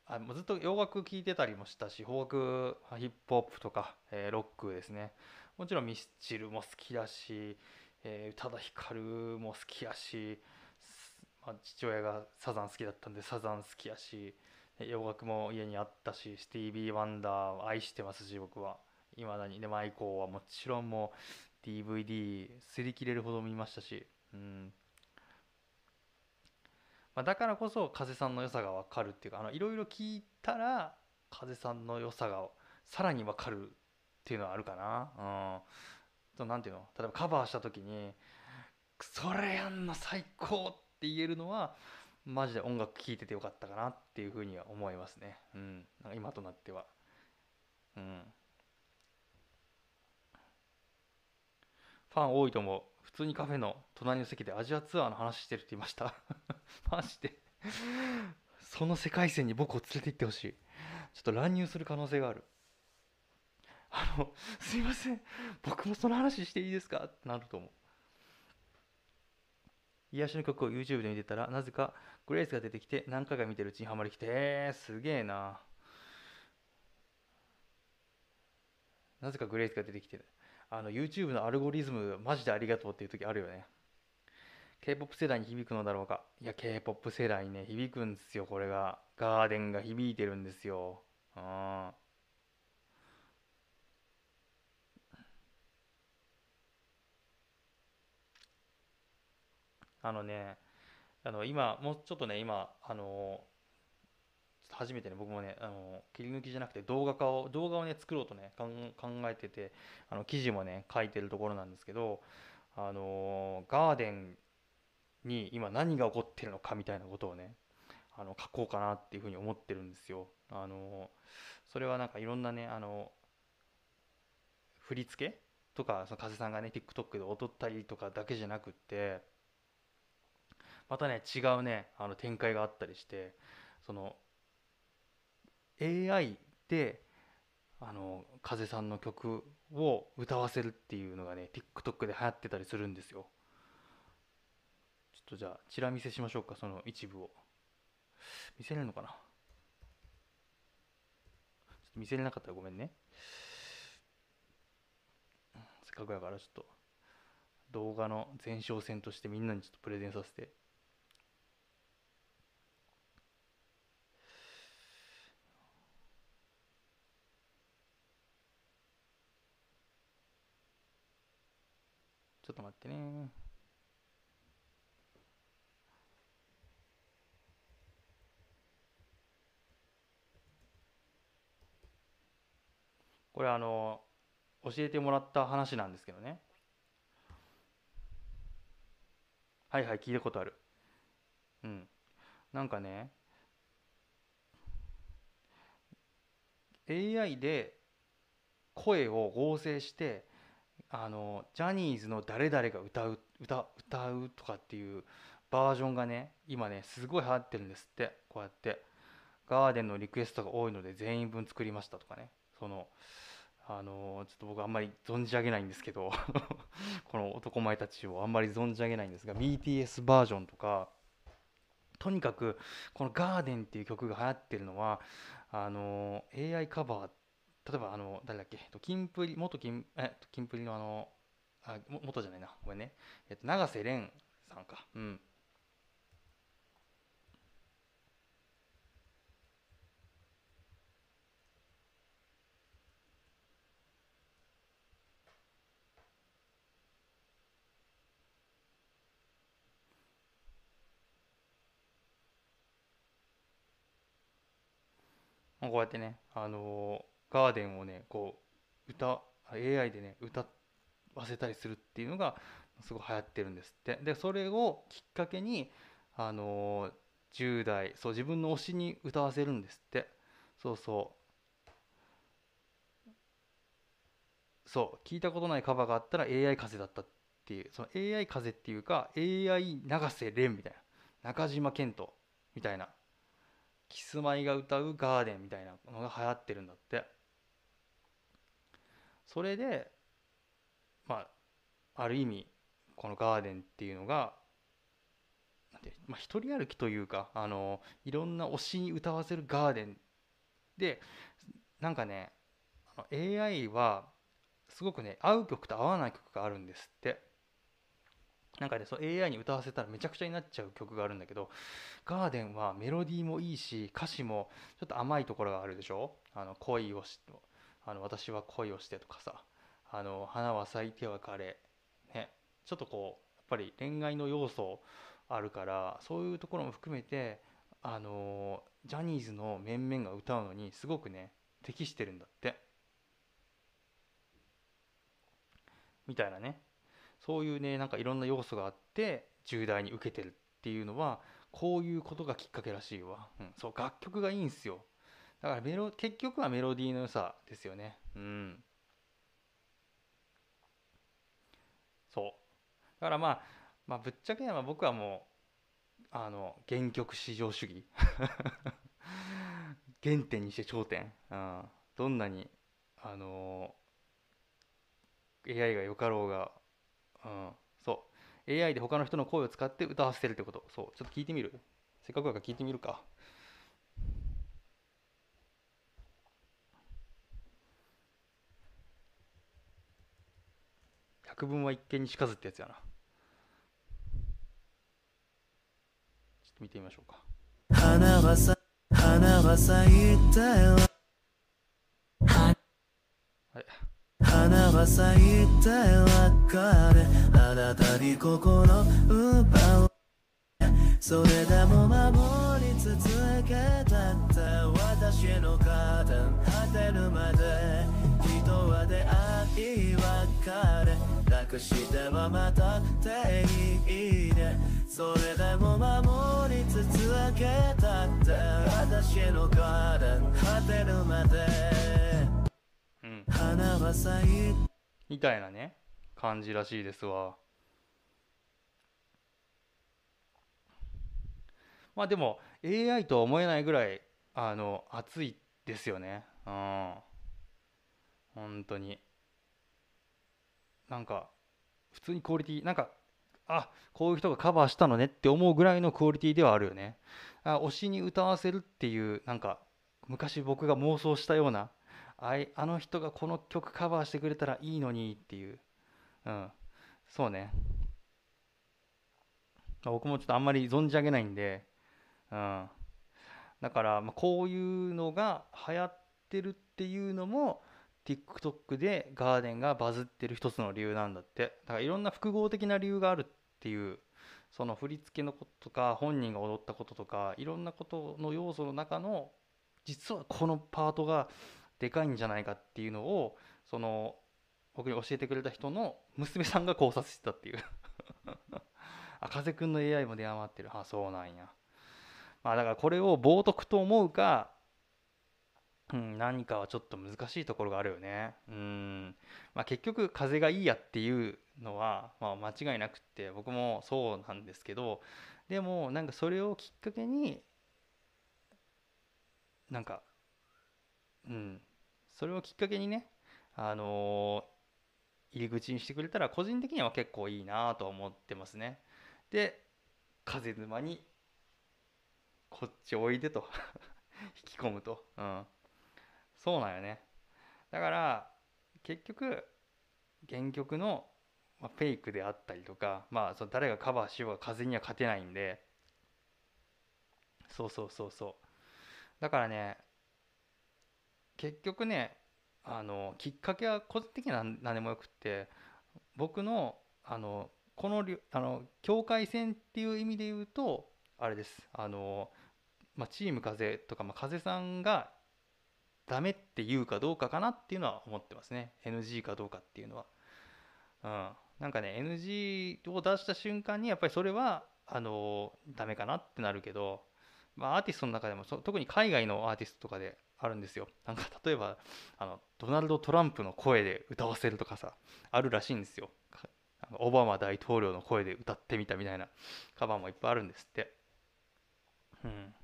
あもうずっと洋楽聴いてたりもしたし邦楽ヒップホップとか、えーロックですね。もちろんミスチルも好きだし、えー宇多田ヒカルも好きやし、父親がサザン好きだったんでサザン好きやし洋楽も家にあったしスティービー・ワンダーを愛してますし僕は。いまだに。でマイコーはもちろんもう DVD 擦り切れるほど見ましたし、うん。まあ、だからこそ風さんの良さが分かるっていうかいろいろ聞いたら風さんの良さがさらに分かるっていうのはあるかな。うん、となんていうの？例えばカバーした時に「それやんの最高!」って言えるのはマジで音楽聴いててよかったかなっていうふうには思いますね。うん、なんか今となっては。うんファン多いと思う。普通にカフェの隣の席でアジアツアーの話してるって言いました。(laughs) マジで。その世界線に僕を連れて行ってほしい。ちょっと乱入する可能性がある。あの、すいません。僕もその話していいですか？ってなると思う。癒しの曲を YouTube で見てたら、なぜかグレイスが出てきて何回か見てるうちにハマりきて、え、すげえな。なぜかグレイスが出てきてあの YouTube のアルゴリズムマジでありがとうっていう時あるよね。K-POP 世代に響くのだろうか。いや K-POP 世代にね響くんですよこれが。ガーデンが響いてるんですよ。うん。あのねあの今もうちょっとね今あの初めてね僕もねあの切り抜きじゃなくて動画化を動画をね作ろうとね考えててあの記事もね書いてるところなんですけどあのガーデンに今何が起こってるのかみたいなことをねあの書こうかなっていうふうに思ってるんですよ。あのそれはなんかいろんなねあの振り付けとかその風さんがね TikTok で踊ったりとかだけじゃなくってまたね違うねあの展開があったりしてその AI であの風さんの曲を歌わせるっていうのがね TikTok で流行ってたりするんですよ。ちょっとじゃあチラ見せしましょうかその一部を。見せれるのかな？ちょっと見せれなかったらごめんね。せっかくやからちょっと動画の前哨戦としてみんなにちょっとプレゼンさせて。ってね。これあの教えてもらった話なんですけどね。はいはい聞いたことある。うん。なんかね AI で声を合成してあのジャニーズの誰々が歌う歌歌うとかっていうバージョンがね今ねすごい流行ってるんですってこうやって。ガーデンのリクエストが多いので全員分作りましたとかね。そのあのちょっと僕あんまり存じ上げないんですけど (laughs) この男前たちをあんまり存じ上げないんですが BTS バージョンとかとにかくこの「ガーデンっていう曲が流行ってるのはあの AI カバーっ例えばあの誰だっけ？えっとキンプリ元キンえっとキンプリのあのあ元じゃないな。ごめんね。えっと永瀬廉さんか。うん。こうやってね、あのーガーデンをね、こう、歌、AI でね、歌わせたりするっていうのが、すごい流行ってるんですって。で、それをきっかけに、あのー10代、そう、自分の推しに歌わせるんですって。そうそう。そう、聞いたことないカバーがあったら AI 風だったっていう、その AI 風っていうか、AI 永瀬廉みたいな、中島健人みたいな、キスマイが歌うガーデンみたいなのが流行ってるんだって。それで、まあ、ある意味、このガーデンっていうのが、なんてまあ、一人歩きというか、あの、いろんな推しに歌わせるガーデンで、なんかね、AI は、すごくね、合う曲と合わない曲があるんですって。なんかね、そう AI に歌わせたらめちゃくちゃになっちゃう曲があるんだけど、ガーデンはメロディーもいいし、歌詞もちょっと甘いところがあるでしょ？あの恋をし、あの私は恋をしてとかさ、あの花は咲いては枯れ、ね、ちょっとこう、やっぱり恋愛の要素あるから、そういうところも含めて、あのジャニーズの面々が歌うのにすごくね、適してるんだって。みたいなね。そういうね、なんかいろんな要素があって、10代に受けてるっていうのは、こういうことがきっかけらしいわ。うん、そう、楽曲がいいんすよ。だからメロ、結局はメロディーの良さですよね。うん。そう。だからまあ、まあ、ぶっちゃけまあ僕はもう、あの、原曲至上主義。(laughs) 原点にして頂点。うん。どんなに、あの AI がよかろうが、うん、そう。AI で他の人の声を使って歌わせてるってこと。そう。ちょっと聞いてみる？せっかくだから聞いてみるか。百聞は一見にしかずってやつやな。ちょっと見てみましょうか。花はさ花は咲いたよ。あれ？花は咲いたよ別れあなたに心奪う。それでも守り続けたって私のカーテン果てるまで人は出会い別れしてはまたっていいねそれでも守り続けたって私のカーテン果てるまでうん。花は咲いみたいなね、感じらしいですわ。まあでも AI とは思えないぐらいあの熱いですよね。うん。本当に。なんか普通にクオリティなんかあこういう人がカバーしたのねって思うぐらいのクオリティではあるよね。あ推しに歌わせるっていうなんか昔僕が妄想したようなあいあの人がこの曲カバーしてくれたらいいのにっていう。うん。そうね。僕もちょっとあんまり存じ上げないんで、うん。だから、ま、こういうのが流行ってるっていうのも、TikTok でガーデンがバズってる一つの理由なんだって。だからいろんな複合的な理由があるっていう、その振り付けのこととか、本人が踊ったこととか、いろんなことの要素の中の、実はこのパートがでかいんじゃないかっていうのをその僕に教えてくれた人の娘さんが考察してたっていう。(laughs) あ風くんの AI も出余ってる。あそうなんや。まあだからこれを冒涜と思うかうん、何かはちょっと難しいところがあるよね。うん。まあ結局風がいいやっていうのは、まあ、間違いなくって僕もそうなんですけどでもなんかそれをきっかけになんかうんそれをきっかけにねあの入り口にしてくれたら個人的には結構いいなと思ってますね。で風沼にこっちおいでと (laughs) 引き込むと。うんそうなんよね。だから結局原曲の、フェイクであったりとかまあその誰がカバーしようが風には勝てないんで。そうそうそうそう。だからね結局ねあのきっかけは個人的には何でもよくって僕のあのこのあの境界線っていう意味で言うとあれです。あの、まあ、チーム風とか、まあ、風さんがダメって言うかどうかかなっていうのは思ってますね。NG かどうかっていうのは。うん。なんかね NG を出した瞬間にやっぱりそれはあのダメかなってなるけど、まあ、アーティストの中でもそ特に海外のアーティストとかであるんですよ。なんか (laughs) 例えばあのドナルド・トランプの声で歌わせるとかさあるらしいんですよ。オバマ大統領の声で歌ってみたみたいなカバーもいっぱいあるんですって。うん。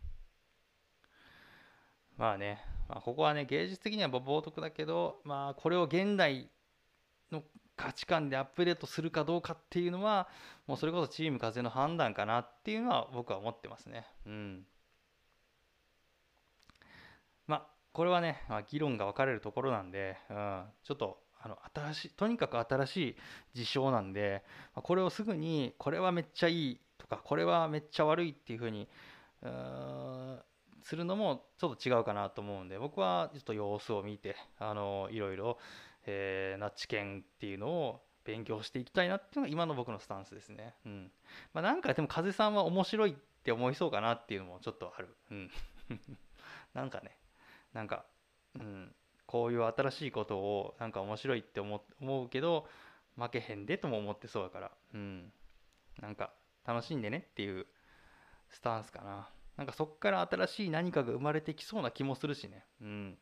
まあね、まあ、ここはね芸術的には冒涜だけどまあこれを現代の価値観でアップデートするかどうかっていうのはもうそれこそチーム風の判断かなっていうのは僕は思ってますね。うん。まあこれはね、まあ、議論が分かれるところなんで、うん、ちょっとあの新しいとにかく新しい事象なんでまあこれをすぐにこれはめっちゃいいとかこれはめっちゃ悪いっていうふうにするのもちょっと違うかなと思うんで僕はちょっと様子を見てあのいろいろ、えーな知見っていうのを勉強していきたいなっていうのが今の僕のスタンスですね。うんまあ、なんかでも風さんは面白いって思いそうかなっていうのもちょっとある。うん、(laughs) なんかねなんか、うん、こういう新しいことをなんか面白いって思う思うけど負けへんでとも思ってそうだから、うん、なんか楽しんでねっていうスタンスかな。なんかそこから新しい何かが生まれてきそうな気もするしね。うん。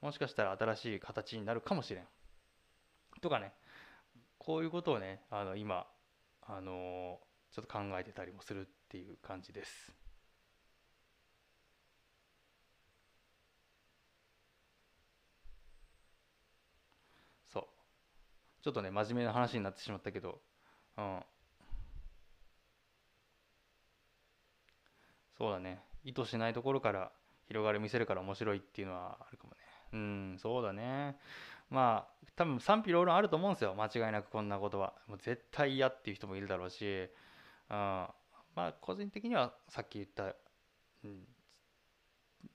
もしかしたら新しい形になるかもしれん。とかね、こういうことをね、あの今、あのーちょっと考えてたりもするっていう感じです。そう。ちょっとね、真面目な話になってしまったけど、うん。そうだね。意図しないところから広がる見せるから面白いっていうのはあるかもね。うん、そうだね。まあ、多分賛否両論あると思うんですよ。間違いなくこんなことは。もう絶対嫌っていう人もいるだろうし、うん、まあ、個人的にはさっき言った、うん、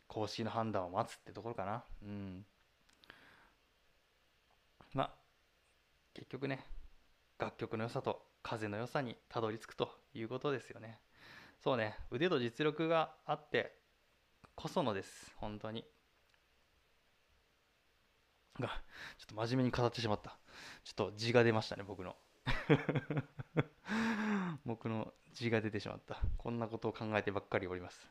公式の判断を待つってところかな。うん。まあ、結局ね、楽曲の良さと風の良さにたどり着くということですよね。そうね、腕と実力があってこそのです、本当に。が、ちょっと真面目に語ってしまった。ちょっと字が出ましたね、僕の。(laughs) 僕の字が出てしまった。こんなことを考えてばっかりおります。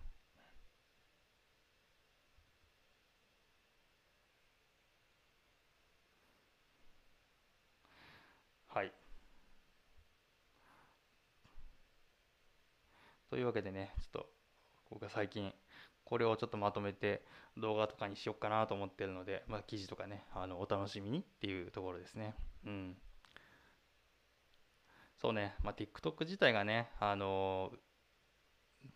はい。というわけでね、ちょっと僕が最近これをちょっとまとめて動画とかにしよっかなと思ってるので、まあ、記事とかね、あのお楽しみにっていうところですね。うん。そうね、まあ、TikTok 自体がね、あの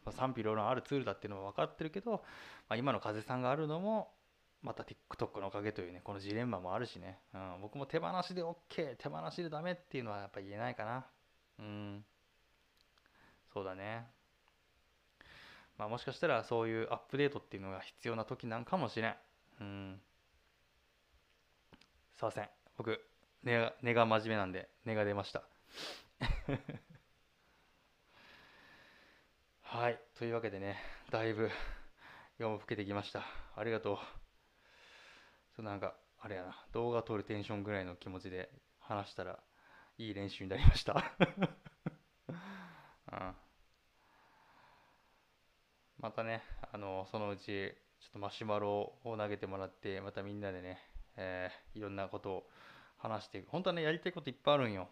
まあ賛否両論あるツールだっていうのは分かってるけど、まあ、今の風さんがあるのも、また TikTok のおかげというね、このジレンマもあるしね、うん、僕も手放しで OK、手放しでダメっていうのはやっぱ言えないかな。うん。そうだね。まあ、もしかしたらそういうアップデートっていうのが必要な時なんかもしれん。うん。すいません。僕、根が根が真面目なんで、根が出ました。(laughs) はい。というわけでね、だいぶ夜も更けてきました。ありがとう。そうなんかあれやな動画撮るテンションぐらいの気持ちで話したらいい練習になりました、(laughs) うん、またねあのそのうちちょっとマシュマロを投げてもらってまたみんなでね、えーいろんなことを話していく本当はねやりたいこといっぱいあるんよ。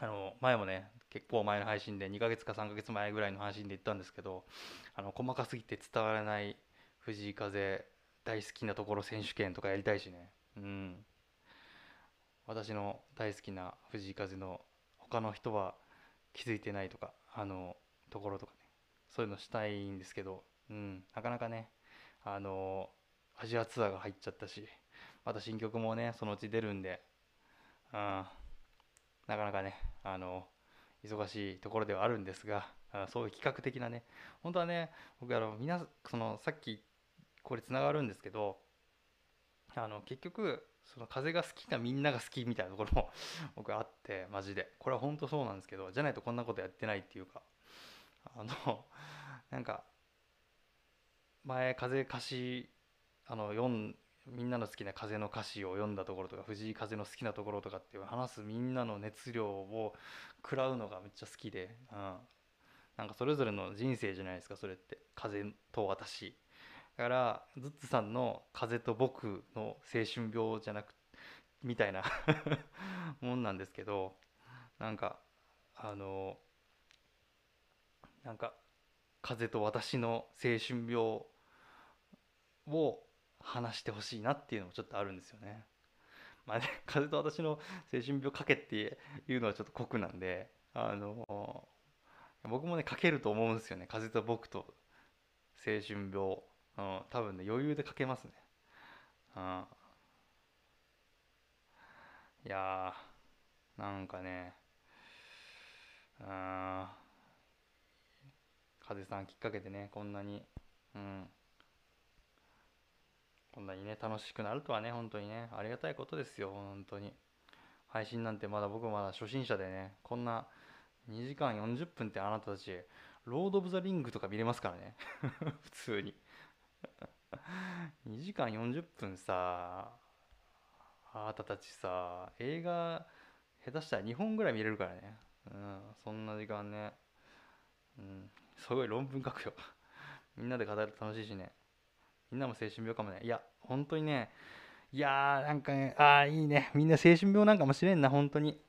あの前もね結構前の配信で2ヶ月か3ヶ月前ぐらいの配信で言ったんですけどあの細かすぎて伝わらない藤井風大好きなところ選手権とかやりたいしね。うん。私の大好きな藤井風の他の人は気づいてないとかあのところとかそういうのしたいんですけど、うん、なかなかねあのアジアツアーが入っちゃったしまた新曲もねそのうち出るんで、うん、なかなかねあの忙しいところではあるんですがそういう企画的なね本当はね僕あのみんなそのさっきこれつながるんですけどあの結局その風が好きなみんなが好きみたいなところも僕あってマジで。これは本当そうなんですけどじゃないとこんなことやってないっていうかあの (laughs) なんか前風歌詞あの読んみんなの好きな風の歌詞を読んだところとか藤井風の好きなところとかっていう話すみんなの熱量を食らうのがめっちゃ好きで、うん、なんかそれぞれの人生じゃないですかそれって。風と私。だからズッツさんの「風と僕」の青春病じゃなくみたいな (laughs) もんなんですけどなんかあのなんか風と私の青春病を話してほしいなっていうのもちょっとあるんですよね。まあね、(laughs) 風と私の青春病かけっていうのはちょっと酷なんで、あの僕もね書けると思うんですよね。風と僕と青春病、うん、多分ね余裕で書けますね。うん、いやーなんかね、うん、風さんきっかけでねこんなに、うん、こんなにね楽しくなるとはね本当にねありがたいことですよ本当に。配信なんてまだ僕まだ初心者でねこんな2時間40分ってあなたたちロード・オブ・ザ・リングとか見れますからね。(laughs) 普通に。2時間40分さあなたたちさ映画下手したら2本ぐらい見れるからね。うんそんな時間ね。うん。すごい論文書くよ。(laughs) みんなで語ると楽しいしね。みんなも青春病かもね。いや本当にねいやーなんかねああいいね。みんな青春病なんかもしれんな本当に。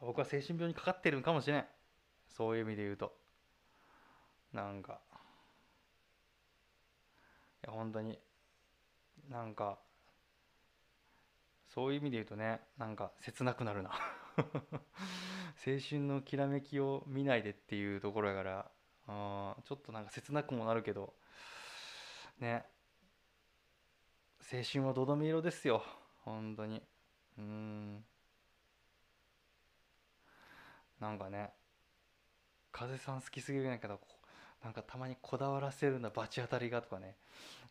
僕は青春病にかかってるんかもしれん。そういう意味で言うと。なんか。いや本当に。なんか。そういう意味で言うとねなんか切なくなるな。(laughs) 青春のきらめきを見ないでっていうところやからあちょっとなんか切なくもなるけどね。青春はどどめ色ですよ。本当に。うん。なんかね。風さん好きすぎるんやけどなんかたまにこだわらせるな罰当たりがとかね。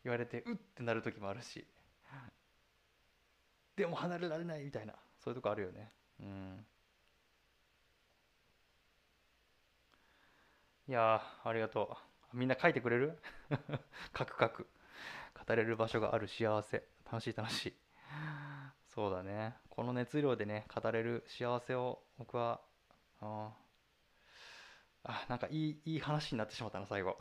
言われてうってなる時もあるし。でも離れられないみたいな。そういうとこあるよね。うん。いやありがとう。みんな書いてくれる？書く書く語れる場所がある。幸せ。楽しい楽しい。そうだね。この熱量でね語れる。幸せを僕はああなんかいいいい話になってしまったな最後。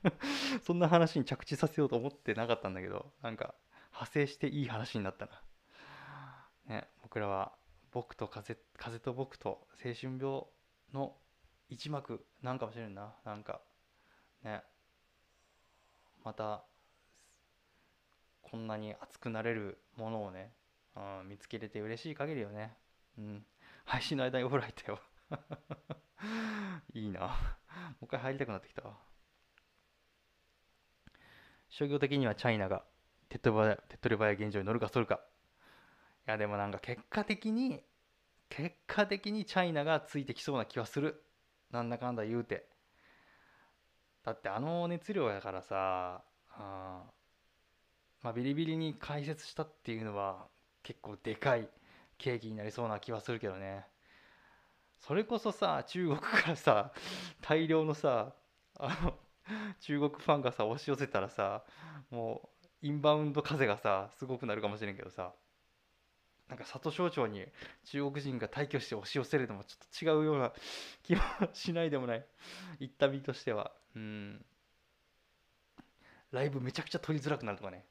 (laughs) そんな話に着地させようと思ってなかったんだけどなんか派生していい話になったな。ね僕らは僕と風風と僕と青春病の一幕なんかもしれんな。なんかね。またこんなに熱くなれるものをね、うん、見つけれて嬉しい限りよね。うん。配信の間にお風呂入ったよ。(laughs) いいな。もう一回入りたくなってきた。わ商業的にはチャイナが手っ取り早い現状に乗るかそるか。やでもなんか結果的に結果的にチャイナがついてきそうな気はする。なんだかんだ言うて。だってあの熱量やからさあーまあビリビリに解説したっていうのは結構でかい契機になりそうな気はするけどね。それこそさ中国からさ大量のさあの中国ファンがさ押し寄せたらさもうインバウンド風がさすごくなるかもしれんけどさ。なんか里省庁に中国人が退去して押し寄せるのもちょっと違うような気もしないでもない。行った身としては。うん。ライブめちゃくちゃ撮りづらくなるとかね。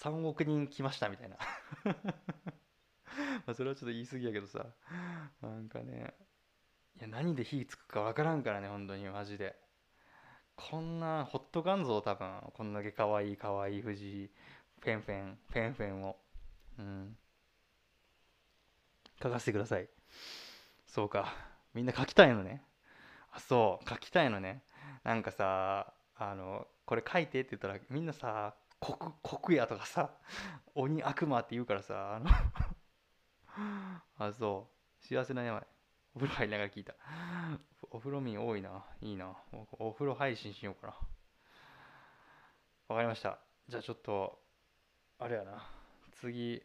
3億人来ましたみたいな。(laughs) まあそれはちょっと言い過ぎやけどさ。なんかね。いや何で火つくかわからんからね本当にマジで。こんなほっとかんぞ多分。こんだけ可愛い可愛い藤井。フェンフェンフェンフェンを。うん。書かせてください。そうか。みんな書きたいのね。あそう。書きたいのね。なんかさあのこれ書いてって言ったらみんなさ国国やとかさ (laughs) 鬼悪魔って言うからさあの (laughs) あそう。幸せな名前お風呂入りながら聞いた。お風呂民多いな。いいな。お風呂配信しようかな。わかりました。じゃあちょっとあれやな。次。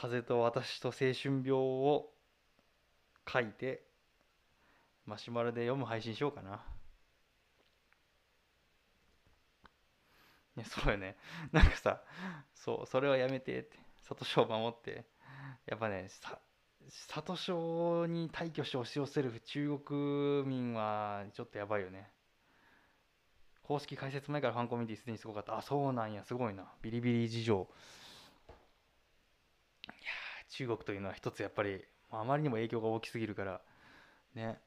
風と私と青春病を書いてマシュマロで読む配信しようかな。ねそうよね。(laughs) なんかさそうそれはやめてって里庄を守って。やっぱねさ里庄に退去して押し寄せる中国民はちょっとやばいよね。公式開設前からファンコミュニティすでにすごかった。あそうなんやすごいな。ビリビリ事情。中国というのは一つやっぱりあまりにも影響が大きすぎるからね。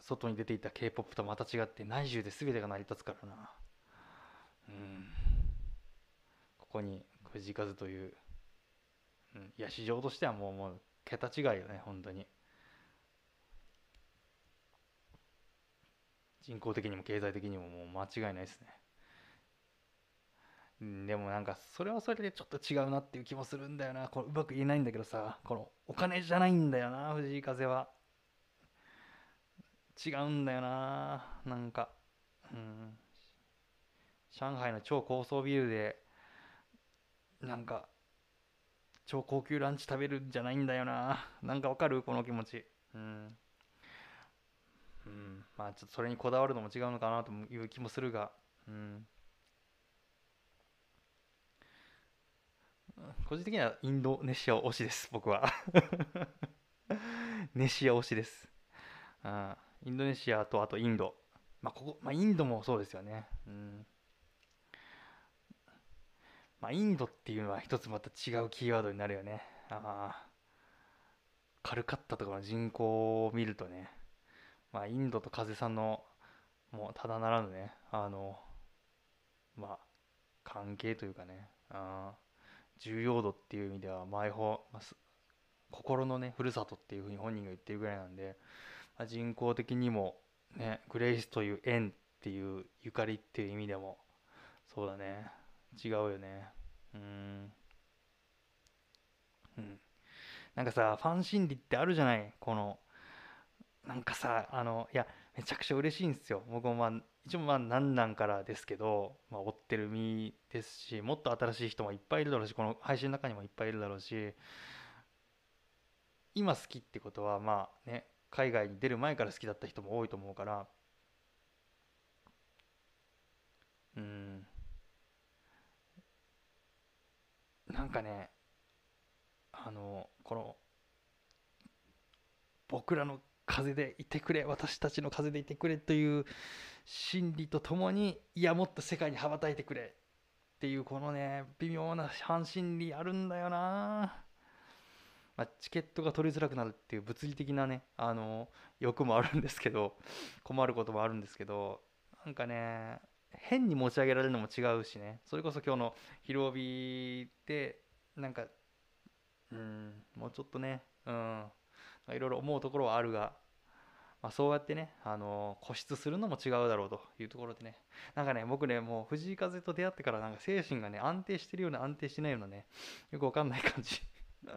外に出ていた k p o p とまた違って内需で全てが成り立つからな。うん。ここに藤井風という、うん、いや市場としてはもうもう桁違いよね本当に。人口的にも経済的にももう間違いないですね。でもなんかそれはそれでちょっと違うなっていう気もするんだよな。これうまく言えないんだけどさこのお金じゃないんだよな藤井風は。違うんだよななんか。うん。上海の超高層ビルでなんか超高級ランチ食べるんじゃないんだよな。なんかわかる？この気持ち。うん。うん。まあちょっとそれにこだわるのも違うのかなという気もするが。うん。個人的にはインドネシア推しです僕は。(laughs) ネシア推しです。あインドネシアとあとインド。まあここ、まあ、インドもそうですよね。うん。まあインドっていうのは一つまた違うキーワードになるよね。あカルカッタとかの人口を見るとね。まあインドと風さんのもうただならぬね。あのまあ関係というかね。ああ重要度っていう意味では前方、まあ心のねふるさとっていうふうに本人が言ってるぐらいなんで、まあ、人口的にもねグレイスという縁っていうゆかりっていう意味でもそうだね。違うよね。うん。うん。なんかさファン心理ってあるじゃない？このなんかさあのいやめちゃくちゃ嬉しいんですよ。僕もまあ一応まあ何なんからですけど、まあ、追ってる身ですしもっと新しい人もいっぱいいるだろうしこの配信の中にもいっぱいいるだろうし今好きってことはまあね海外に出る前から好きだった人も多いと思うから。うん。なんかねあのこの僕らの風でいてくれ私たちの風でいてくれという心理とともにいやもっと世界に羽ばたいてくれっていうこのね微妙な反心理あるんだよな、まあ、チケットが取りづらくなるっていう物理的なねあの欲もあるんですけど困ることもあるんですけどなんかね変に持ち上げられるのも違うしね。それこそ今日の「ひるおび」でなんかうんもうちょっとねうんいろいろ思うところはあるが、まあ、そうやってね、あの固執するのも違うだろうというところでね。なんかね僕ねもう藤井風と出会ってからなんか精神がね安定してるような安定してないようなねよくわかんない感じ。(laughs)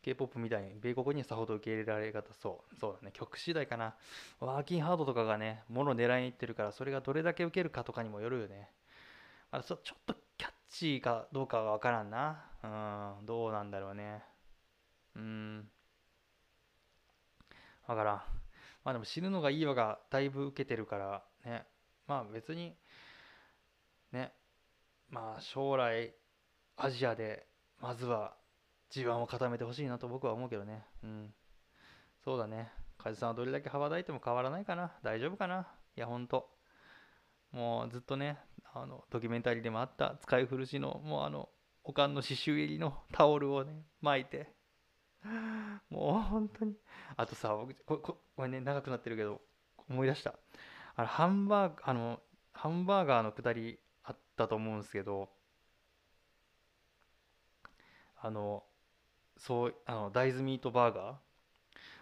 K-POP みたいに米国にさほど受け入れられ方そうそうだね。曲次第かな。ワーキンハードとかがねもの狙いにいってるからそれがどれだけ受けるかとかにもよるよね。あそちょっとキャッチーかどうかは分からんな。うんどうなんだろうね。うん。分からん、まあでも死ぬのがいいわがだいぶ受けてるからね。まあ別にね。まあ将来アジアでまずは地盤を固めてほしいなと僕は思うけどね。うん。そうだね。梶さんはどれだけ羽ばたいても変わらないかな。大丈夫かな。いやほんと。もうずっとねあのドキュメンタリーでもあった使い古しのもうあのおかんの刺繍入りのタオルをね巻いて。(laughs) もう本当に。あとさ僕こここれね長くなってるけど思い出した。あのハンバーグあのハンバーガーのくだりあったと思うんですけどあのそうあの大豆ミートバーガー。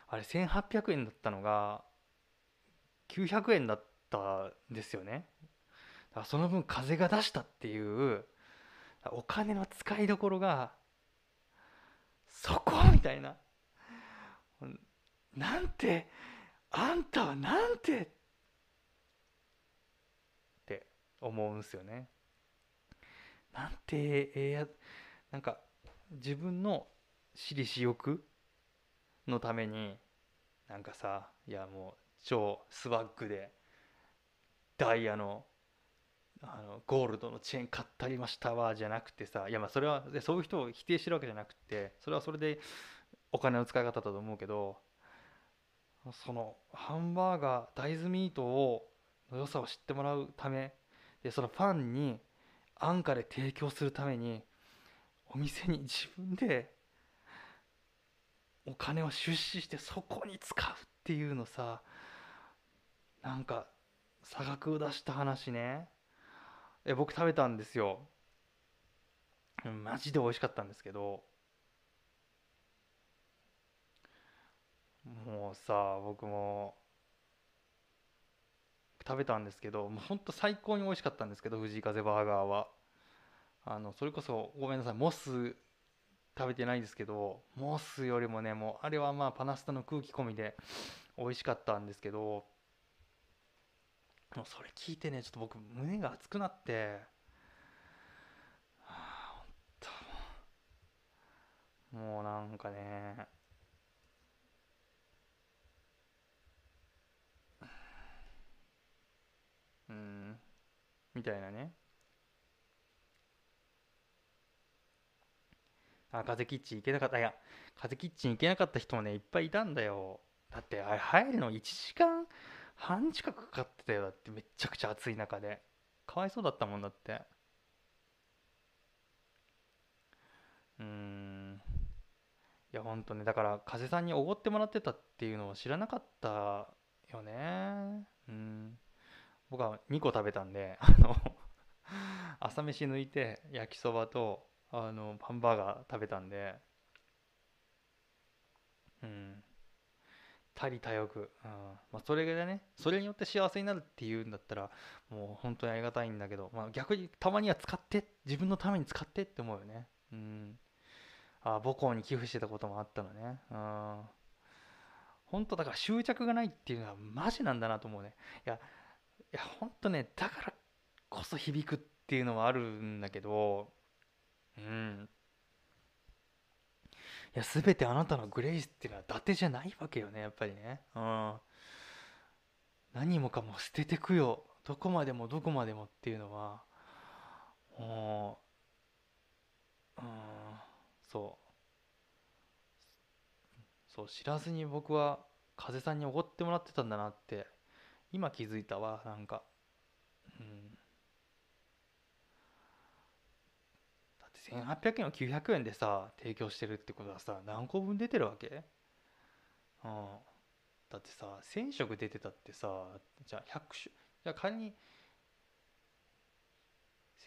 あれ1800円だったのが900円だったんですよね。だからその分風が出したっていうお金の使いどころがそこみたいな。なんてあんたはなんてって思うんですよね。なんてええやなんか自分の私利私欲のためになんかさいやもう超スワッグでダイヤのあのゴールドのチェーン買ったりましたわじゃなくてさいやまあそれはそういう人を否定してるわけじゃなくてそれはそれでお金の使い方だと思うけどそのハンバーガー大豆ミートをの良さを知ってもらうためでそのファンに安価で提供するためにお店に自分でお金を出資してそこに使うっていうのさなんか差額を出した話ね。え僕食べたんですよ。マジで美味しかったんですけど。もうさ僕も食べたんですけどもうほんと最高に美味しかったんですけど藤井風バーガーは。あのそれこそごめんなさいモス食べてないんですけどモスよりもねもうあれはまあパナスタの空気込みで美味しかったんですけど。もうそれ聞いてねちょっと僕胸が熱くなって。はあほんと。もうなんかね。うん。みたいなね。あ風キッチン行けなかった。いや風キッチン行けなかった人もねいっぱいいたんだよ。だってあれ入るの1時間半近くかかってたよだってめちゃくちゃ暑い中で。かわいそうだったもんだって。うん。いやほんとね。だから風さんにおごってもらってたっていうのを知らなかったよね。うん。僕は2個食べたんで (laughs) あの朝飯抜いて焼きそばとあのハンバーガー食べたんで。うん。他利他欲、うん。まあ、それでねそれによって幸せになるっていうんだったらもう本当にありがたいんだけど、まあ、逆にたまには使って自分のために使ってって思うよね。うん。あ母校に寄付してたこともあったのね。うん。本当だから執着がないっていうのはマジなんだなと思うね。いやいや本当ねだからこそ響くっていうのはあるんだけどうん。や全てあなたのグレイスっていうのは伊達じゃないわけよねやっぱりね。うん。何もかも捨ててくよ。どこまでもどこまでもっていうのは。もううん。そう。そう知らずに僕は風さんにおごってもらってたんだなって今気づいたわなんかうんだって1800円を900円でさ提供してるってことはさ何個分出てるわけ？うん。だってさ1000食出てたってさじゃあ100食じゃあ仮に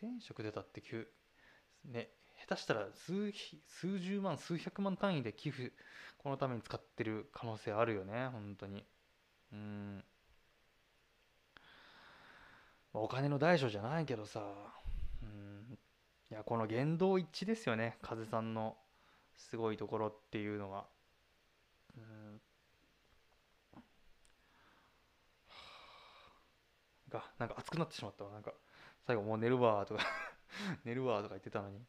1000食出たって9ね下手したら数数十万数百万単位で寄付このために使ってる可能性あるよね本当に。うん。お金の大小じゃないけどさ。いやこの言動一致ですよね。風さんのすごいところっていうのは。うん。がなんか熱くなってしまったわ。なんか最後もう寝るわとか。(laughs) 寝るわとか言ってたのに。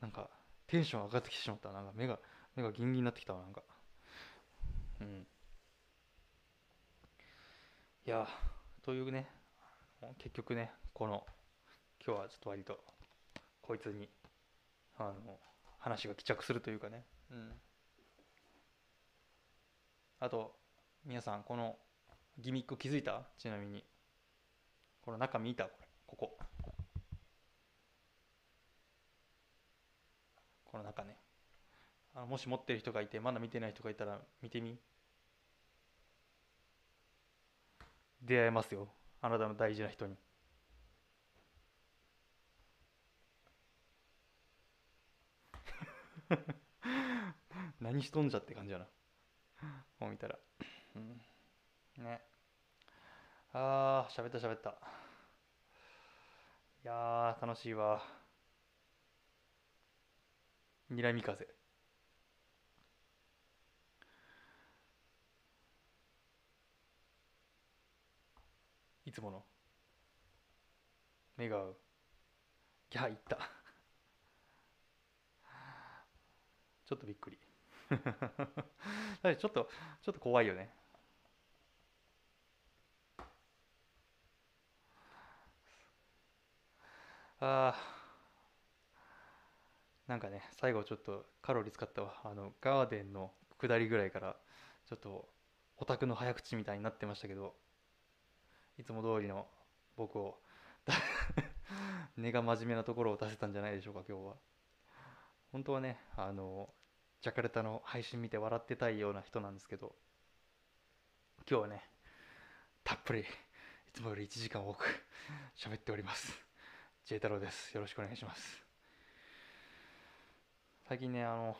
なんかテンション上がってきてしまったなんか目が目がギンギンになってきたわ。なんか。うん。いやというね結局ねこの今日はちょっと割とこいつにあの話が帰着するというかね。うん。あと皆さんこのギミック気づいた？ちなみに。この中見た？これ。ここ。この中ね。あのもし持ってる人がいてまだ見てない人がいたら見てみ。出会えますよ。あなたの大事な人に。(laughs) 何しとんじゃって感じやな。もう見たら、うん、ね。あー喋った喋った。いやー楽しいわ。睨み風。いつもの。目が合う。いや行った。ちょっとびっくり。(laughs) ちょっとちょっと怖いよね。あー。なんかね最後ちょっとカロリー使ったわ。あのガーデンの下りぐらいからちょっとオタクの早口みたいになってましたけどいつも通りの僕を (laughs) 根が真面目なところを出せたんじゃないでしょうか今日は。本当はねあのジャカルタの配信見て笑ってたいような人なんですけど今日はねたっぷりいつもより1時間多く (laughs) 喋っております。J 太郎です。よろしくお願いします。最近ねあの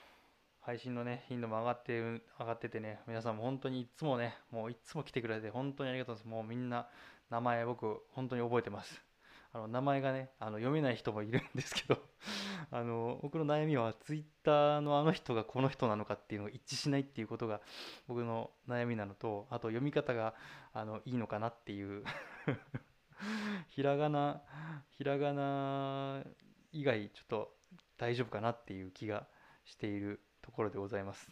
配信のね頻度も上がって上がっててね皆さんも本当にいつもねもういつも来てくれて本当にありがとうございます。もうみんな名前僕本当に覚えてます。あの名前がねあの読めない人もいるんですけど (laughs) あの僕の悩みはツイッターのあの人がこの人なのかっていうのが一致しないっていうことが僕の悩みなのとあと読み方があのいいのかなっていう (laughs) ひらがなひらがな以外ちょっと大丈夫かなっていう気がしているところでございます。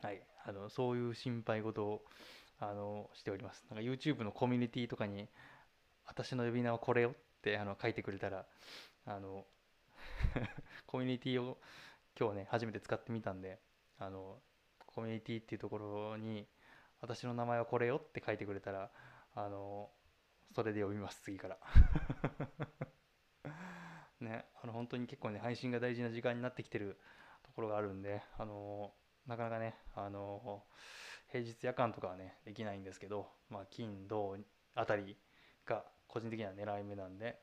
はい、あのそういう心配事をあのしております。なんか YouTube のコミュニティとかに私の呼び名はこれよってあの書いてくれたらあの (laughs) コミュニティを今日ね初めて使ってみたんであのコミュニティっていうところに私の名前はこれよって書いてくれたらあのそれで読みます次から。(laughs) ねあの本当に結構ね配信が大事な時間になってきてるところがあるんであのなかなかねあの平日夜間とかはねできないんですけど、まあ、金土あたりが個人的には狙い目なんで、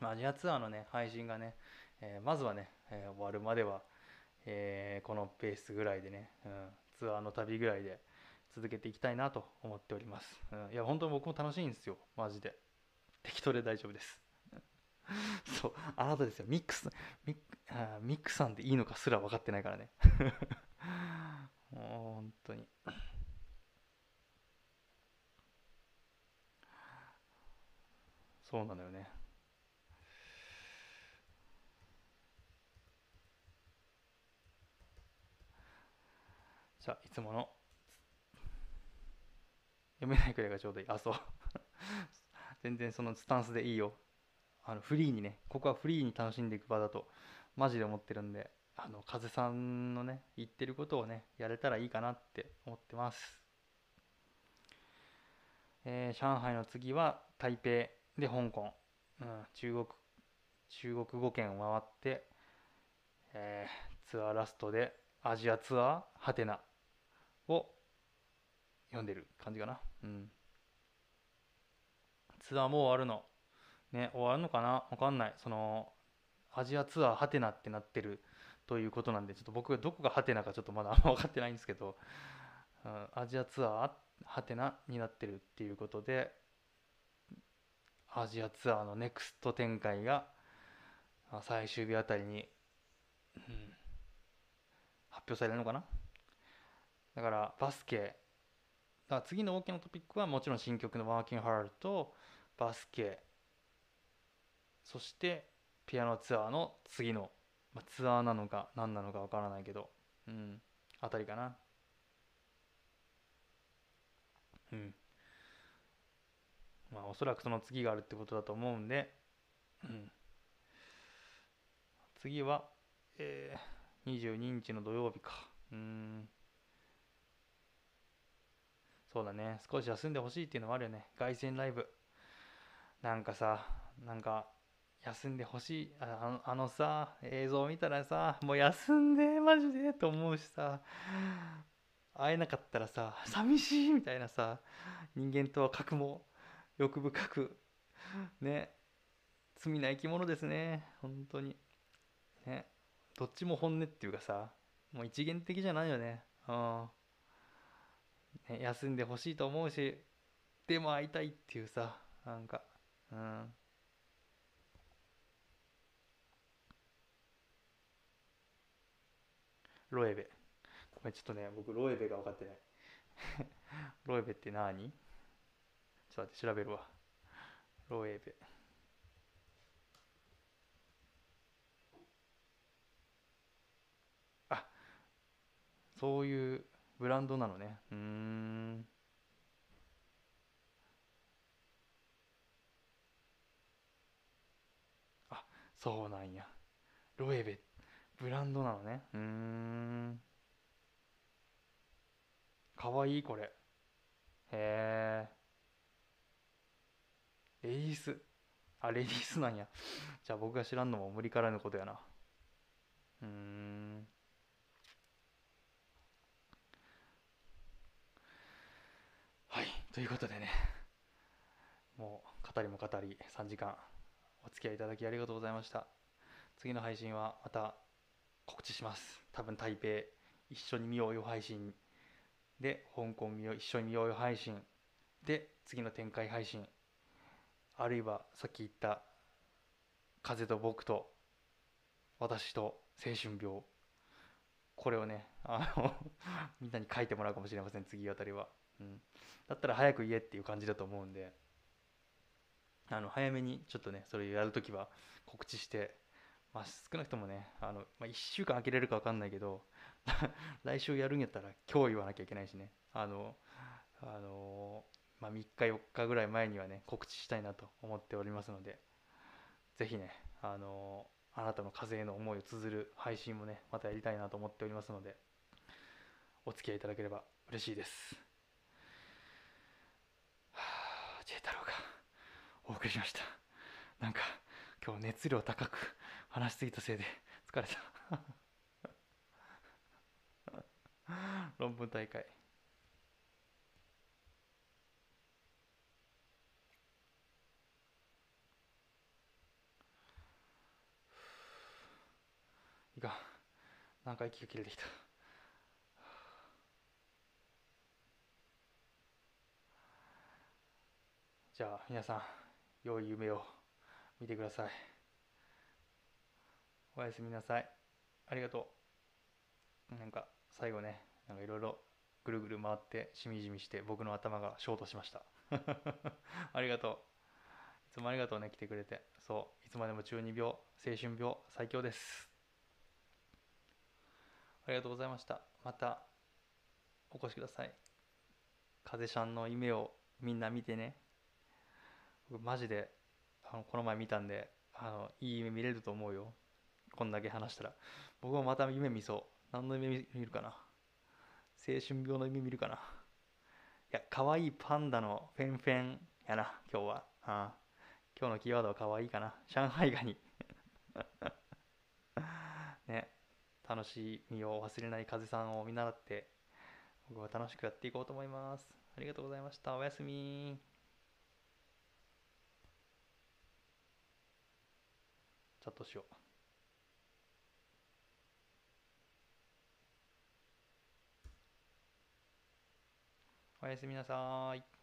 まあ、アジアツアーのね配信がね、えーまずはね、えー終わるまでは、えーこのペースぐらいでね、うん、ツアーの旅ぐらいで続けていきたいなと思っております、うん、いや本当に僕も楽しいんですよ。マジで。適当で大丈夫です。(laughs) そうあなたですよ。ミックスミッあミックさんでいいのかすら分かってないからね。(laughs) 本当に。そうなのよね。じゃあいつもの読めないくらいがちょうどいい。あそう。(laughs) 全然そのスタンスでいいよ。あのフリーにねここはフリーに楽しんでいく場だとマジで思ってるんであの風さんのね言ってることをねやれたらいいかなって思ってます、えー上海の次は台北。で香港、うん、中国中国語圏を回って、えーツアーラストでアジアツアーハテナを読んでる感じかな。うん。ツアーもう終わるの。ね終わるのかな？わかんない。そのアジアツアーハテナってなってるということなんでちょっと僕がどこがハテナかちょっとまだあんま分かってないんですけど、うんアジアツアーハテナになってるっていうことでアジアツアーのネクスト展開が最終日あたりに、うん発表されるのかな？だからバスケ。だ次の大きなトピックはもちろん新曲の「Working Hard」とバスケ。そしてピアノツアーの次の、まあ、ツアーなのか何なのかわからないけどうんあたりかな。うん。まあおそらくその次があるってことだと思うんで、うん、次は、えー、22日の土曜日か。うん。そうだね。少し休んでほしいっていうのもあるよね。凱旋ライブ。なんかさなんか休んでほしい。あのあのさ映像を見たらさもう休んでマジでと思うしさ。会えなかったらさ寂しいみたいなさ人間とは核も欲深くね罪な生き物ですね。本当に。ね。どっちも本音っていうかさもう一元的じゃないよね。うん。ね休んでほしいと思うしでも会いたいっていうさなんか。うん。ロエベ。ごめんちょっとね僕ロエベが分かってない。(laughs) ロエベって何？っと待って調べるわ。ロエベあそういうブランドなのね。うん。あそうなんや。ロエベブ。ランドなのね。うん。かわいいこれ。へえレディース。あレディースなんや。(laughs) じゃあ僕が知らんのも無理からぬことやな。うん。はいということでね。もう語りも語り3時間お付き合いいただきありがとうございました。次の配信はまた告知します。多分台北一緒に見ようよ配信で香港見よう一緒に見ようよ配信で次の展開配信あるいはさっき言った風と僕と私と青春病。これをねあの (laughs) みんなに書いてもらうかもしれません次あたりは、うん、だったら早く言えっていう感じだと思うんで。あの早めにちょっとねそれをやるときは告知してまあ少なくともねあの、まあ、1週間空けれるか分かんないけど (laughs) 来週やるんやったら今日言わなきゃいけないしね。あのあのまあ、3日4日ぐらい前にはね告知したいなと思っておりますのでぜひねあのあなたの風への思いを綴る配信もねまたやりたいなと思っておりますのでお付き合いいただければ嬉しいです。はあ J 太郎がお送りしました。なんか今日熱量高く話しすぎたせいで疲れた。(laughs) 論文大会いかんなんか息が切れてきた？じゃあ皆さん良い夢を見てください。おやすみなさい。ありがとう。なんか最後ねなんかいろいろぐるぐる回ってしみじみして僕の頭がショートしました。(laughs) ありがとう。いつもありがとうね来てくれて。そういつまでも中二病青春病最強です。ありがとうございました。またお越しください。風ちゃんの夢をみんな見てね。僕マジであのこの前見たんであのいい夢見れると思うよ。こんだけ話したら。僕もまた夢見そう。何の夢見るかな。青春病の夢見るかな。いや可愛いパンダのフェンフェンやな今日は。あ。今日のキーワードは可愛いかな。上海ガニ。(laughs) ね。楽しみを忘れない風さんを見習って僕は楽しくやっていこうと思います。ありがとうございました。おやすみ。チャットしよう。おやすみなさーい。